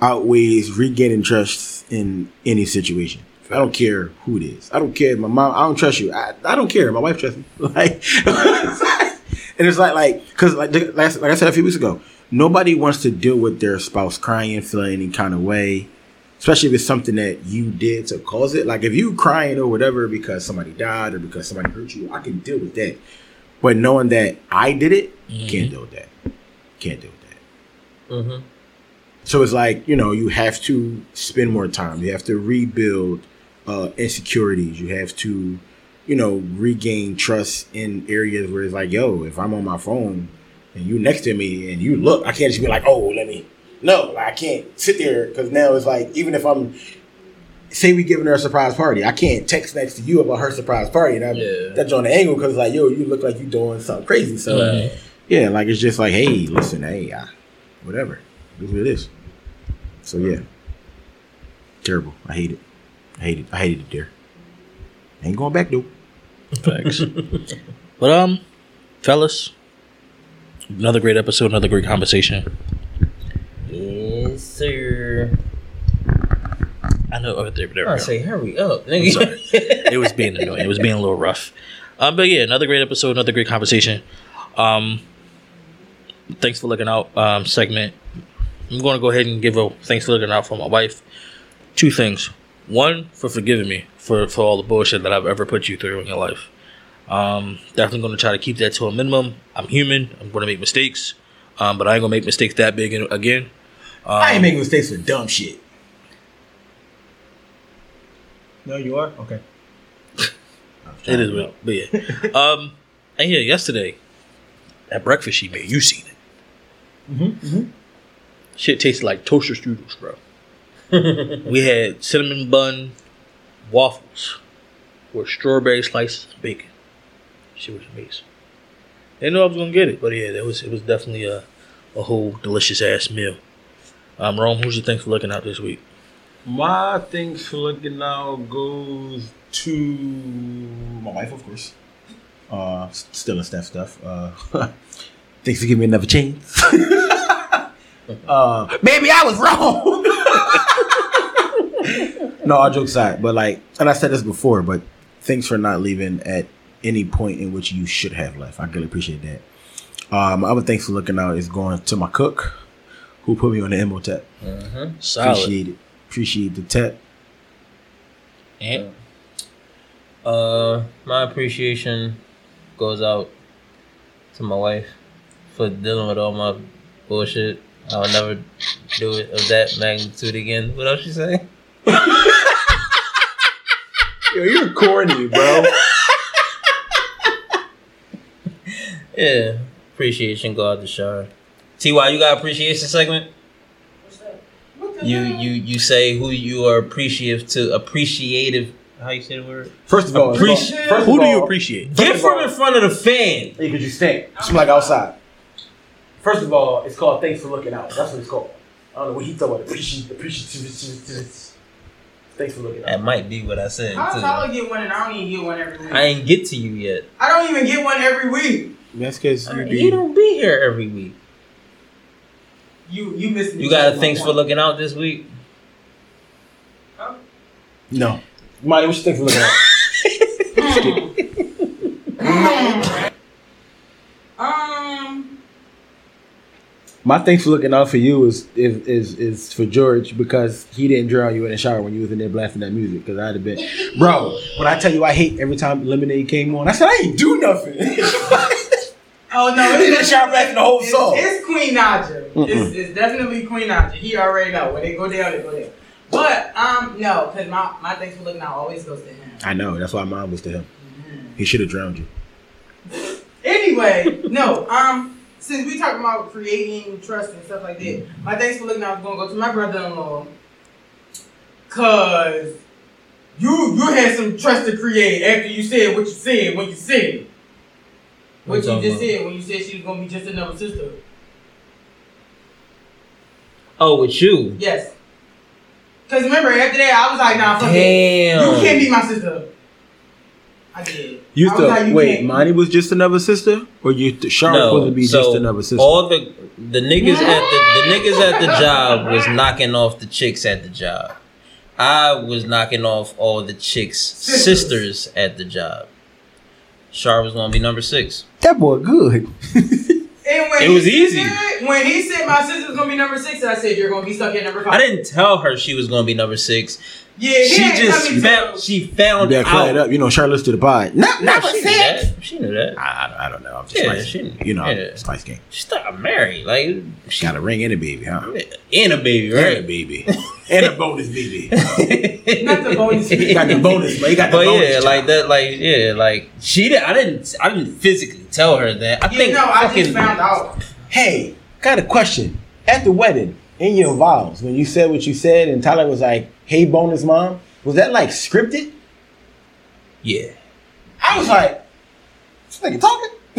outweighs regaining trust in any situation. I don't care who it is. I don't care. My mom. I don't trust you. I, I don't care. My wife trusts me. Like, and it's like like because like like I like I said a few weeks ago, nobody wants to deal with their spouse crying, feeling any kind of way, especially if it's something that you did to cause it. Like if you crying or whatever because somebody died or because somebody hurt you, I can deal with that. But knowing that I did it, can't deal with that. Can't deal with that. Mm-hmm. So it's like, you know, you have to spend more time. You have to rebuild uh, insecurities. You have to, you know, regain trust in areas where it's like, yo, if I'm on my phone and you next to me and you look, I can't just be like, oh, let me. No, I can't sit there because now it's like, even if I'm, say we giving her a surprise party, I can't text next to you about her surprise party. And I'm, Yeah. that's on the angle because like, yo, you look like you doing something crazy. So, Right. yeah, like it's just like, hey, listen, hey, I, whatever. This is what it is. So yeah. Terrible. I hate it. I hate it. I hated it there. Ain't going back though. Facts. but um, fellas, another great episode, another great conversation. Yes, sir. I know. Oh, there, there we I go. say, hurry up, nigga. sorry. it was being annoying. It was being a little rough. Um, but yeah, another great episode, another great conversation. Um, thanks for looking out. Um, segment. I'm going to go ahead and give a thanks for looking out for my wife. Two things. One for forgiving me for for all the bullshit that I've ever put you through in your life. Um, definitely going to try to keep that to a minimum. I'm human. I'm going to make mistakes. Um, but I ain't gonna make mistakes that big in- again. I ain't making mistakes for dumb shit. No, you are? Okay. It is real, but yeah. um, and yeah, yesterday at breakfast she made, you seen it. Mm-hmm, Shit tasted like toaster strudels, bro. we had cinnamon bun waffles with strawberry slices and bacon. Shit was amazing. Didn't know I was gonna get it, but yeah, it was it was definitely a a whole delicious ass meal. Um, Rome, who's your thanks for looking out this week? My thanks for looking out goes to my wife, of course. Uh, still and Steph stuff. Uh, thanks for giving me another chance. uh, baby, I was wrong. No, all jokes aside, but like, and I said this before, but thanks for not leaving at any point in which you should have left. I really appreciate that. Um, my other thanks for looking out is going to my cook, who put me on the Emotep. Solid. Appreciate it. Appreciate the tep. And Uh, my appreciation goes out to my wife for dealing with all my bullshit. I'll never do it of that magnitude again. What else you say? Yo, you're corny, bro. Yeah, appreciation go out to Shar. Ty, you got appreciation segment? You you you say who you are appreciative to appreciative. How you say the word? First of all, Appreciate- it's called- first who of do you appreciate? Get from in front of the fan. Hey, could you stink? Smell like outside. First of all, it's called thanks for looking out. That's what it's called. I don't know what he thought about appreciate appreciative. Thanks for looking Out. That might be what I said. How too. Tyler get one and I don't even get one every week? I I, ain't get to you yet. I don't even get one every week. That's because you uh, You don't be here every week. You you missed me. You got a thanks for looking out this week. No. Monty, what you think for looking out? Hmm. Hmm. Um, My thanks for looking out for you is is is, is for George because he didn't drown you in the shower when you was in there blasting that music. Because I'd have been, bro. When I tell you I hate every time Lemonade came on, I said I ain't do nothing. oh no, He didn't shout back the whole it's, song. It's Queen Naija. Mm-mm. It's, it's definitely Queen Naija. He already know when they go down, they go down. But um, no, because my my thanks for looking out always goes to him. I know. That's why mine was to him. He should have drowned you. Anyway, no. Um, since we talking about creating trust and stuff like that, my thanks for looking out is gonna go to my brother-in-law, cause you you had some trust to create after you said what you said when you said. What What you just about? said when you said she was gonna be just another sister. Oh, with you. Yes. Cause remember after that I was like, nah, fuck it. You can't be my sister. I did. You I was like, thought wait, can't. Monty was just another sister, or you th- Charlotte No, supposed to be so just another sister? all the the niggas at the the niggas at the job was knocking off the chicks at the job. I was knocking off all the chicks' Sisters. sisters at the job. Char was gonna be number six. that boy good. And when It was easy. Said, when he said my sister was gonna be number six, I said you're gonna be stuck at number five. I didn't tell her she was gonna be number six. Yeah, She didn't just tell me found to. she found Better clear it out. up. You know, Charlotte's to the pod. No, No, she knew that. She knew that. I, I, I don't know. I'm just Yeah, spicy. she- you know, yeah. spice game. She started married. Like she Got a ring and a baby, huh? and a baby, And a right? baby. and a bonus baby. Not the bonus. You got the bonus, but You got the But bonus. yeah, child. like that, like yeah, like she did. I didn't. I didn't physically tell her that. I Yeah, think no, I fucking. just found out. Hey, got a question. At the wedding, in your vows, when you said what you said, and Tyler was like, "Hey, bonus mom," was that like scripted? Yeah. I was like, "This nigga talking."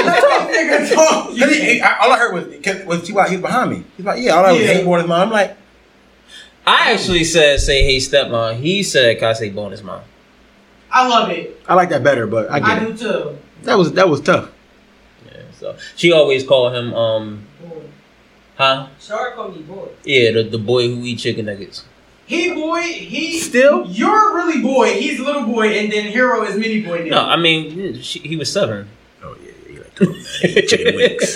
Nigga talk. He- he- I- all I heard was was T.Y. He was behind me. He's like, "Yeah, all I was Yeah. hey, bonus mom." I'm like, I actually said say hey stepmom. He said can I say bonus mom. I love it. I like that better, but I I, get do it. too. That was that was tough. Yeah. So she always called him um Boy. Huh Shark called me boy. yeah the, the boy who eat chicken nuggets. He boy, he Still? You're really boy. He's little boy, and then Hero is mini boy. No, I mean she, he was seven. Oh yeah, he like chicken wings.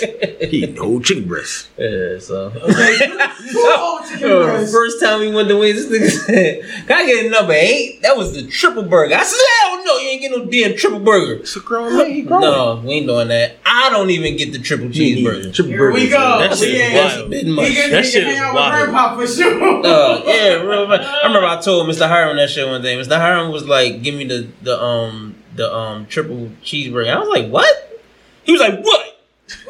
He eating whole chicken breast. Yeah. So. Two old chicken Yo, breasts. first time we went to wings, this nigga said, "Can I get a number eight? That was the triple burger." I said, "Hell no, you ain't get no damn triple burger." It's a grown man. He grown. No, we ain't doing that. I don't even get the triple cheeseburger. Triple Here we burgers, go. That shit We is ain't- wild. bit much. gonna That shit hang is out with wild. Grandpa for sure. Uh, yeah, real, I remember I told Mr. Hiram that shit one day. Mr. Hiram was like, "Give me the the um the um triple cheeseburger." I was like, "What?" He was like, "What?"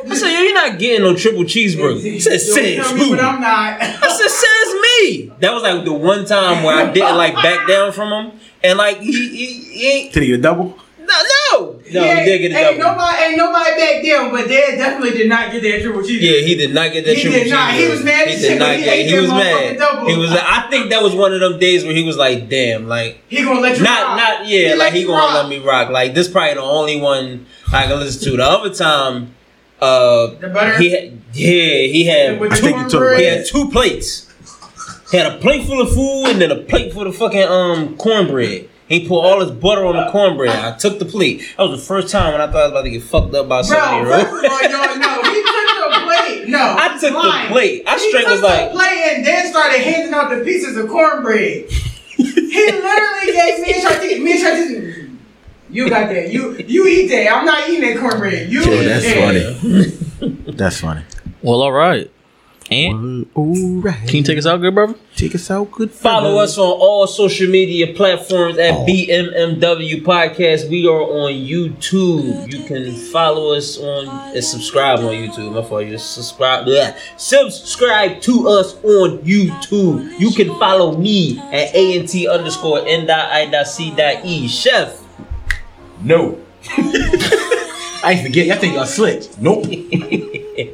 I said, "Yo, you're not getting no triple cheeseburger." He said, Don't "Says tell me who?" when I'm not. I said, "Says me." That was like the one time where I didn't like back down from him, and like he he, he ain't Did he get a double? no no no Yeah, he did get a ain't double. Nobody, ain't nobody back down, but Dad definitely did not get that triple cheese. Yeah, he did not get that He triple did not. He was mad He did shit not when he get. He was mad. double. He was. Like, I think that was one of them days where he was like, "Damn, like He gonna let you not rock. not yeah, He like he gonna rock. let me rock. Like this probably the only one I can listen to. The other time, uh, The butter? he had, yeah he had With I think you told he had two plates. He had a plate full of food and then a plate full of fucking um cornbread. He put all his butter on the cornbread. I took the plate. That was the first time when I thought I was about to get fucked up by somebody. Bro, first of all, y'all know he took the plate. No, I he's took the plate. I he straight took was the like- plate and then started handing out the pieces of cornbread. he literally gave me and Shartiz. Me and Shartiz. You got that. You you eat that. I'm not eating that cornbread. You Yo, eat that's that. funny. That's funny. Well, all right. And All right. can you take us out, good brother? take us out good? Follow us on all social media platforms at Oh. BMMW Podcast. We are on YouTube. You can follow us on and subscribe on YouTube. My fault. You just subscribe. Yeah. Subscribe to us on YouTube. You can follow me at ANT underscore N dot I dot C dot E. Chef. No. I ain't forget. Y'all think y'all slick. Nope. Are you,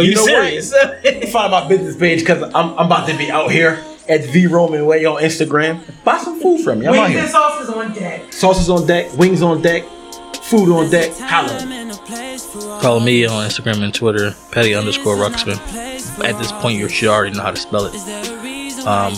You know serious? Find my business page because I'm, I'm about to be out here at V Roman Way on Instagram. Buy some food from me. I'm out Wings and sauces on deck. Sauces on deck, wings on deck, food on deck. Holla. Follow me on Instagram and Twitter, petty underscore ruxman. At this point, you should already know how to spell it. Um,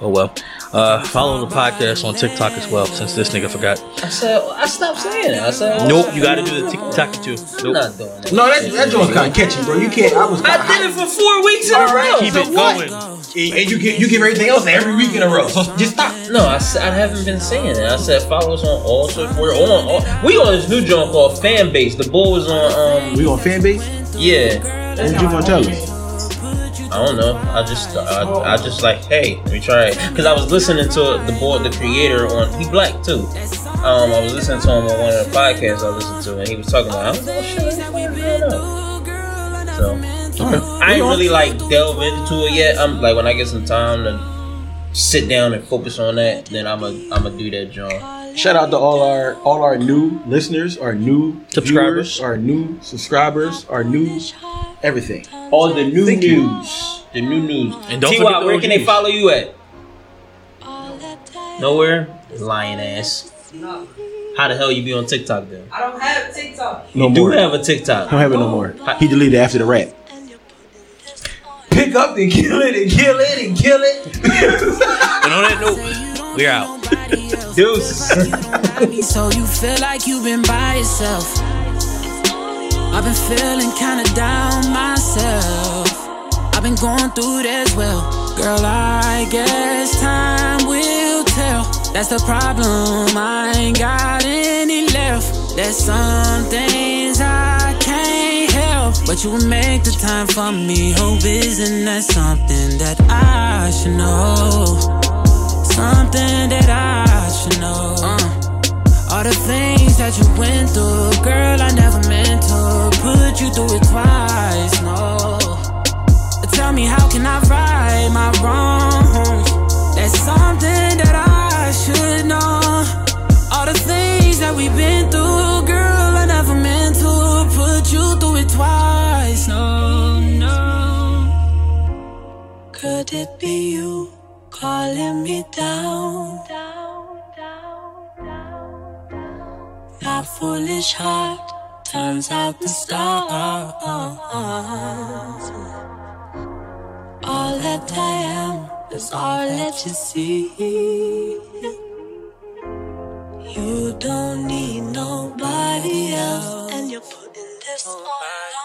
oh well. Uh, follow the podcast on TikTok as well, since this nigga forgot. I said I stopped saying it. I said Nope, you gotta do the TikTok too. I'm Nope. not doing it. No, that, that joint's kind of catchy, bro. You can't. I was. I did it for four weeks in a row. Keep so it what? going. And you get you give everything else every week in a row. So just stop. No, I, I haven't been saying it. I said follow us on all social. We're on. All, we on this new joint called Fan Base. The boy was on. Um, We on fan base. yeah. What you gonna tell us? I don't know. I just, I, I just like, hey, let me try it. Because I was listening to the boy, the creator on. He black too. Um, I was listening to him on one of the podcasts I listened to, and he was talking about. I oh, me find out. So I ain't really like delve into it yet. I'm like when I get some time to sit down and focus on that, then I'm a, I'm gonna do that joint. Shout out to all our all our new listeners, our new Subscribers. viewers, our new subscribers, our new everything. All the new Thank you. news. The new news. And don't T-Y, forget where can they follow you at? Nowhere? Lion ass. No, How the hell you be on TikTok then? I don't have TikTok. No you do more. have a TikTok. I don't have it no more. He deleted it after the rap. Pick up and kill it and kill it and kill it. And on that note, we're out. Deuces. so you feel like you've been by yourself. I've been feeling kinda down myself. I've been going through this well. Girl, I guess time will tell. That's the problem. I ain't got any left. There's some things I can't help. But you would make the time for me. Hope isn't that something that I should know? Something that I should know. Uh. All the things that you went through, girl, I never meant to put you through it twice. No. Tell me, how can I right my wrongs? That's something that I should know. All the things that we've been through, girl, you do it twice. No, no. Could it be you calling me down? My foolish heart turns out the stars. All that I am is all that you see. You don't need nobody else, and you're this on oh,